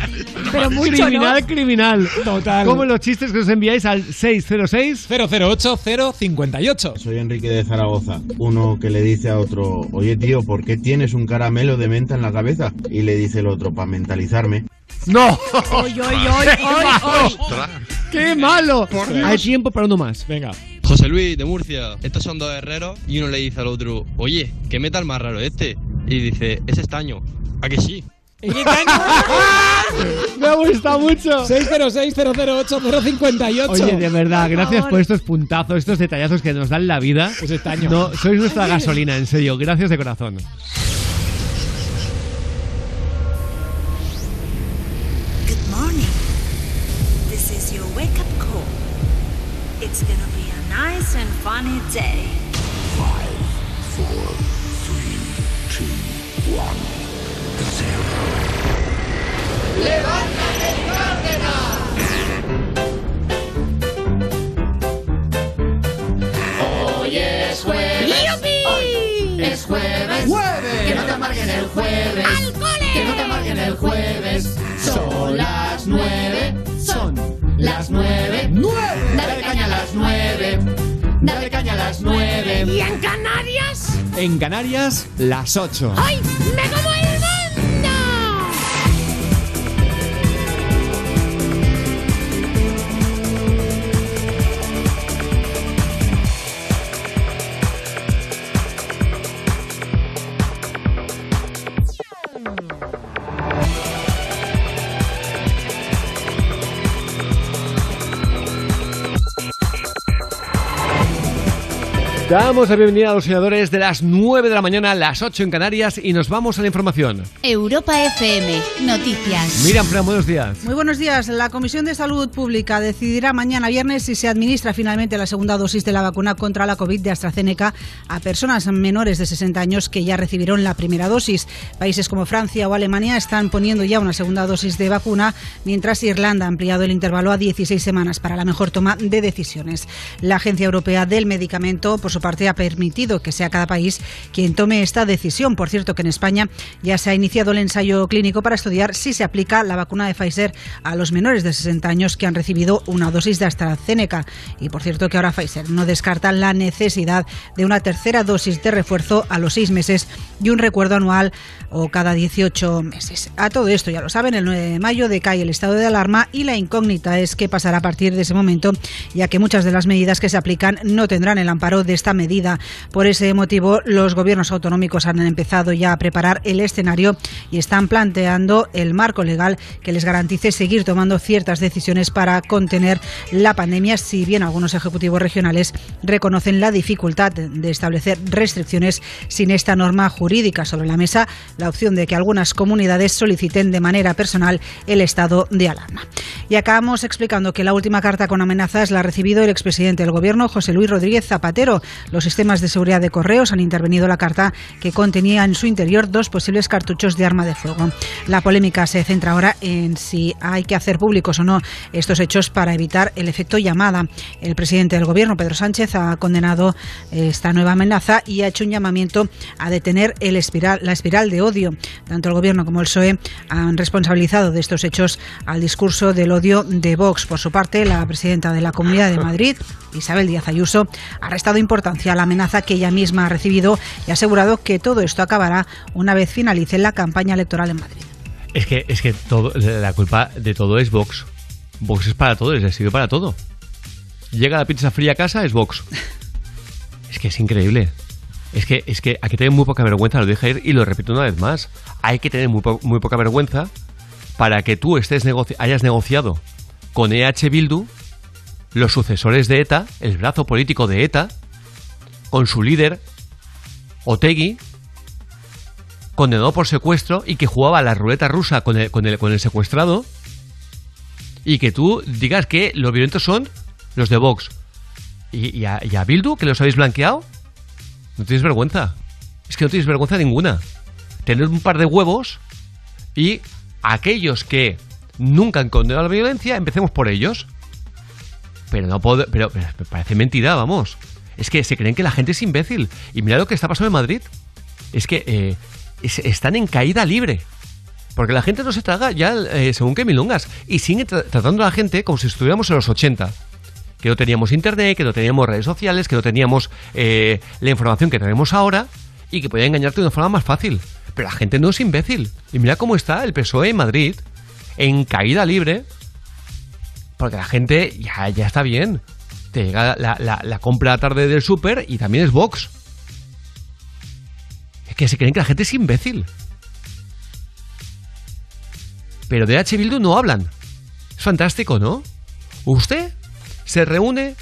Pero mucho, criminal, ¿no? criminal. Total. Como los chistes que os enviáis al 606 008 058. Soy Enrique de Zaragoza. Uno que le dice a otro, oye tío, ¿por qué tienes un caramelo de menta en la cabeza? Y le dice el otro, para mentalizarme. ¡No! Oy, oy, oy, oy, oy. ¡Qué malo! Hay tiempo para uno más. Venga. José Luis de Murcia, estos son dos herreros y uno le dice al otro, oye, ¿qué metal más raro este? Y dice, es estaño. ¿A que sí? Me ha gustado mucho. 606 008 058. Oye, de verdad, gracias por estos puntazos, estos detallazos que nos dan la vida. Ese estaño. No, sois nuestra gasolina, en serio. Gracias de corazón. Es jueves. Hoy es jueves. Que no te amarguen el jueves. Que no te amarguen el jueves. Son las nueve. Son las nueve. Dale caña a las nueve. Dale caña a las nueve. ¿Y en Canarias? En Canarias, las 8. ¡Ay! ¡Me como el Damos la bienvenida a los senadores de las 9 de la mañana a las 8 en Canarias y nos vamos a la información. Europa FM, noticias. Miriam Fran, buenos días. Muy buenos días. La Comisión de Salud Pública decidirá mañana viernes si se administra finalmente la segunda dosis de la vacuna contra la COVID de AstraZeneca a personas menores de 60 años que ya recibieron la primera dosis. Países como Francia o Alemania están poniendo ya una segunda dosis de vacuna, mientras Irlanda ha ampliado el intervalo a 16 semanas para la mejor toma de decisiones. La Agencia Europea del Medicamento, por su parte, ha permitido que sea cada país quien tome esta decisión. Por cierto, que en España ya se ha iniciado el ensayo clínico para estudiar si se aplica la vacuna de Pfizer a los menores de 60 años que han recibido una dosis de AstraZeneca. Y por cierto que ahora Pfizer no descarta la necesidad de una tercera dosis de refuerzo a los seis meses y un recuerdo anual o cada 18 meses. A todo esto, ya lo saben, el 9 de mayo decae el estado de alarma y la incógnita es qué pasará a partir de ese momento, ya que muchas de las medidas que se aplican no tendrán el amparo de esta esta medida. Por ese motivo, los gobiernos autonómicos han empezado ya a preparar el escenario y están planteando el marco legal que les garantice seguir tomando ciertas decisiones para contener la pandemia, si bien algunos ejecutivos regionales reconocen la dificultad de establecer restricciones sin esta norma jurídica sobre la mesa, la opción de que algunas comunidades soliciten de manera personal el estado de alarma. Y acabamos explicando que la última carta con amenazas la ha recibido el expresidente del Gobierno, José Luis Rodríguez Zapatero. Los sistemas de seguridad de correos han intervenido la carta que contenía en su interior dos posibles cartuchos de arma de fuego. La polémica se centra ahora en si hay que hacer públicos o no estos hechos para evitar el efecto llamada. El presidente del Gobierno, Pedro Sánchez, ha condenado esta nueva amenaza y ha hecho un llamamiento a detener el espiral, la espiral de odio. Tanto el Gobierno como el PSOE han responsabilizado de estos hechos al discurso del odio de Vox. Por su parte, la presidenta de la Comunidad de Madrid, Isabel Díaz Ayuso, ha restado importancia la amenaza que ella misma ha recibido y ha asegurado que todo esto acabará una vez finalice la campaña electoral en Madrid. Es que, es que todo, la culpa de todo es Vox. Vox es para todo, es sirve para todo. Llega la pizza fría a casa, es Vox. Es que es increíble. Es que, es que hay que tener muy poca vergüenza, lo dije ayer y lo repito una vez más. Hay que tener muy poca vergüenza para que tú estés negoci- hayas negociado con EH Bildu, los sucesores de ETA, el brazo político de ETA, con su líder, Otegui, condenado por secuestro y que jugaba la ruleta rusa con el, con el, con el secuestrado, y que tú digas que los violentos son los de Vox. ¿Y, a, Bildu, que los habéis blanqueado? No tienes vergüenza. Es que no tienes vergüenza ninguna. Tener un par de huevos y aquellos que nunca han condenado la violencia, empecemos por ellos. Pero no puedo, pero, pero parece mentira, vamos. Es que se creen que la gente es imbécil. Y mira lo que está pasando en Madrid. Es que eh, es- están en caída libre. Porque la gente no se traga ya eh, según qué milongas. Y siguen tra- tratando a la gente como si estuviéramos en los 80. Que no teníamos internet, que no teníamos redes sociales, que no teníamos eh, la información que tenemos ahora y que podía engañarte de una forma más fácil. Pero la gente no es imbécil. Y mira cómo está el PSOE en Madrid, en caída libre, porque la gente ya, ya está bien. Te llega la, la- la compra tarde del súper y también es Vox. Es que se creen que la gente es imbécil. Pero de H. Bildu no hablan. Es fantástico, ¿no? Usted se reúne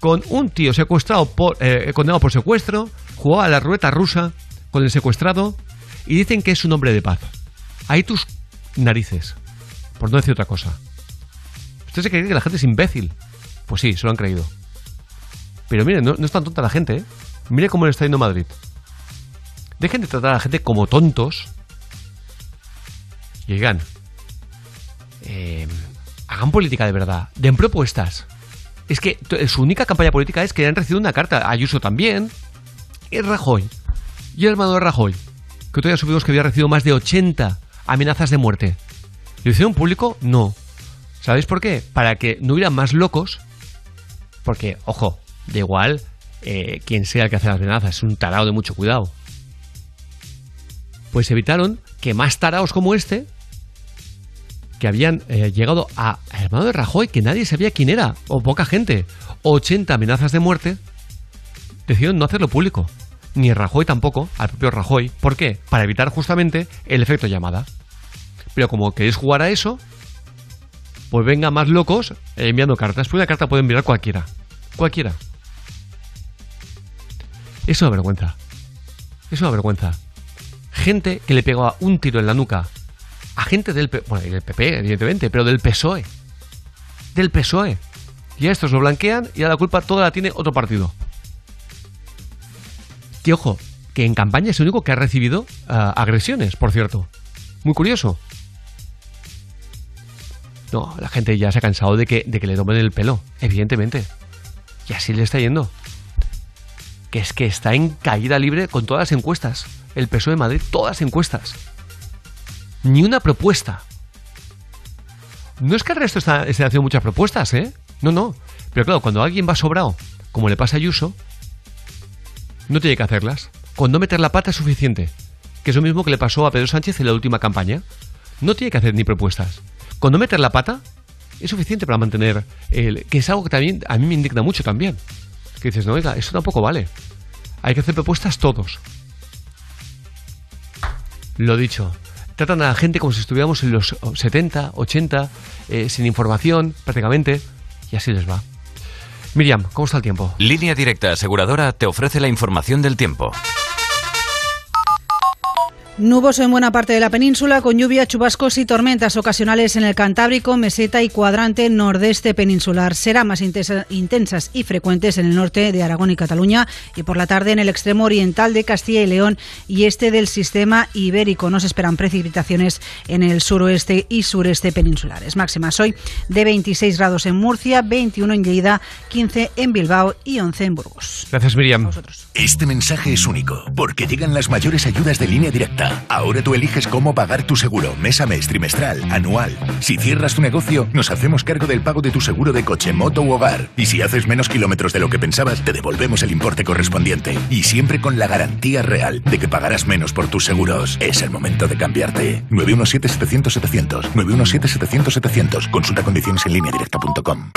con un tío secuestrado por, eh, condenado por secuestro, jugaba a la ruleta rusa con el secuestrado y dicen que es un hombre de paz. Ahí tus narices, por no decir otra cosa. Usted se cree que la gente es imbécil. Pues sí, se lo han creído. Pero miren, no, es tan tonta la gente, ¿eh? Mire cómo le está yendo Madrid. Dejen de tratar a la gente como tontos. Y oigan, eh, hagan política de verdad. Den propuestas. Es que su única campaña política es que han recibido una carta. Ayuso también. Y Rajoy. Y el hermano de Rajoy. Que todavía supimos que había recibido más de 80 amenazas de muerte. ¿Lo hicieron público? No. ¿Sabéis por qué? Para que no hubiera más locos. Porque, ojo, da igual eh, quien sea el que hace las amenazas. Es un tarado de mucho cuidado. Pues evitaron que más taraos como este que habían eh, llegado a hermano de Rajoy, que nadie sabía quién era, o poca gente, 80 amenazas de muerte, decidieron no hacerlo público. Ni Rajoy tampoco, al propio Rajoy. ¿Por qué? Para evitar justamente el efecto llamada. Pero como queréis jugar a eso, pues venga más locos eh, enviando cartas. Pues una carta puede enviar cualquiera. Cualquiera. Es una vergüenza. Es una vergüenza. Gente que le pegaba un tiro en la nuca a gente del, bueno, del PP, evidentemente, pero del PSOE. Del PSOE. Y a estos lo blanquean y a la culpa toda la tiene otro partido. Que ojo, que en campaña es el único que ha recibido ah, agresiones, por cierto. Muy curioso. No, la gente ya se ha cansado de que, de que le tomen el pelo, evidentemente. Y así le está yendo. Que es que está en caída libre con todas las encuestas. El PSOE de Madrid, todas las encuestas. Ni una propuesta. No es que el resto está, esté haciendo muchas propuestas, ¿eh? No, no. Pero claro, cuando alguien va sobrado, como le pasa a Ayuso, no tiene que hacerlas. Con no meter la pata es suficiente. Que es lo mismo que le pasó a Pedro Sánchez en la última campaña. No tiene que hacer ni propuestas. Con no meter la pata es suficiente para mantener el... Que es algo que también a mí me indigna mucho también. que dices, no, oiga, eso tampoco vale. Hay que hacer propuestas todos. Lo dicho, tratan a la gente como si estuviéramos en los 70, 80, eh, sin información prácticamente, y así les va. Miriam, ¿cómo está el tiempo? Línea Directa Aseguradora te ofrece la información del tiempo. Nuboso en buena parte de la península, con lluvia, chubascos y tormentas ocasionales en el Cantábrico, meseta y cuadrante nordeste peninsular. Será más intensa- intensas y frecuentes en el norte de Aragón y Cataluña y por la tarde en el extremo oriental de Castilla y León y este del sistema ibérico. No se esperan precipitaciones en el suroeste y sureste peninsulares. Máximas hoy de 26 grados en Murcia, 21 en Lleida, 15 en Bilbao y 11 en Burgos. Gracias, Miriam. Este mensaje es único, porque llegan las mayores ayudas de línea directa. Ahora tú eliges cómo pagar tu seguro, mes a mes, trimestral, anual. Si cierras tu negocio, nos hacemos cargo del pago de tu seguro de coche, moto u hogar. Y si haces menos kilómetros de lo que pensabas, te devolvemos el importe correspondiente. Y siempre con la garantía real de que pagarás menos por tus seguros. Es el momento de cambiarte. 917-700-700. 917-700-700. Consulta condiciones en línea directa.com.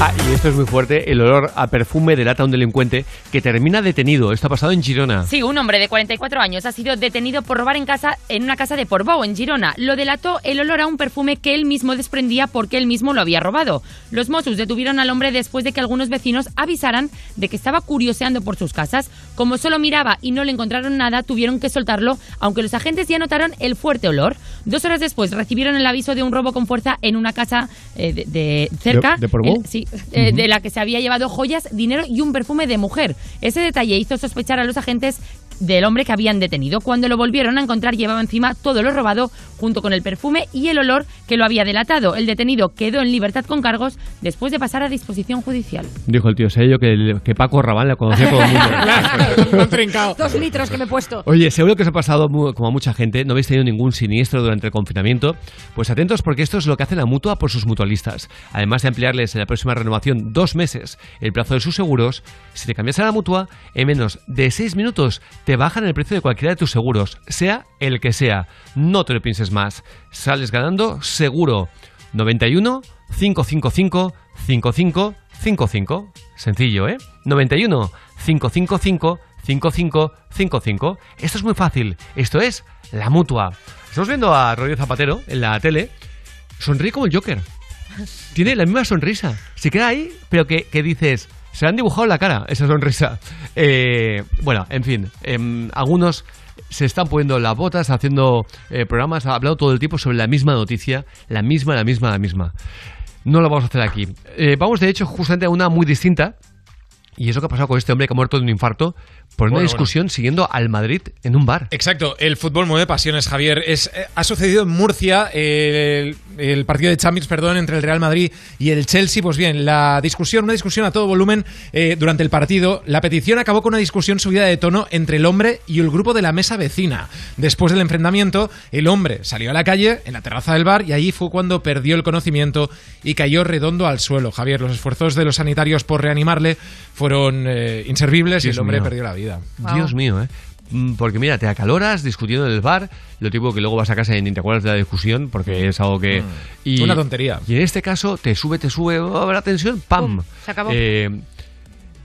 Ah, y esto es muy fuerte, el olor a perfume delata a un delincuente que termina detenido. Esto ha pasado en Girona. Sí, un hombre de 44 años ha sido detenido por robar en casa en una casa de Portbou, en Girona. Lo delató el olor a un perfume que él mismo desprendía porque él mismo lo había robado. Los Mossos detuvieron al hombre después de que algunos vecinos avisaran de que estaba curioseando por sus casas. Como solo miraba y no le encontraron nada, tuvieron que soltarlo, aunque los agentes ya notaron el fuerte olor. Dos horas después recibieron el aviso de un robo con fuerza en una casa eh, de, de cerca. ¿De- de Portbou? El- eh, de la que se había llevado joyas, dinero y un perfume de mujer. Ese detalle hizo sospechar a los agentes del hombre que habían detenido. Cuando lo volvieron a encontrar llevaba encima todo lo robado junto con el perfume y el olor que lo había delatado. El detenido quedó en libertad con cargos después de pasar a disposición judicial. Dijo el tío Sello que, que Paco Rabanne la conocía el mundo. Dos litros que me he puesto. Oye, seguro que os ha pasado como a mucha gente, no habéis tenido ningún siniestro durante el confinamiento, pues atentos porque esto es lo que hace la mutua por sus mutualistas. Además de ampliarles en la próxima renovación dos meses el plazo de sus seguros, si te cambias a la mutua, en menos de seis minutos te bajan el precio de cualquiera de tus seguros, sea el que sea. No te lo pienses más. Sales ganando seguro. 91 555 5555. Sencillo, ¿eh? 91 555 5555. Esto es muy fácil. Esto es la mutua. Estamos viendo a Rodríguez Zapatero en la tele. Sonríe como el Joker. Tiene la misma sonrisa. Se queda ahí, pero que, dices, se han dibujado la cara esa sonrisa. Eh, bueno, en fin, em, algunos se están poniendo las botas, haciendo eh, programas, ha hablado todo el tiempo sobre la misma noticia, la misma, la misma, la misma. No lo vamos a hacer aquí. Eh, vamos, de hecho, justamente a una muy distinta. Y es lo que ha pasado con este hombre que ha muerto de un infarto por una Bueno, discusión siguiendo al Madrid en un bar. Exacto, el fútbol mueve pasiones, Javier. Es, eh, ha sucedido en Murcia el, el partido de Champions, perdón, entre el Real Madrid y el Chelsea. Pues bien, la discusión, una discusión a todo volumen eh, durante el partido. La petición acabó con una discusión subida de tono entre el hombre y el grupo de la mesa vecina. Después del enfrentamiento, el hombre salió a la calle, en la terraza del bar, y allí fue cuando perdió el conocimiento y cayó redondo al suelo. Javier, los esfuerzos de los sanitarios por reanimarle fueron eh, inservibles y Dios el hombre mío. perdió la vida. Dios mío, ¿eh? Mm, Porque mira, te acaloras discutiendo en el bar, lo tipo que luego vas a casa y ni te acuerdas de la discusión porque es algo que... Y, Mm. Una tontería. Y en este caso te sube, te sube oh, la tensión, ¡pam! se acabó. Eh,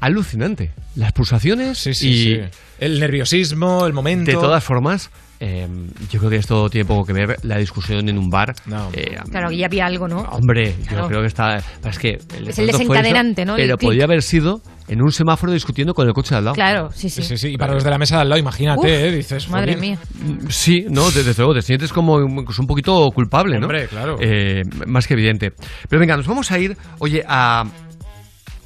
alucinante. Las pulsaciones Sí, sí, y sí. El nerviosismo, el momento. de todas formas, eh, yo creo que esto tiene poco que ver la discusión en un bar. Eh, Claro, que ya había algo, ¿no? Hombre, yo creo que está. Es que el, Es el desencadenante, ¿no? El Pero clic. podía haber sido en un semáforo discutiendo con el coche de al lado. Claro, sí, sí. Sí, sí, y para los de la mesa de al lado, imagínate, Uf, ¿eh? Dices, Madre mía. Sí, no, desde, luego, te sientes como un un poquito culpable, ¿no? Hombre, claro. Eh, más que evidente. Pero venga, nos vamos a ir, oye, a,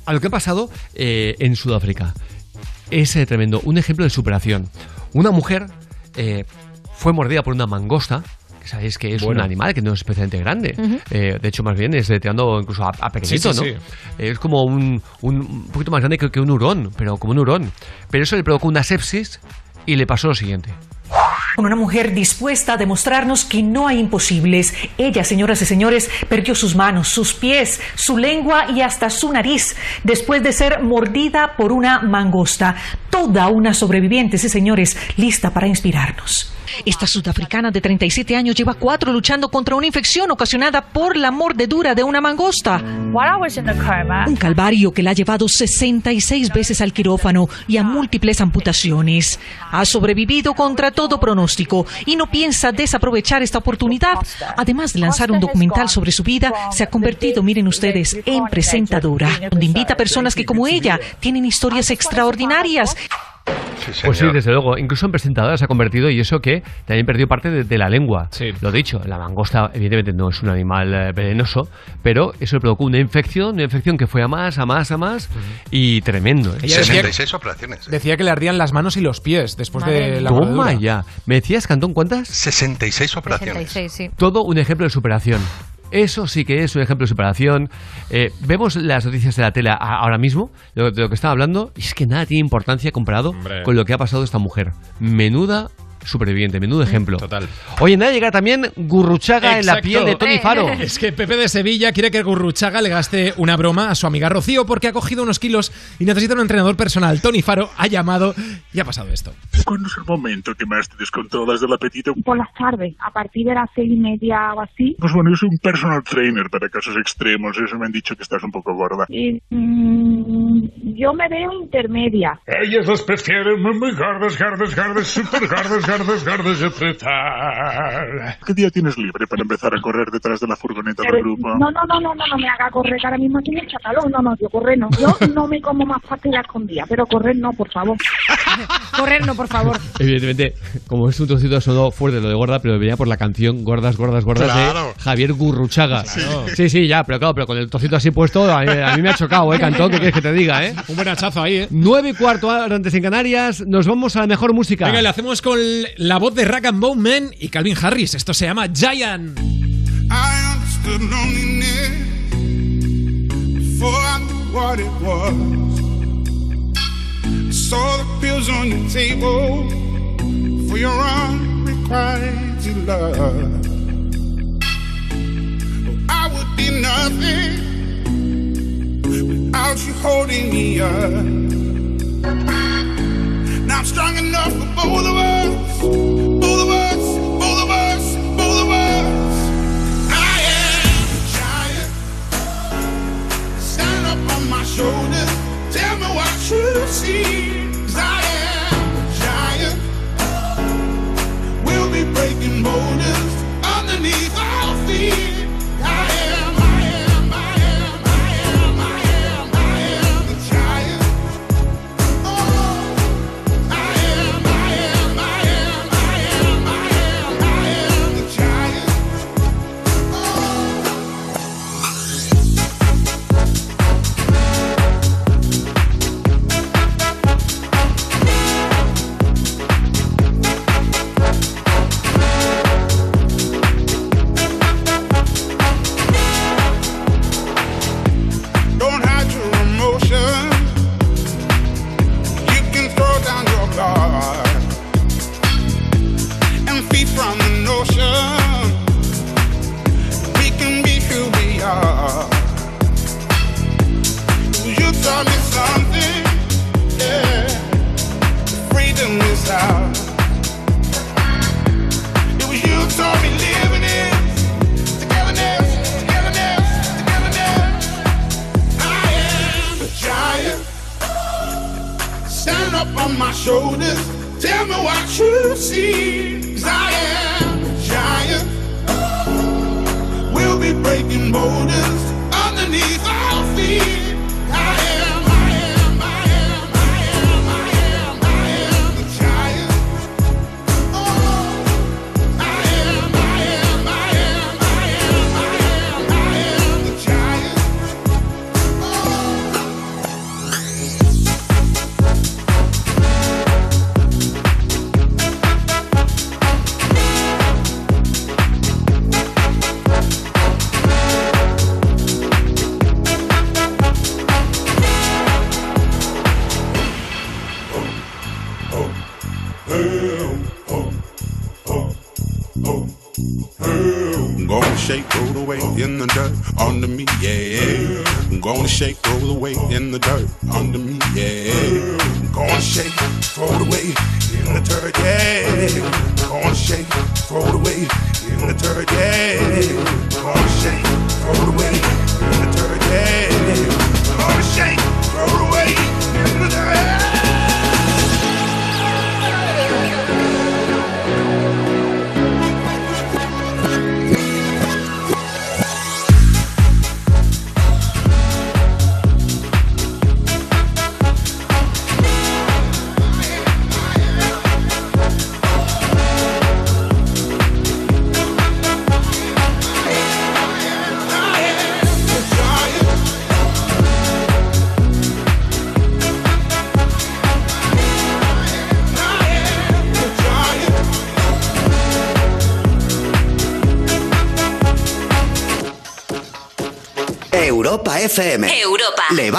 a lo que ha pasado eh, en Sudáfrica. Es eh, tremendo, un ejemplo de superación. Una mujer eh, fue mordida por una mangosta, que sabéis que es Bueno. un animal que no es especialmente grande. Ujú. Eh, de hecho, más bien es eh, tirando incluso a, a pequeñito, Sí, sí, ¿no? sí. Es como un, un, un poquito más grande que, que un hurón, pero como un hurón. Pero eso le provocó una sepsis y le pasó lo siguiente. Con una mujer dispuesta a demostrarnos que no hay imposibles. Ella, señoras y señores, perdió sus manos, sus pies, su lengua y hasta su nariz después de ser mordida mordida por una mangosta. Toda una sobreviviente, sí señores, lista para inspirarnos. Esta sudafricana de 37 años lleva cuatro luchando contra una infección ocasionada por la mordedura de una mangosta. Un calvario que la ha llevado 66 veces al quirófano y a múltiples amputaciones. Ha sobrevivido contra todo pronóstico y no piensa desaprovechar esta oportunidad. Además de lanzar un documental sobre su vida, se ha convertido, miren ustedes, en presentadora, donde invita a personas que como ella tienen historias extraordinarias. Pues sí, desde luego. Incluso en presentadora se ha convertido y eso que también perdió parte de, de la lengua. Lo dicho, la mangosta evidentemente no es un animal eh, venenoso, pero eso le provocó una infección, una infección que fue a más, a más, a más y tremendo. ¿eh? Ella decía- 66 operaciones. Decía que le ardían las manos y los pies después de la Toma mordedura. ya. ¿Me decías, Cantón, cuántas? 66 operaciones. 66, sí. Todo un ejemplo de superación. Eso sí que es un ejemplo de superación. Eh, vemos las noticias de la tele a- ahora mismo, de lo, de lo que estaba hablando, y es que nada tiene importancia comparado Hombre. con lo que ha pasado esta mujer. Menuda superviviente, menudo ejemplo. Total. Oye, nada llega también Gurruchaga en la Exacto. piel de Tony Faro. Es que Pepe de Sevilla quiere que Gurruchaga le gaste una broma a su amiga Rocío porque ha cogido unos kilos y necesita un entrenador personal. Tony Faro ha llamado y ha pasado esto. ¿Cuándo es el momento que más te descontrolas del apetito? Por las tardes, a partir de las seis y media o así. Pues bueno, yo soy un personal trainer para casos extremos, eso me han dicho que estás un poco gorda. Y, mm, yo me veo intermedia. Ellos los prefieren muy, muy gordos, gordos, gordos, super gordos, gordos, gordos y apretar. ¿Qué día tienes libre para empezar a correr detrás de la furgoneta del grupo? No, no, no, no, no, no me haga correr, ahora mismo estoy en chatalón. No, no, yo correr no. Yo no me como más con día, pero correr no, por favor. Correr no, por favor. Evidentemente, como es un trocito sonó fuerte lo de gorda, pero venía por la canción Gordas, Gordas, Gordas Claro. de Javier Gurruchaga. Claro. Sí, sí, ya, pero claro, pero con el trocito así puesto, a mí, a mí me ha chocado, ¿eh, Cantón? ¿Qué quieres que te diga, eh? Un buen hachazo ahí, ¿eh? Nueve y cuarto antes en Canarias, nos vamos a la mejor música. Venga, le hacemos con la voz de Rag and Bone Man y Calvin Harris. Esto se llama Giant. I would be nothing without you holding me up. I'm strong enough for both of us, both of us, both of us, both of us. I am a giant. Stand up on my shoulders. Tell me what you see.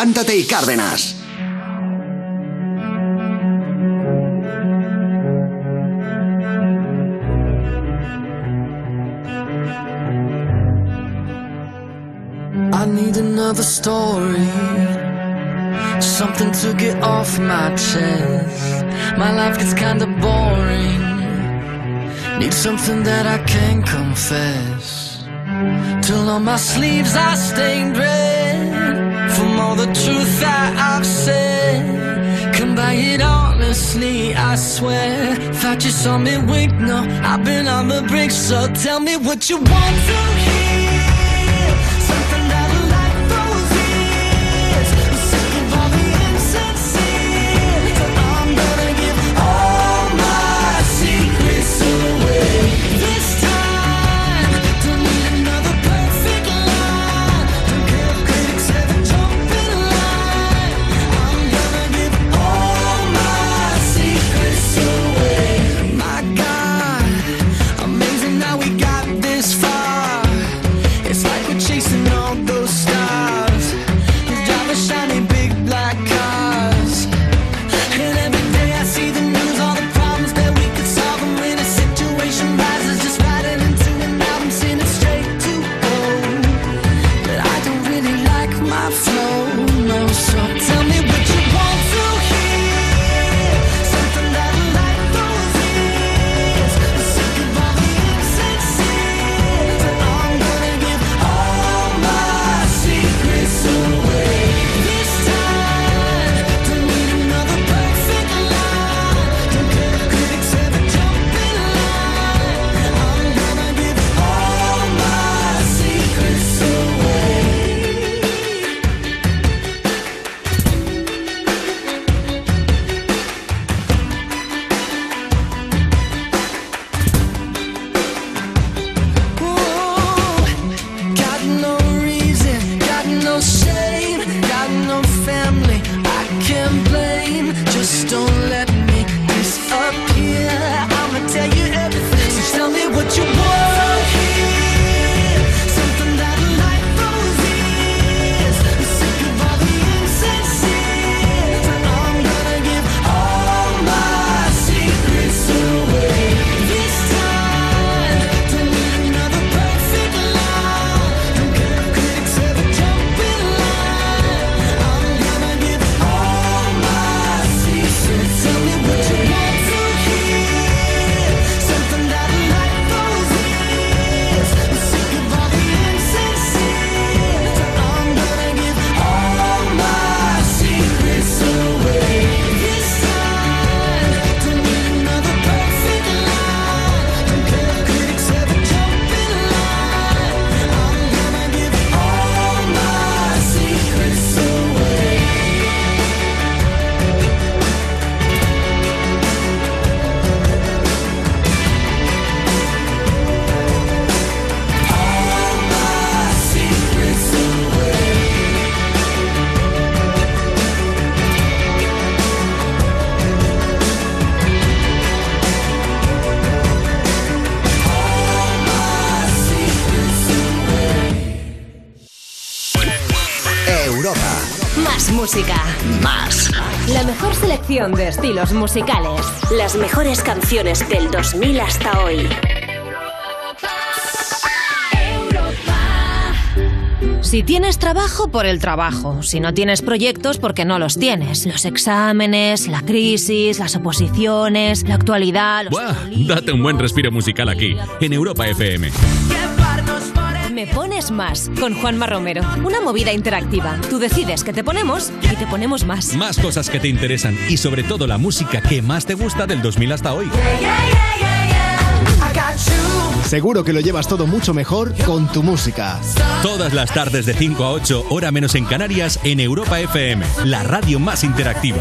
Levántate y Cárdenas. I need another story. Something to get off my chest. My life gets kinda boring. Need something that I can confess. Till on my sleeves I stained red. From all the truth that I've said. Come by it honestly, I swear. Thought you saw me wink, no I've been on the brink, so tell me what you want to hear de estilos musicales. Las mejores canciones del 2000 hasta hoy. Si tienes trabajo, por el trabajo. Si no tienes proyectos, porque no los tienes. Los exámenes, la crisis, las oposiciones, la actualidad. Los Buah, date un buen respiro musical aquí, en Europa FM. Llevarnos me pones más con Juanma Romero. Una movida interactiva. Tú decides que te ponemos y te ponemos más. Más cosas que te interesan y sobre todo la música que más te gusta del 2000 hasta hoy. Seguro que lo llevas todo mucho mejor con tu música. Todas las tardes de 5 a 8, hora menos en Canarias, en Europa FM, la radio más interactiva.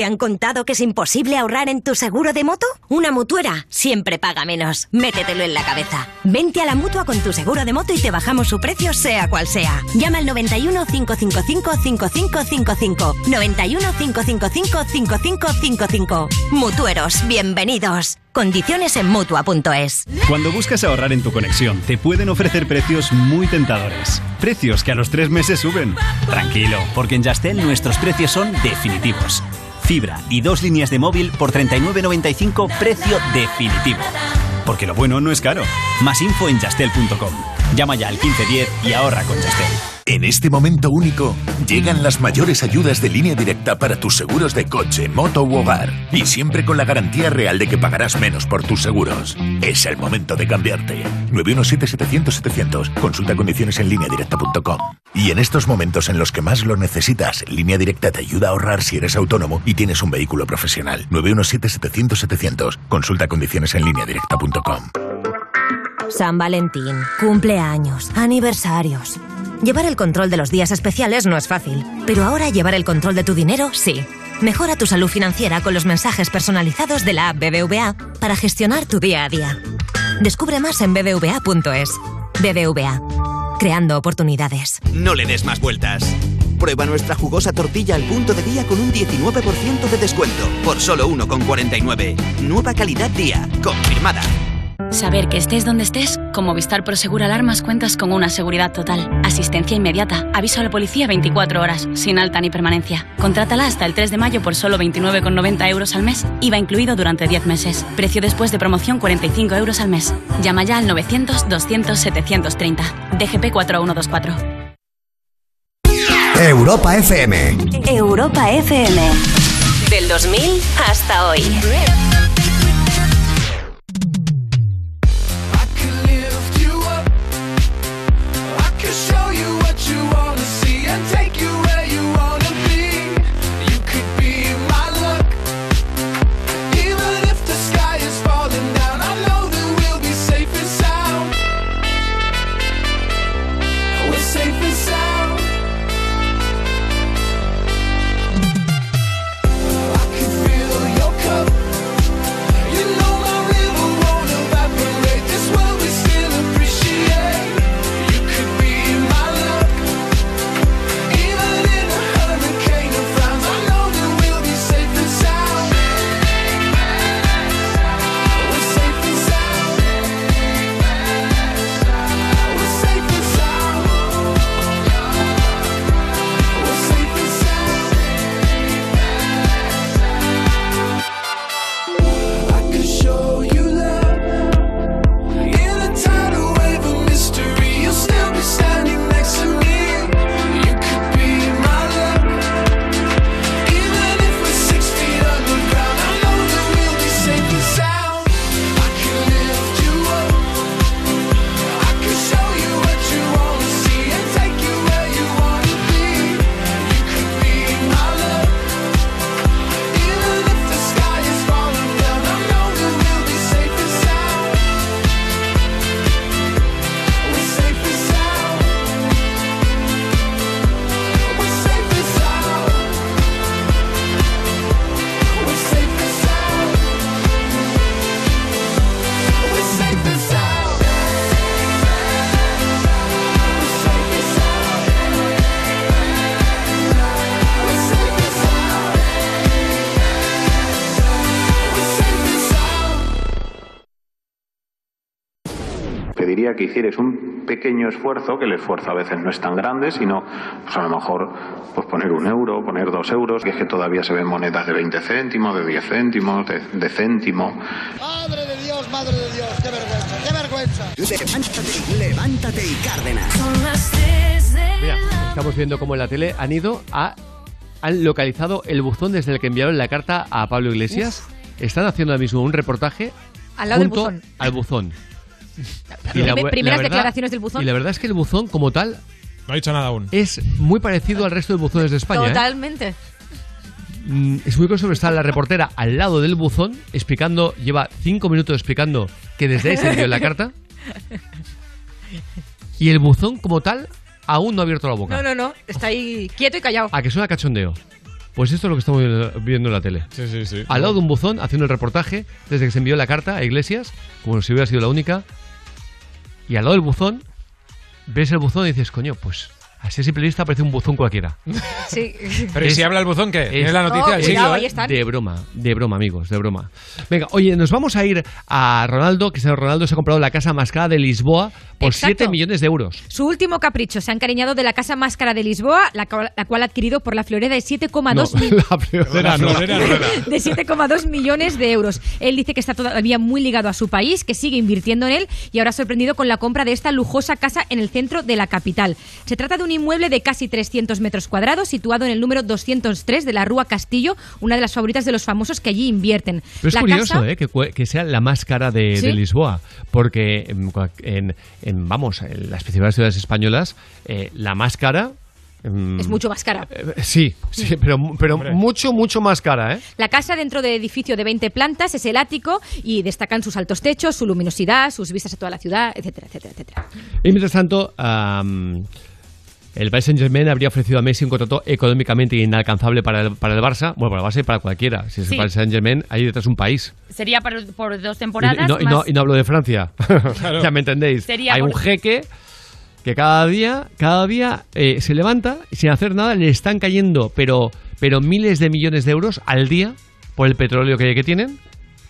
¿Te han contado que es imposible ahorrar en tu seguro de moto? Una mutuera siempre paga menos. Métetelo en la cabeza. Vente a la mutua con tu seguro de moto y te bajamos su precio, sea cual sea. Llama al 91 555 5555. 91 555 5555. Mutueros, bienvenidos. Condiciones en mutua.es. Cuando buscas ahorrar en tu conexión, te pueden ofrecer precios muy tentadores. Precios que a los tres meses suben. Tranquilo, porque en Yastel nuestros precios son definitivos. Fibra y dos líneas de móvil por 39.95 precio definitivo. Porque lo bueno no es caro. Más info en yastel.com. Llama ya al 1510 y ahorra con Yastel. En este momento único, llegan las mayores ayudas de línea directa para tus seguros de coche, moto u hogar. Y siempre con la garantía real de que pagarás menos por tus seguros. Es el momento de cambiarte. 917-700-700. Consulta condiciones en lineadirecta.com. Y en estos momentos en los que más lo necesitas, Línea Directa te ayuda a ahorrar si eres autónomo y tienes un vehículo profesional. 917-700-700. Consulta condiciones en lineadirecta.com. San Valentín, cumpleaños, aniversarios. Llevar el control de los días especiales no es fácil, pero ahora llevar el control de tu dinero sí. Mejora tu salud financiera con los mensajes personalizados de la app BBVA para gestionar tu día a día. Descubre más en bbva.es. BBVA, creando oportunidades. No le des más vueltas. Prueba nuestra jugosa tortilla al punto de día con un 19% de descuento por solo 1,49. Nueva calidad día, confirmada. Saber que estés donde estés, con Movistar Prosegur Alarmas cuentas con una seguridad total, asistencia inmediata, aviso a la policía 24 horas, sin alta ni permanencia. Contrátala hasta el 3 de mayo por solo 29,90 euros al mes, IVA incluido durante 10 meses. Precio después de promoción 45 euros al mes. Llama ya al 900-200-730. DGP 4124. Europa FM. Europa FM. Del 2000 hasta hoy. Que hicierais un pequeño esfuerzo, que el esfuerzo a veces no es tan grande, sino pues a lo mejor pues poner un euro, poner dos euros, que es que todavía se ven monedas de 20 céntimos, de 10 céntimos, de, de céntimo. Madre de Dios, madre de Dios, qué vergüenza, qué vergüenza. Levántate, levántate y Cárdenas. Mira, estamos viendo cómo en la tele han ido a. Han localizado el buzón desde el que enviaron la carta a Pablo Iglesias. Están haciendo ahora mismo un reportaje Al lado del junto buzón. al buzón. Prime- bu- primeras verdad- declaraciones del buzón. Y la verdad es que el buzón, como tal, No ha dicho nada aún. es muy parecido al resto de buzones de España. ¿eh? Totalmente. Mm, Es muy curioso que está la reportera al lado del buzón explicando, lleva cinco minutos explicando que desde ahí se envió la carta. Y el buzón, como tal, aún no ha abierto la boca. No, no, no. Está ahí quieto y callado. A que suena cachondeo. Pues esto es lo que estamos viendo- en la tele. Sí, sí, sí. Al lado de un buzón, haciendo el reportaje, desde que se envió la carta a Iglesias, como si hubiera sido la única. Y al lado del buzón, ves el buzón y dices, coño, pues así a simple vista parece un buzón cualquiera. Sí. Pero ¿y si habla el buzón qué? Es la noticia Oh, siglo. cuidado, ¿eh? ahí están. De broma, de broma, amigos, de broma. Venga, oye, nos vamos a ir a Ronaldo, que Ronaldo se ha comprado la casa más cara de Lisboa por Exacto. 7 millones de euros. Su último capricho se ha encariñado de la casa más cara de Lisboa, la, cual- la cual ha adquirido por la florera de 7,2 No, mil- la florera no. de 7,2 millones de euros. Él dice que está todavía muy ligado a su país, que sigue invirtiendo en él y ahora ha sorprendido con la compra de esta lujosa casa en el centro de la capital. Se trata de un inmueble de casi 300 metros cuadrados situado en el número 203 de la Rúa Castillo, una de las favoritas de los famosos que allí invierten. Pero es La curioso casa- eh, que, sea la más cara de, ¿Sí? de Lisboa, porque en, cua- en- en, vamos, en las principales ciudades españolas, eh, la más cara... mm, Es mucho más cara. eh, Sí, sí, pero, pero mucho, mucho más cara, ¿eh? La casa dentro del edificio de 20 plantas es el ático y destacan sus altos techos, su luminosidad, sus vistas a toda la ciudad, etcétera, etcétera, etcétera. Y mientras tanto, el Paris Saint-Germain habría ofrecido a Messi un contrato económicamente inalcanzable para el, para el Barça, bueno, para el Barça y para cualquiera. Si es Sí. el Paris Saint-Germain, hay detrás un país. Sería por, por dos temporadas. y no, y, más- no, y no hablo de Francia, ya me entendéis. Sería hay por- un jeque que cada día, cada día eh, se levanta y sin hacer nada le están cayendo, pero, pero miles de millones de euros al día por el petróleo que, que tienen.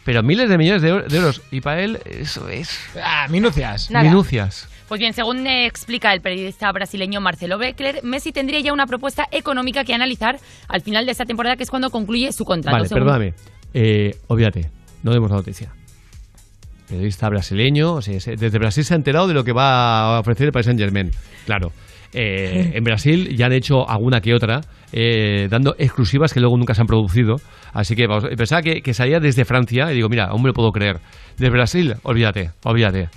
Pero miles de millones de, eu- de euros. Y para él eso es... Ah, minucias. Nada. Minucias. Pues bien, según explica el periodista brasileño Marcelo Beckler, Messi tendría ya una propuesta económica que analizar al final de esta temporada, que es cuando concluye su contrato. Vale, según- perdóname. Eh, olvídate, no demos la noticia. Periodista brasileño, o sea, se- desde Brasil se ha enterado de lo que va a ofrecer el Paris Saint Germain. Claro. Eh, en Brasil ya han hecho alguna que otra, eh, dando exclusivas que luego nunca se han producido. Así que vamos, pensaba que, que salía desde Francia y digo, mira, aún me lo puedo creer. Desde Brasil, olvídate, olvídate,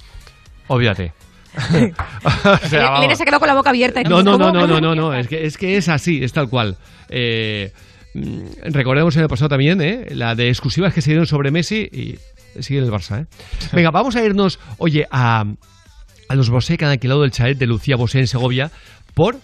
olvídate. O sea. Elena se quedado con la boca abierta. No, no, no, ¿Cómo? no, no, no, no, es que es, que es así, es tal cual. Eh, mm, recordemos en el pasado también, ¿eh? la de exclusivas que se dieron sobre Messi y sigue en el Barça. ¿eh? Venga, vamos a irnos, oye, a, a los Bosé que han alquilado el chalet de Lucía Bosé en Segovia por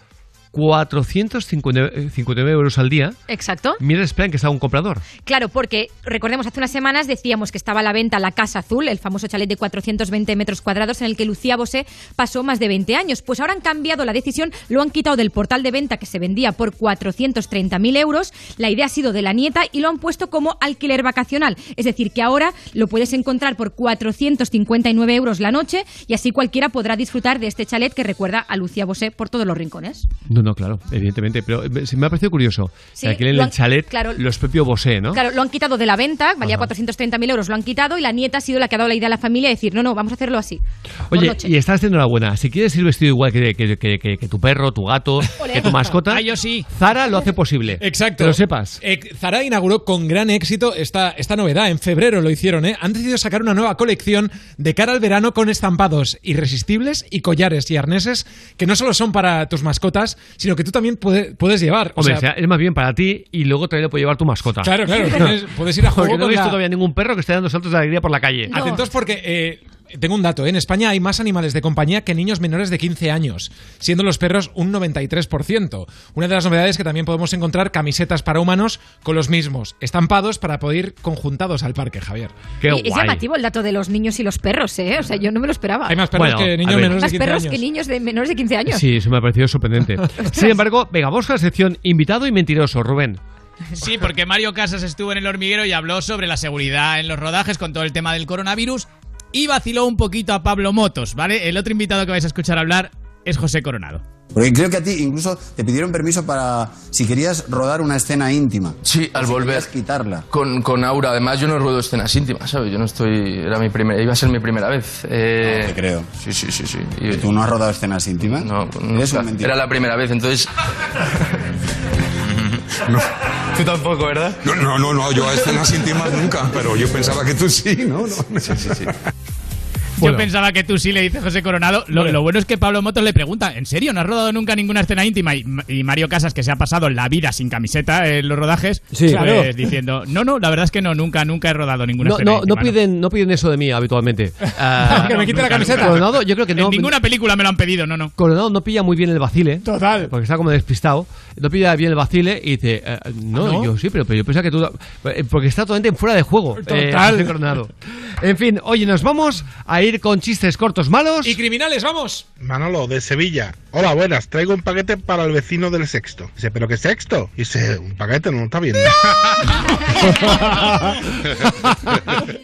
459 euros al día. Exacto. Mira, esperan que está un comprador. Claro, porque recordemos, hace unas semanas decíamos que estaba a la venta la Casa Azul, el famoso chalet de 420 metros cuadrados en el que Lucía Bosé pasó más de 20 años. Pues ahora han cambiado la decisión, lo han quitado del portal de venta que se vendía por 430.000 euros. La idea ha sido de la nieta y lo han puesto como alquiler vacacional. Es decir, que ahora lo puedes encontrar por 459 euros la noche y así cualquiera podrá disfrutar de este chalet que recuerda a Lucía Bosé por todos los rincones. No, no, claro, evidentemente. Pero eh, se me ha parecido curioso. Sí, que alquilen el han- chalet claro. los propios Bosé, ¿no? Claro, lo han quitado de la venta, valía Ajá. 430.000 euros, lo han quitado y la nieta ha sido la que ha dado la idea a la familia de decir, no, no, vamos a hacerlo así. Oye, noche. y estás de enhorabuena. Si quieres ir vestido igual que, que- que- que- que tu perro, tu gato, que tu mascota, Ah, yo sí. Zara lo hace posible. Exacto. Que lo sepas. Eh, Zara inauguró con gran éxito esta, esta novedad. En febrero lo hicieron, ¿eh? Han decidido sacar una nueva colección de cara al verano con estampados irresistibles y collares y arneses que no solo son para tus mascotas, sino que tú también puede- puedes llevar. O Hombre, sea, o sea, es más bien para ti y luego también lo puede llevar tu mascota. Claro, claro, tienes- puedes ir a juego Porque no he visto la- todavía ningún perro que esté dando saltos de alegría por la calle. Atentos porque eh, tengo un dato. ¿eh? En España hay más animales de compañía que niños menores de 15 años, siendo los perros un 93%. Una de las novedades es que también podemos encontrar camisetas para humanos con los mismos estampados para poder ir conjuntados al parque, Javier. Y es llamativo el dato de los niños y los perros, ¿eh? O sea, yo no me lo esperaba. Hay más perros Bueno, que niños ver. menores de Más 15 perros años. que niños de menores de 15 años. Sí, eso me ha parecido sorprendente. Sin embargo, venga, vamos a la sección invitado y mentiroso, Rubén. Sí, porque Mario Casas estuvo en el hormiguero y habló sobre la seguridad en los rodajes con todo el tema del coronavirus y vaciló un poquito a Pablo Motos, ¿vale? El otro invitado que vais a escuchar hablar es José Coronado. Porque creo que a ti incluso te pidieron permiso para si querías rodar una escena íntima. Sí, al volver. quitarla. Con, con Aura, además yo no ruedo escenas íntimas, ¿sabes? Yo no estoy. Era mi primera, iba a ser mi primera vez. Eh, te creo. Sí, sí, sí, sí. ¿Tú no has rodado escenas íntimas? No, mentiroso. Era la primera vez, entonces. Tú tampoco, ¿verdad? No, no, no, no, yo a escenas íntimas nunca, pero yo pensaba que tú sí, ¿no? no. Sí, sí, sí. Yo pensaba que tú sí le dices José Coronado. Lo, lo bueno es que Pablo Motos le pregunta, ¿en serio no has rodado nunca ninguna escena íntima? Y, y Mario Casas, que se ha pasado la vida sin camiseta en los rodajes, Sí. pues, Claro. diciendo, no, no, la verdad es que no, nunca, nunca he rodado ninguna No, escena no, no íntima. piden, no piden eso de mí habitualmente. Ah, Que me quite la camiseta. Coronado, yo creo que no. En ninguna película me lo han pedido, no, no. Coronado no pilla muy bien el vacile. Total. Porque está como despistado. No pilla bien el vacile y dice, eh, no, ¿No? yo sí, pero, pero yo pensaba que tú... eh, Porque está totalmente en fuera de juego. eh, Total. Coronado. En fin, oye, nos vamos a ir con chistes cortos malos. Y criminales, vamos. Manolo, de Sevilla. Hola, buenas. Traigo un paquete para el vecino del sexto. Dice, ¿pero qué sexto? Dice, un paquete, no está bien.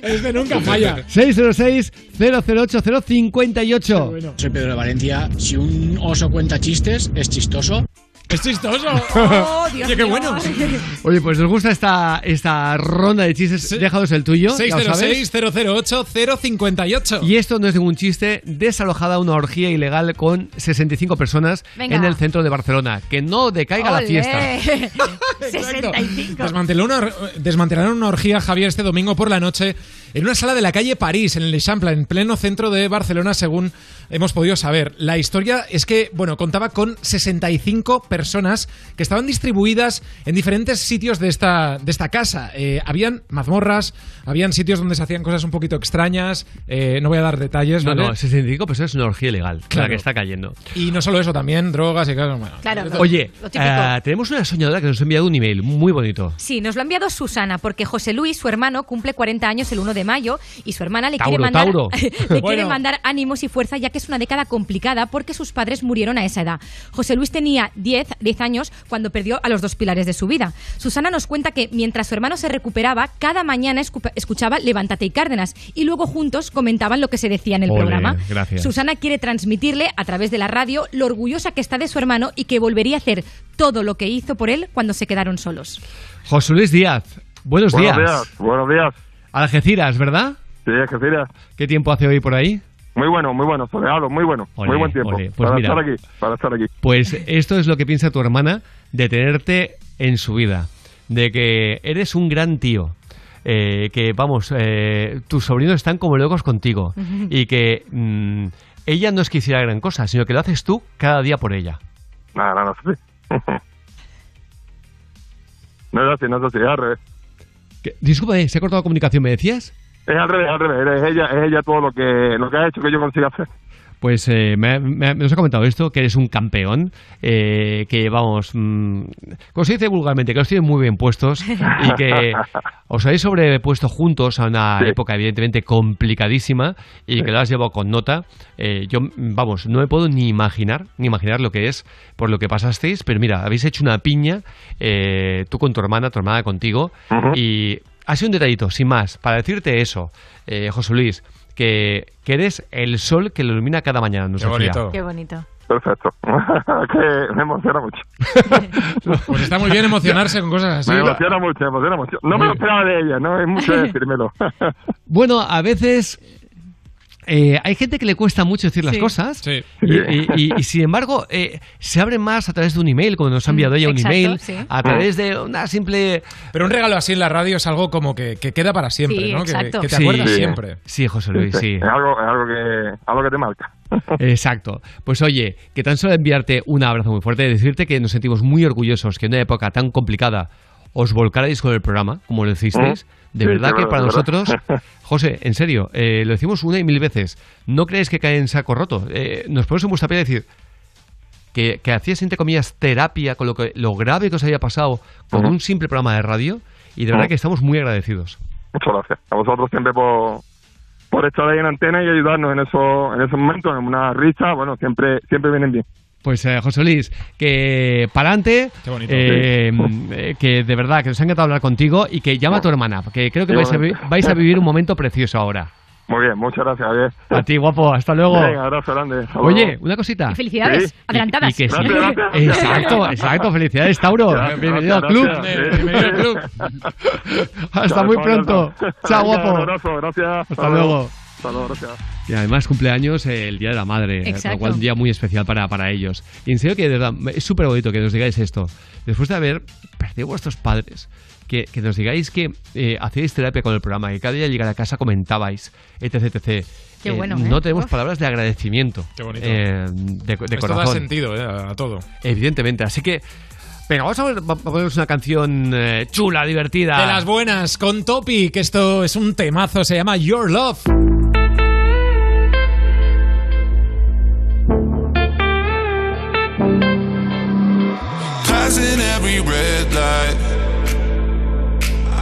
Este nunca falla. 606-008-058. Soy Pedro de Valencia. Si un oso cuenta chistes, es chistoso. Es chistoso. Oh, Dios Oye, qué bueno. Oye, pues nos gusta esta, esta ronda de chistes. Déjanos el tuyo. ya lo sabes. 606-008-058. Y esto no es ningún chiste. Desalojada una orgía ilegal con 65 personas Venga. en el centro de Barcelona. Que no decaiga la Olé. fiesta. 65. Desmanteló una, desmantelaron una orgía, Javier, este domingo por la noche en una sala de la calle París, en el Eixample, en pleno centro de Barcelona, según hemos podido saber. La historia es que, bueno, contaba con 65 personas que estaban distribuidas en diferentes sitios de esta, de esta casa. Eh, habían mazmorras, habían sitios donde se hacían cosas un poquito extrañas. eh, no voy a dar detalles, No, ¿vale? no, 65 personas es una orgía ilegal. La Claro. que está cayendo. Y no solo eso, también drogas y cosas. Bueno, Claro. Oye, Lo eh, tenemos una soñadora que nos ha enviado un email muy bonito. Sí, nos lo ha enviado Susana, porque José Luis, su hermano, cumple 40 años el 1 de mayo y su hermana le Tauro, quiere mandar le quiere Bueno. mandar ánimos y fuerza, ya que es una década complicada porque sus padres murieron a esa edad. José Luis tenía 10, 10 años cuando perdió a los dos pilares de su vida. Susana nos cuenta que mientras su hermano se recuperaba, cada mañana escu- escuchaba Levántate y Cárdenas y luego juntos comentaban lo que se decía en el Ole, programa. gracias. Susana quiere transmitirle a través de la radio lo orgullosa que está de su hermano y que volvería a hacer todo lo que hizo por él cuando se quedaron solos. José Luis Díaz, buenos, Buenos días. días, buenos días. Algeciras, ¿verdad? Sí, Algeciras. ¿Qué tiempo hace hoy por ahí? Muy bueno, muy bueno, soleado, muy bueno, muy buen tiempo. Pues para mira. estar aquí, para estar aquí. Pues esto es lo que piensa tu hermana de tenerte en su vida. De que eres un gran tío. eh, que, vamos, eh, tus sobrinos están como locos contigo. Y que mm, ella no es que hiciera gran cosa, sino que lo haces tú cada día por ella. Nada, nada, sí. no es así, no es así, es al revés. Que- Disculpa, ¿se ha cortado la comunicación? ¿Me decías? Es al revés, al revés. Es ella, es ella todo lo que, lo que ha hecho que yo consiga hacer. Pues eh, me, me- nos ha comentado esto, que eres un campeón, eh, que vamos, mm, como se dice vulgarmente, que os tienen muy bien puestos y que os habéis sobrepuesto juntos a una Sí. época evidentemente complicadísima y que lo has llevado con nota. Eh, yo, vamos, no me puedo ni imaginar, ni imaginar lo que es por lo que pasasteis, pero mira, habéis hecho una piña, eh, tú con tu hermana, tu hermana contigo, y sido un detallito, sin más, para decirte eso, eh, José Luis, que, que eres el sol que lo ilumina cada mañana. Qué bonito. Qué bonito. Perfecto. que me emociona mucho. Pues está muy bien emocionarse con cosas así. me emociona mucho, me emociona mucho. No me lo esperaba de ella, ¿no? Es mucho decírmelo. Bueno, a veces eh, hay gente que le cuesta mucho decir las cosas Sí. y, y- y- y, sin embargo eh, se abre más a través de un email, como nos ha enviado ella un exacto, email, sí. a través de una simple... Pero un regalo así en la radio es algo como que, que queda para siempre, Sí, ¿no? Que- exacto. Que, te Sí. acuerdas Sí. siempre. Sí, José Luis, sí. Es algo, es algo que, algo que te marca. Exacto. Pues oye, que tan solo enviarte un abrazo muy fuerte, decirte que nos sentimos muy orgullosos que en una época tan complicada os volcarais con el programa, como lo hicisteis. De verdad que para verdad. nosotros, José, en serio, eh, lo decimos una y mil veces, no creéis que cae en saco roto. Eh, nos ponemos en vuestra piel decir que, que hacíais, entre comillas, terapia con lo, que, lo grave que os había pasado con un simple programa de radio y de verdad que estamos muy agradecidos. Muchas gracias. A vosotros siempre por, por estar ahí en antena y ayudarnos en esos, en esos momentos, en una risa, bueno, siempre, siempre vienen bien. Pues eh, José Luis, que para adelante, bonito. que de verdad que nos ha encantado hablar contigo y que llama a tu hermana, porque creo que vais a, vi- vais a vivir un momento precioso ahora. Muy bien, muchas gracias, Javier. A ti, guapo, hasta luego. Venga, abrazo grande. hasta Oye, luego. una cosita. Y felicidades, Sí. adelantadas. Y que sí. Gracias. Exacto, exacto. Felicidades, Tauro. Gracias, Bienvenido al club. gracias. Bienvenido al club. Hasta Chao, muy pronto. chao. Guapo. Un abrazo, gracias. Hasta luego. Gracias. Y además cumpleaños eh, el Día de la Madre, eh, con Exacto. lo cual un día muy especial para, para ellos. Y en serio que de verdad, es súper bonito que nos digáis esto. Después de haber perdido vuestros padres, que, que nos digáis que eh, hacíais terapia con el programa, que cada día al llegar a casa comentabais, etc, etc. Qué Eh, bueno, ¿eh? No tenemos Uf. palabras de agradecimiento. Qué bonito. eh, de, de Esto da corazón. sentido, eh, a todo. Evidentemente, así que... Venga, vamos a, ver, vamos a ponernos una canción eh, chula, divertida. De las buenas, con Topi, que esto es un temazo, se llama Your Love.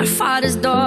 my father's dog.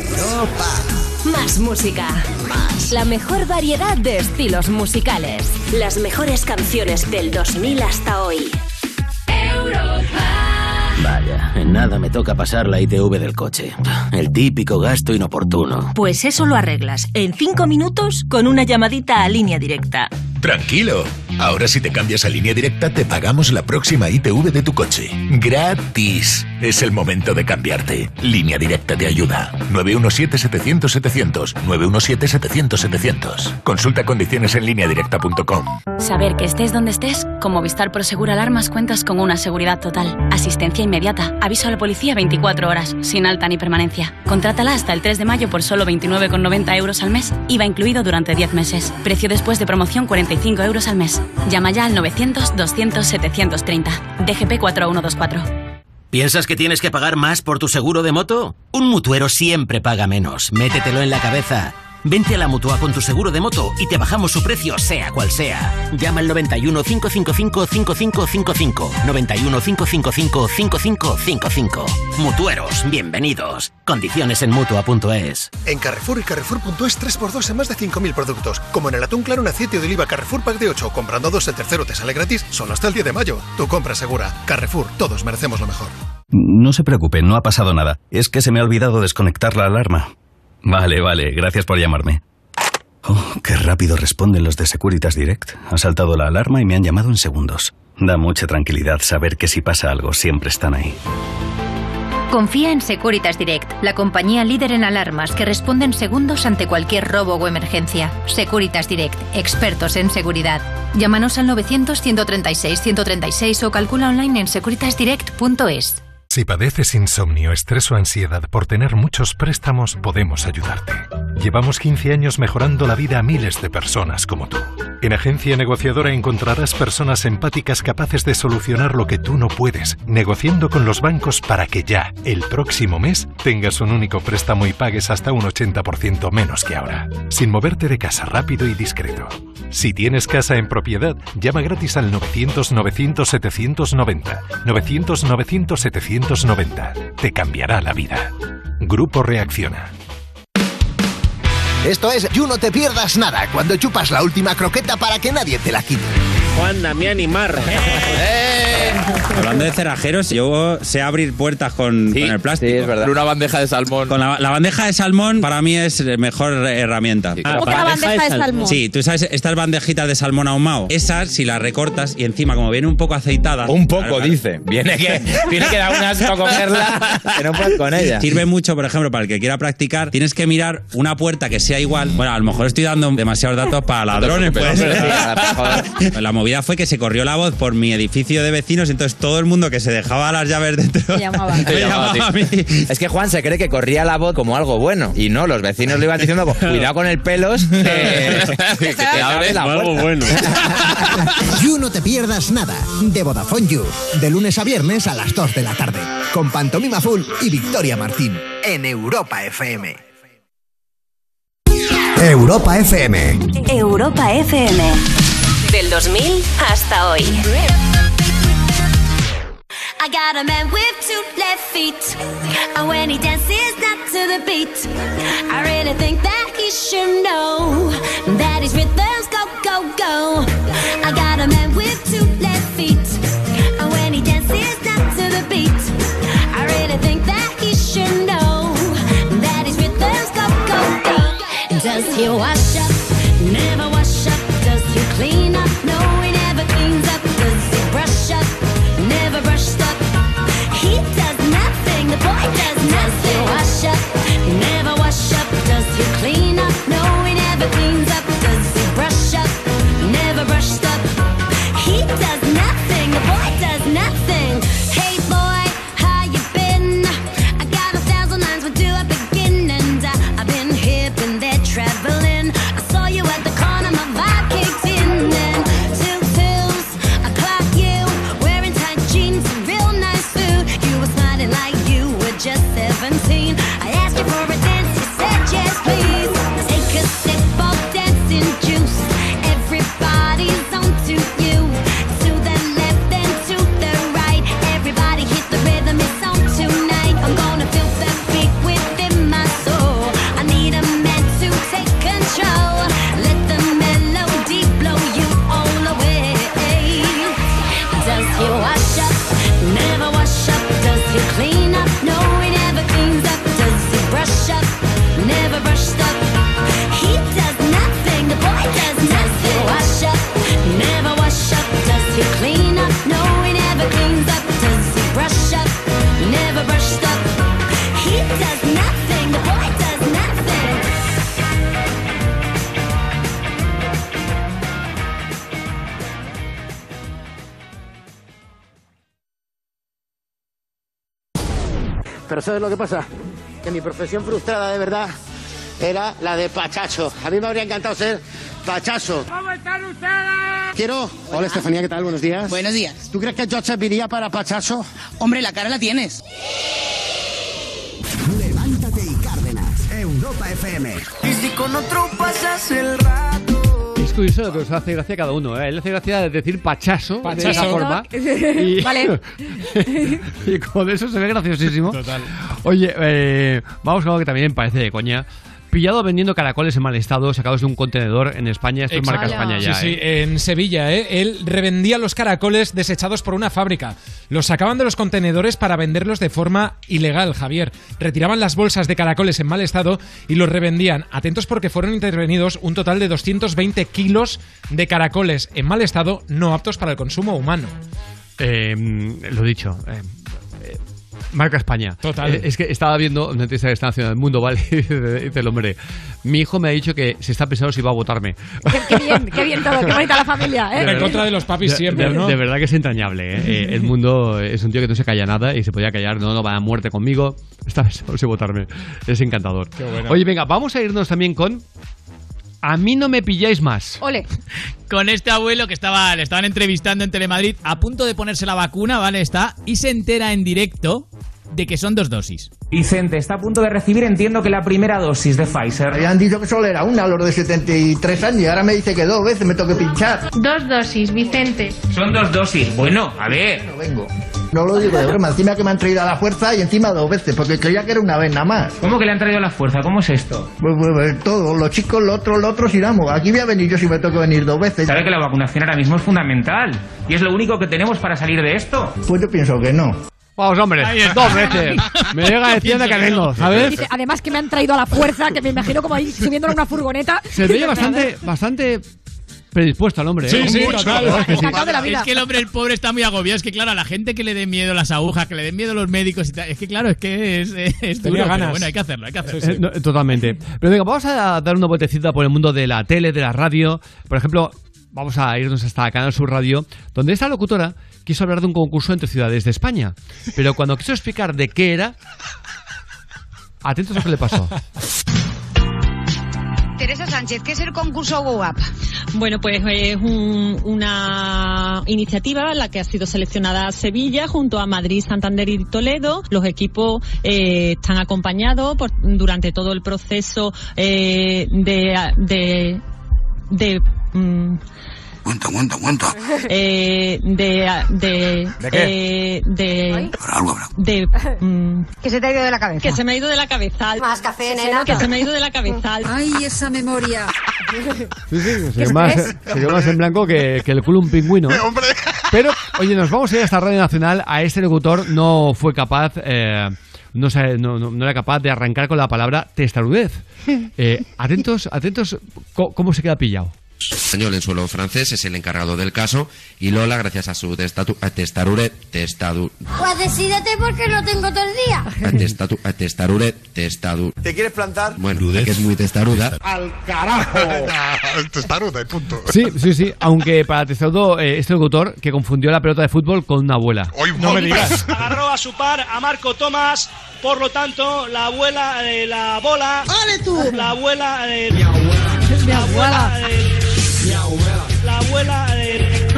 Europa. Más música. La mejor variedad de estilos musicales. Las mejores canciones del 2000 hasta hoy. Vaya, en nada me toca pasar la ITV del coche. El típico gasto inoportuno. Pues eso lo arreglas en 5 minutos con una llamadita a línea directa. Tranquilo. Ahora si te cambias a línea directa te pagamos la próxima ITV de tu coche. Gratis. Es el momento de cambiarte. Línea directa te ayuda. 917-700-700. 917-700-700. Consulta condiciones en lineadirecta.com. Saber que estés donde estés, con Movistar Prosegur Alarmas cuentas con una seguridad total. Asistencia inmediata, aviso a la policía 24 horas, sin alta ni permanencia. Contrátala hasta el 3 de mayo por solo 29,90 euros al mes, IVA incluido durante 10 meses. Precio después de promoción 45 euros al mes. Llama ya al 900-200-730. DGP 4124. ¿Piensas que tienes que pagar más por tu seguro de moto? Un mutuero siempre paga menos. Métetelo en la cabeza. Vente a la mutua con tu seguro de moto y te bajamos su precio, sea cual sea. Llama al 91 555 5555. 91 555 5555. Mutueros, bienvenidos. Condiciones en mutua.es. En Carrefour y Carrefour.es 3x2 en más de 5.000 productos. Como en el atún claro un aceite de oliva Carrefour Pack de 8. Comprando dos el tercero te sale gratis solo hasta el 10 de mayo. Tu compra segura. Carrefour, todos merecemos lo mejor. No se preocupe, no ha pasado nada. Es que se me ha olvidado desconectar la alarma. Vale, vale, gracias por llamarme. Oh, qué rápido responden los de Securitas Direct. Ha saltado la alarma y me han llamado en segundos. Da mucha tranquilidad saber que si pasa algo siempre están ahí. Confía en Securitas Direct, la compañía líder en alarmas que responde en segundos ante cualquier robo o emergencia. Securitas Direct, expertos en seguridad. Llámanos al 900-136-136 o calcula online en securitasdirect.es. Si padeces insomnio, estrés o ansiedad por tener muchos préstamos, podemos ayudarte. Llevamos 15 años mejorando la vida a miles de personas como tú. En Agencia Negociadora encontrarás personas empáticas capaces de solucionar lo que tú no puedes, negociando con los bancos para que ya, el próximo mes, tengas un único préstamo y pagues hasta un 80% menos que ahora, sin moverte de casa rápido y discreto. Si tienes casa en propiedad, llama gratis al 900-900-790. 900-900-790. Te cambiará la vida. Grupo Reacciona. Esto es You No Te Pierdas Nada, cuando chupas la última croqueta para que nadie te la quite. Juan Damián y Mar. Hablando de cerrajeros, yo sé abrir puertas con, con el plástico. es verdad. Con una bandeja de salmón. Con la, la bandeja de salmón para mí es la mejor herramienta. ¿Cómo que la bandeja de salmón? Sí, tú sabes, estas bandejitas de salmón ahumado, esas si las recortas y encima como viene un poco aceitada... Un poco, dice. Viene que, tiene que dar un asco cogerla que no puedes con ella. Sirve mucho, por ejemplo, para el que quiera practicar, tienes que mirar una puerta que sea igual. Bueno, a lo mejor estoy dando demasiados datos para ladrones, pues. La movida fue que se corrió la voz por mi edificio de vecinos, entonces todo el mundo que se dejaba las llaves dentro Te llamaba. me llamaba a mí. Es que Juan se cree que corría la voz como algo bueno. Y no, los vecinos le iban diciendo, cuidado con el pelos, que, que te abre la puerta. You No Te Pierdas Nada, de Vodafone You, de lunes a viernes a las 2 de la tarde, con Pantomima Full y Victoria Martín, en Europa FM. Europa FM. Europa FM. 2000 hasta hoy. I got a man with two left feet. And when he dances not to the beat, I really think that he should know that his rhythms go, go, go. I got a man with two left feet. And when he dances not to the beat, I really think that he should know that his rhythms go, go, go. Does he wash up? Pero ¿sabes lo que pasa? Que mi profesión frustrada de verdad era la de pachacho. A mí me habría encantado ser pachacho. ¿Cómo están ustedes? Quiero... Hola Estefanía, ¿qué tal? Buenos días. Buenos días. ¿Tú crees que yo serviría para pachacho? Hombre, la cara la tienes. Levántate y Cárdenas, Europa FM. Y si con otro pasas el rato. Es curioso lo que os hace gracia a cada uno. ¿eh? Él hace gracia decir pachaso, de esa forma. Vale. y con eso se ve graciosísimo. Total. Oye, eh, vamos con algo que también parece de coña. Pillado vendiendo caracoles en mal estado, sacados de un contenedor en España. Esto es marca España ya. Sí, sí, ¿eh? en Sevilla, ¿eh? Él revendía los caracoles desechados por una fábrica. Los sacaban de los contenedores para venderlos de forma ilegal, Javier. Retiraban las bolsas de caracoles en mal estado y los revendían. Atentos porque fueron intervenidos un total de 220 kilos de caracoles en mal estado no aptos para el consumo humano. Eh, lo dicho. eh, Marca España. Total. Eh, es que estaba viendo una entrevista que está haciendo en el mundo, ¿vale? Y dice el hombre, mi hijo me ha dicho que se está pensando si va a votarme. Qué, qué bien, qué bien todo, qué bonita la familia, ¿eh? En contra de los papis De- siempre, de, ¿no? de verdad que es entrañable, ¿eh? Eh, El mundo es un tío que no se calla nada y se podía callar, no, no, va a muerte conmigo. Está pensando si votarme. Es encantador. bueno. Oye, venga, vamos a irnos también con... A mí no me pilláis más. Ole. Con este abuelo que estaba, le estaban entrevistando en Telemadrid, a punto de ponerse la vacuna, ¿vale? Está, y se entera en directo de que son dos dosis. Vicente está a punto de recibir, entiendo que la primera dosis de Pfizer. Me han dicho que solo era una a los de 73 años y ahora me dice que dos veces me tengo que pinchar. Dos dosis, Vicente. Son dos dosis. Bueno, a ver. No vengo. No lo digo de broma, encima que me han traído a la fuerza y encima dos veces, porque creía que era una vez nada más. ¿Cómo que le han traído la fuerza? ¿Cómo es esto? Pues, pues, pues, todo, los chicos, los otros, los otros iramos. Aquí voy a venir yo si me tengo que venir dos veces. Sabe que la vacunación ahora mismo es fundamental. Y es lo único que tenemos para salir de esto. Pues yo pienso que no. Vamos, hombre, dos veces. Me llega diciendo que vengo, ¿sabes? Dice, además que me han traído a la fuerza, que me imagino como ahí subiéndolo en una furgoneta. Se veía bastante, bastante predispuesto al hombre. ¿eh? Mucho, la verdad es que sí. Es que el hombre, el pobre, está muy agobiado. Es que, claro, a la gente que le dé miedo las agujas, que le den miedo los médicos y tal, es que, claro, es que es, es, es Tenía duro, pero ganas. bueno, hay que hacerlo, hay que hacerlo. Eh, no, totalmente. Pero venga, vamos a dar una vueltecita por el mundo de la tele, de la radio. Por ejemplo, vamos a irnos hasta Canal Sur Radio, donde esta locutora quiso hablar de un concurso entre ciudades de España. Pero cuando quiso explicar de qué era, atentos a lo que le pasó. Teresa Sánchez, ¿qué es el concurso Go Up? Bueno, pues es un- una iniciativa en la que ha sido seleccionada Sevilla junto a Madrid, Santander y Toledo. Los equipos eh, están acompañados por- durante todo el proceso eh, de, de, de, mm, Cuenta, cuenta, cuenta. Eh, de, de, ¿De qué? eh, de, algo habrá. de, mm, que se te ha ido de la cabeza. Que se me ha ido de la cabeza. Más café, nena. Que se me ha ido de la cabeza. Ay, esa memoria. Sí, sí, se ¿Qué quedó más, se quedó más en blanco que, que el culo un pingüino. ¿eh? Pero, oye, nos vamos a ir hasta Radio Nacional. A este locutor no fue capaz, eh, no, no, no- no era capaz de arrancar con la palabra testarudez. Eh, atentos, atentos, ¿cómo se queda pillado? Español en suelo francés es el encargado del caso y Lola, gracias a su testarure, testadu, Pues decídete porque no tengo todo el día. a testatu, testarure, testadu. ¿Te quieres plantar? Bueno, que es muy testaruda. ¡Al carajo! Testaruda y punto. Sí, sí, sí, aunque para testaudo, eh, este locutor que confundió la pelota de fútbol con una abuela. no me digas. Agarró a su par, a Marco Tomás. Por lo tanto, la abuela, eh, la bola. ¡Ale tú! La abuela. eh, mi abuela. La abuela. Eh, La abuela. eh,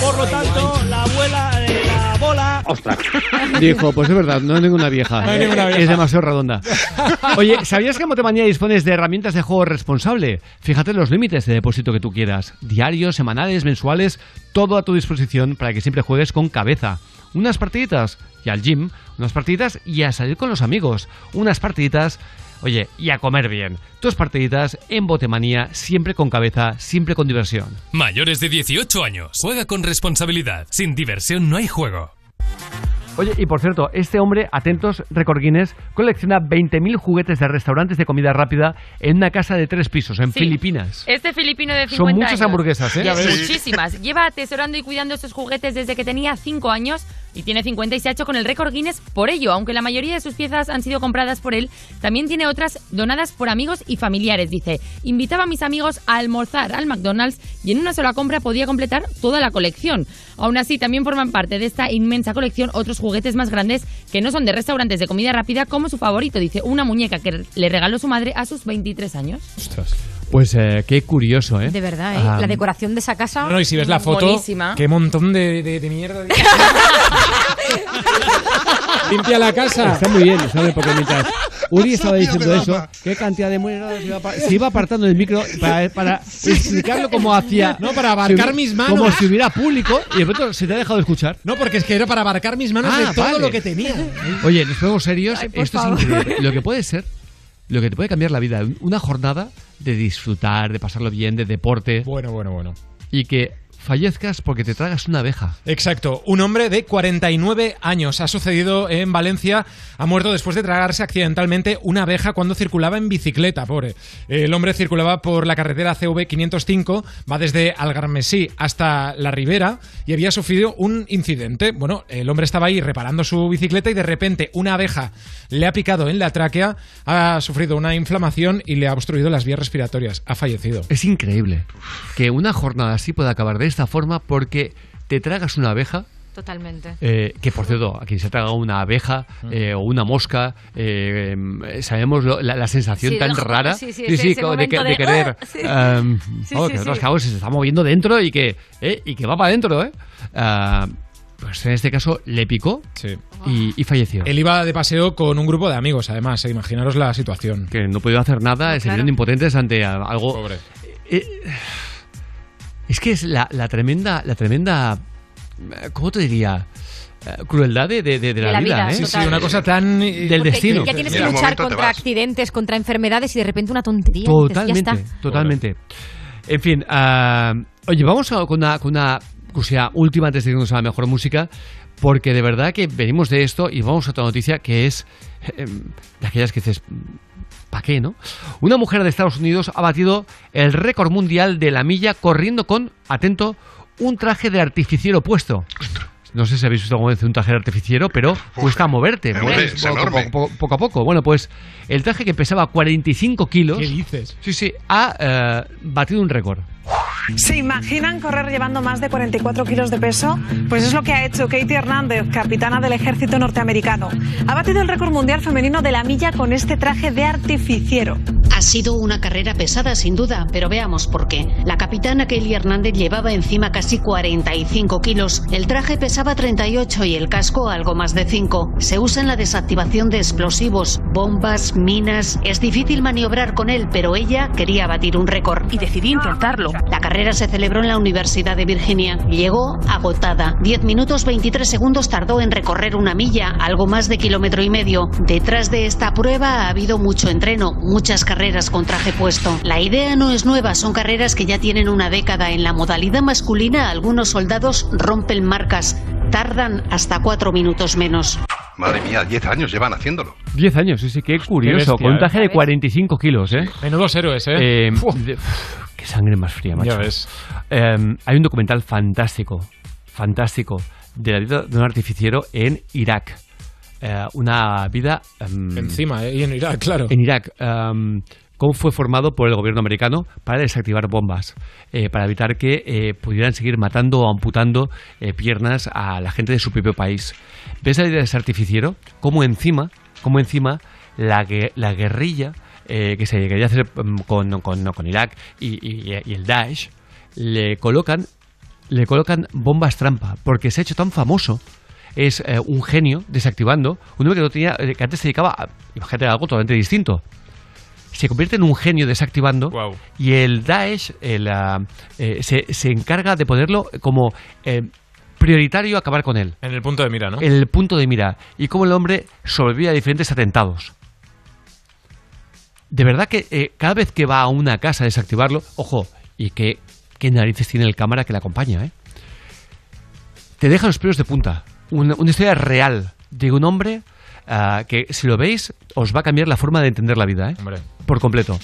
Por lo tanto, la abuela de la bola. Dijo, pues es verdad, no hay ninguna vieja. No hay ninguna vieja. Es demasiado redonda. Oye, ¿sabías que en Motemanía dispones de herramientas de juego responsable? Fíjate en los límites de depósito que tú quieras. Diarios, semanales, mensuales, todo a tu disposición para que siempre juegues con cabeza. Unas partiditas y al gym, unas partiditas y a salir con los amigos. Unas partiditas, oye, y a comer bien. Dos partiditas en Botemanía, siempre con cabeza, siempre con diversión. Mayores de 18 años. Juega con responsabilidad. Sin diversión no hay juego. Oye, y por cierto, este hombre, atentos, récord Guinness, colecciona 20.000 juguetes de restaurantes de comida rápida en una casa de tres pisos, en Sí. Filipinas. Este filipino de 50 Son muchas años. hamburguesas, ¿eh? Ya ves. Muchísimas. Lleva atesorando y cuidando estos juguetes desde que tenía 5 años y tiene 50 y se ha hecho con el récord Guinness por ello. Aunque la mayoría de sus piezas han sido compradas por él, también tiene otras donadas por amigos y familiares. Dice, invitaba a mis amigos a almorzar al McDonald's y en una sola compra podía completar toda la colección. Aún así, también forman parte de esta inmensa colección otros juguetes más grandes que no son de restaurantes de comida rápida como su favorito. Dice, una muñeca que le regaló su madre a sus 23 años. Pues eh, qué curioso, ¿eh? De verdad, ¿eh? Ah, la decoración de esa casa. No, no, y si ves la foto, Buenísima. qué montón de, de- de mierda. Limpia la casa. Está muy bien, ¿sabes? Porque mientras Uri estaba diciendo eso, qué cantidad de muertos se iba, apa- se iba apartando del micro para, para explicarlo como hacía. No, para abarcar si- mis manos. Como si hubiera público y de pronto se te ha dejado de escuchar. No, porque es que era para abarcar mis manos Ah, de todo vale. lo que tenía. Oye, nos ponemos serios. Ay, Esto favor. es increíble. Lo que puede ser, lo que te puede cambiar la vida, una jornada de disfrutar, de pasarlo bien, de deporte. Bueno, bueno, bueno. Y que fallezcas porque te tragas una abeja. Exacto. Un hombre de 49 años ha sucedido en Valencia. Ha muerto después de tragarse accidentalmente una abeja cuando circulaba en bicicleta, pobre. El hombre circulaba por la carretera CV 505, va desde Algarmesí hasta La Ribera y había sufrido un incidente. Bueno, el hombre estaba ahí reparando su bicicleta y de repente una abeja le ha picado en la tráquea, ha sufrido una inflamación y le ha obstruido las vías respiratorias. Ha fallecido. Es increíble que una jornada así pueda acabar de esta forma porque te tragas una abeja. Totalmente. eh, que por cierto, a quien se ha tragado una abeja eh, o una mosca, eh, em, sabemos lo- la, la sensación Sí, tan lo- rara sí, sí, co- de, de de, querer. "Ah", sí. Sí, oh, sí, que sí. otros cabos se está moviendo dentro y que, eh, y que va para adentro. ¿eh? Ah, pues en este caso le picó y, y falleció. Él iba de paseo con un grupo de amigos, además. eh, Imaginaros la situación. Que no podía hacer nada, se vieron impotentes ante algo. Eh, es que es la, la tremenda, la tremenda, eh, ¿cómo te diría? Eh, crueldad de, de- de- de la, vida, ¿eh? Sí, sí, una cosa tan... del destino. Ya tienes que luchar contra accidentes, contra enfermedades y de repente una tontería. dices, Totalmente, ya está. totalmente. En fin, ah, oye, vamos a- con una, con una curiosidad última antes de irnos a la mejor música, porque de verdad que venimos de esto y vamos a otra noticia que es eh, de aquellas que dices, ¿para qué, no? Una mujer de Estados Unidos ha batido el récord mundial de la milla corriendo con, atento, un traje de artificiero puesto. No sé si habéis visto alguna vez un traje de artificiero, pero cuesta moverte. es poco a poco. Bueno, pues el traje que pesaba 45 kilos. ¿Qué dices? Sí, sí, ha eh, batido un récord. ¿Se imaginan correr llevando más de 44 kilos de peso? Pues es lo que ha hecho Katie Hernández, capitana del ejército norteamericano. Ha batido el récord mundial femenino de la milla con este traje de artificiero. Ha sido una carrera pesada, sin duda, pero veamos por qué. La capitana Kelly Hernández llevaba encima casi 45 kilos. El traje pesaba 38 y el casco algo más de 5. Se usa en la desactivación de explosivos, bombas, minas. Es difícil maniobrar con él, pero ella quería batir un récord. Y decidió intentarlo. La carrera se celebró en la Universidad de Virginia. Llegó agotada. 10 minutos 23 segundos tardó en recorrer una milla, algo más de kilómetro y medio. Detrás de esta prueba ha habido mucho entreno, muchas carreras con traje puesto. La idea no es nueva, son carreras que ya tienen una década. En la modalidad masculina, algunos soldados rompen marcas. Tardan hasta cuatro minutos menos. Madre mía, 10 años llevan haciéndolo. 10 años, sí, sí, qué curioso. bestia, con un ¿eh? traje de 45 kilos, ¿eh? Menudos héroes, ¿eh? Eh, Uf. de- qué sangre más fría, macho. Ves. Eh, hay un documental fantástico, fantástico, de la vida de un artificiero en Irak. Eh, una vida... em, Encima, ¿eh? Y en Irak, claro. En Irak. em, cómo fue formado por el gobierno americano para desactivar bombas, eh, para evitar que eh, pudieran seguir matando o amputando eh, piernas a la gente de su propio país. ¿Ves la idea de ese artificiero? Cómo encima, cómo encima la guerrilla eh, que se quería hacer mm, con, con- con Irak y, y- y el Daesh, le colocan, le colocan bombas trampa, porque se ha hecho tan famoso es eh, un genio desactivando, un hombre que, no tenía, eh, que antes se dedicaba a, imagínate, a algo totalmente distinto. Se convierte en un genio desactivando y el Daesh el, eh, se, se encarga de ponerlo como eh, prioritario acabar con él. En el punto de mira, ¿no? El punto de mira. Y cómo el hombre sobrevive a diferentes atentados. De verdad que eh, cada vez que va a una casa a desactivarlo, ojo, y que qué narices tiene el cámara que le acompaña, ¿eh? Te deja los pelos de punta. Una, una historia real de un hombre ah, que, si lo veis, os va a cambiar la forma de entender la vida, ¿eh? Por completo.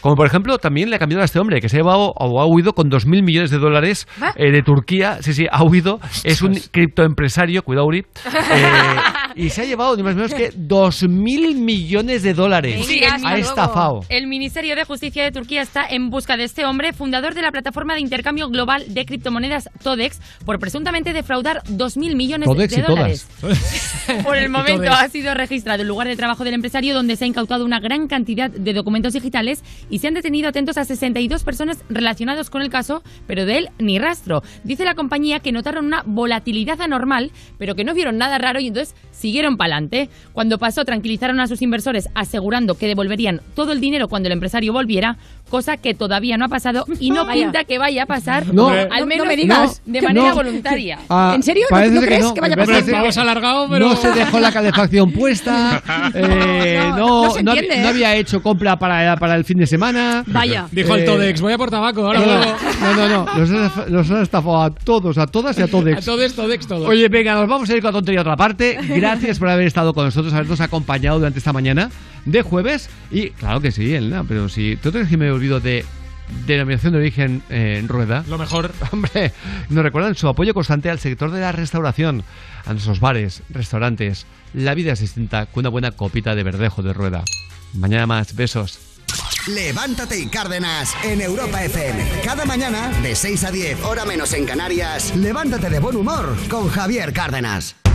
Como por ejemplo, también le ha cambiado a este hombre que se ha llevado o ha huido con 2.000 millones de dólares eh, de Turquía. Sí, sí, ha huido. Es un criptoempresario, cuidado, Uri. Eh, y se ha llevado ni más ni menos que 2.000 millones de dólares. Sí, ha estafado. El Ministerio de Justicia de Turquía está en busca de este hombre, fundador de la plataforma de intercambio global de criptomonedas Todex, por presuntamente defraudar 2.000 millones Todex de y dólares. todas. Por el momento Todex. ha sido registrado el lugar de trabajo del empresario donde se ha incautado una gran cantidad de documentos digitales y se han detenido atentos a 62 personas relacionadas con el caso, pero de él ni rastro. Dice la compañía que notaron una volatilidad anormal, pero que no vieron nada raro y entonces siguieron para adelante. Cuando pasó, tranquilizaron a sus inversores asegurando que devolverían todo el dinero cuando el empresario volviera, cosa que todavía no ha pasado y no pinta que vaya a pasar, No, al no, menos no me digas. de manera no. voluntaria. Ah, ¿En serio? ¿No- que crees no. que vaya a pasar? Vamos alargado, pero- No se dejó la calefacción puesta. eh, No, no, se entiende, ¿eh? no había hecho compra para, para el fin de semana. Vaya. Dijo el Eh, Todex, voy a por tabaco, ahora no, luego. no, no, no, los has estafado a todos, a todas y a todos. A Todex, Todex, Todex. Oye, venga, nos vamos a ir con la tontería a otra parte. Gracias por haber estado con nosotros, habernos acompañado durante esta mañana de jueves. Y claro que sí, Elena, pero si tú crees que me olvido de denominación de origen eh, en rueda. Lo mejor. Hombre, nos recuerdan su apoyo constante al sector de la restauración, a nuestros bares, restaurantes. La vida es distinta con una buena copita de verdejo de rueda. Mañana más, besos. Levántate y Cárdenas en Europa FM. Cada mañana, de 6 a 10, hora menos en Canarias, levántate de buen humor con Javier Cárdenas.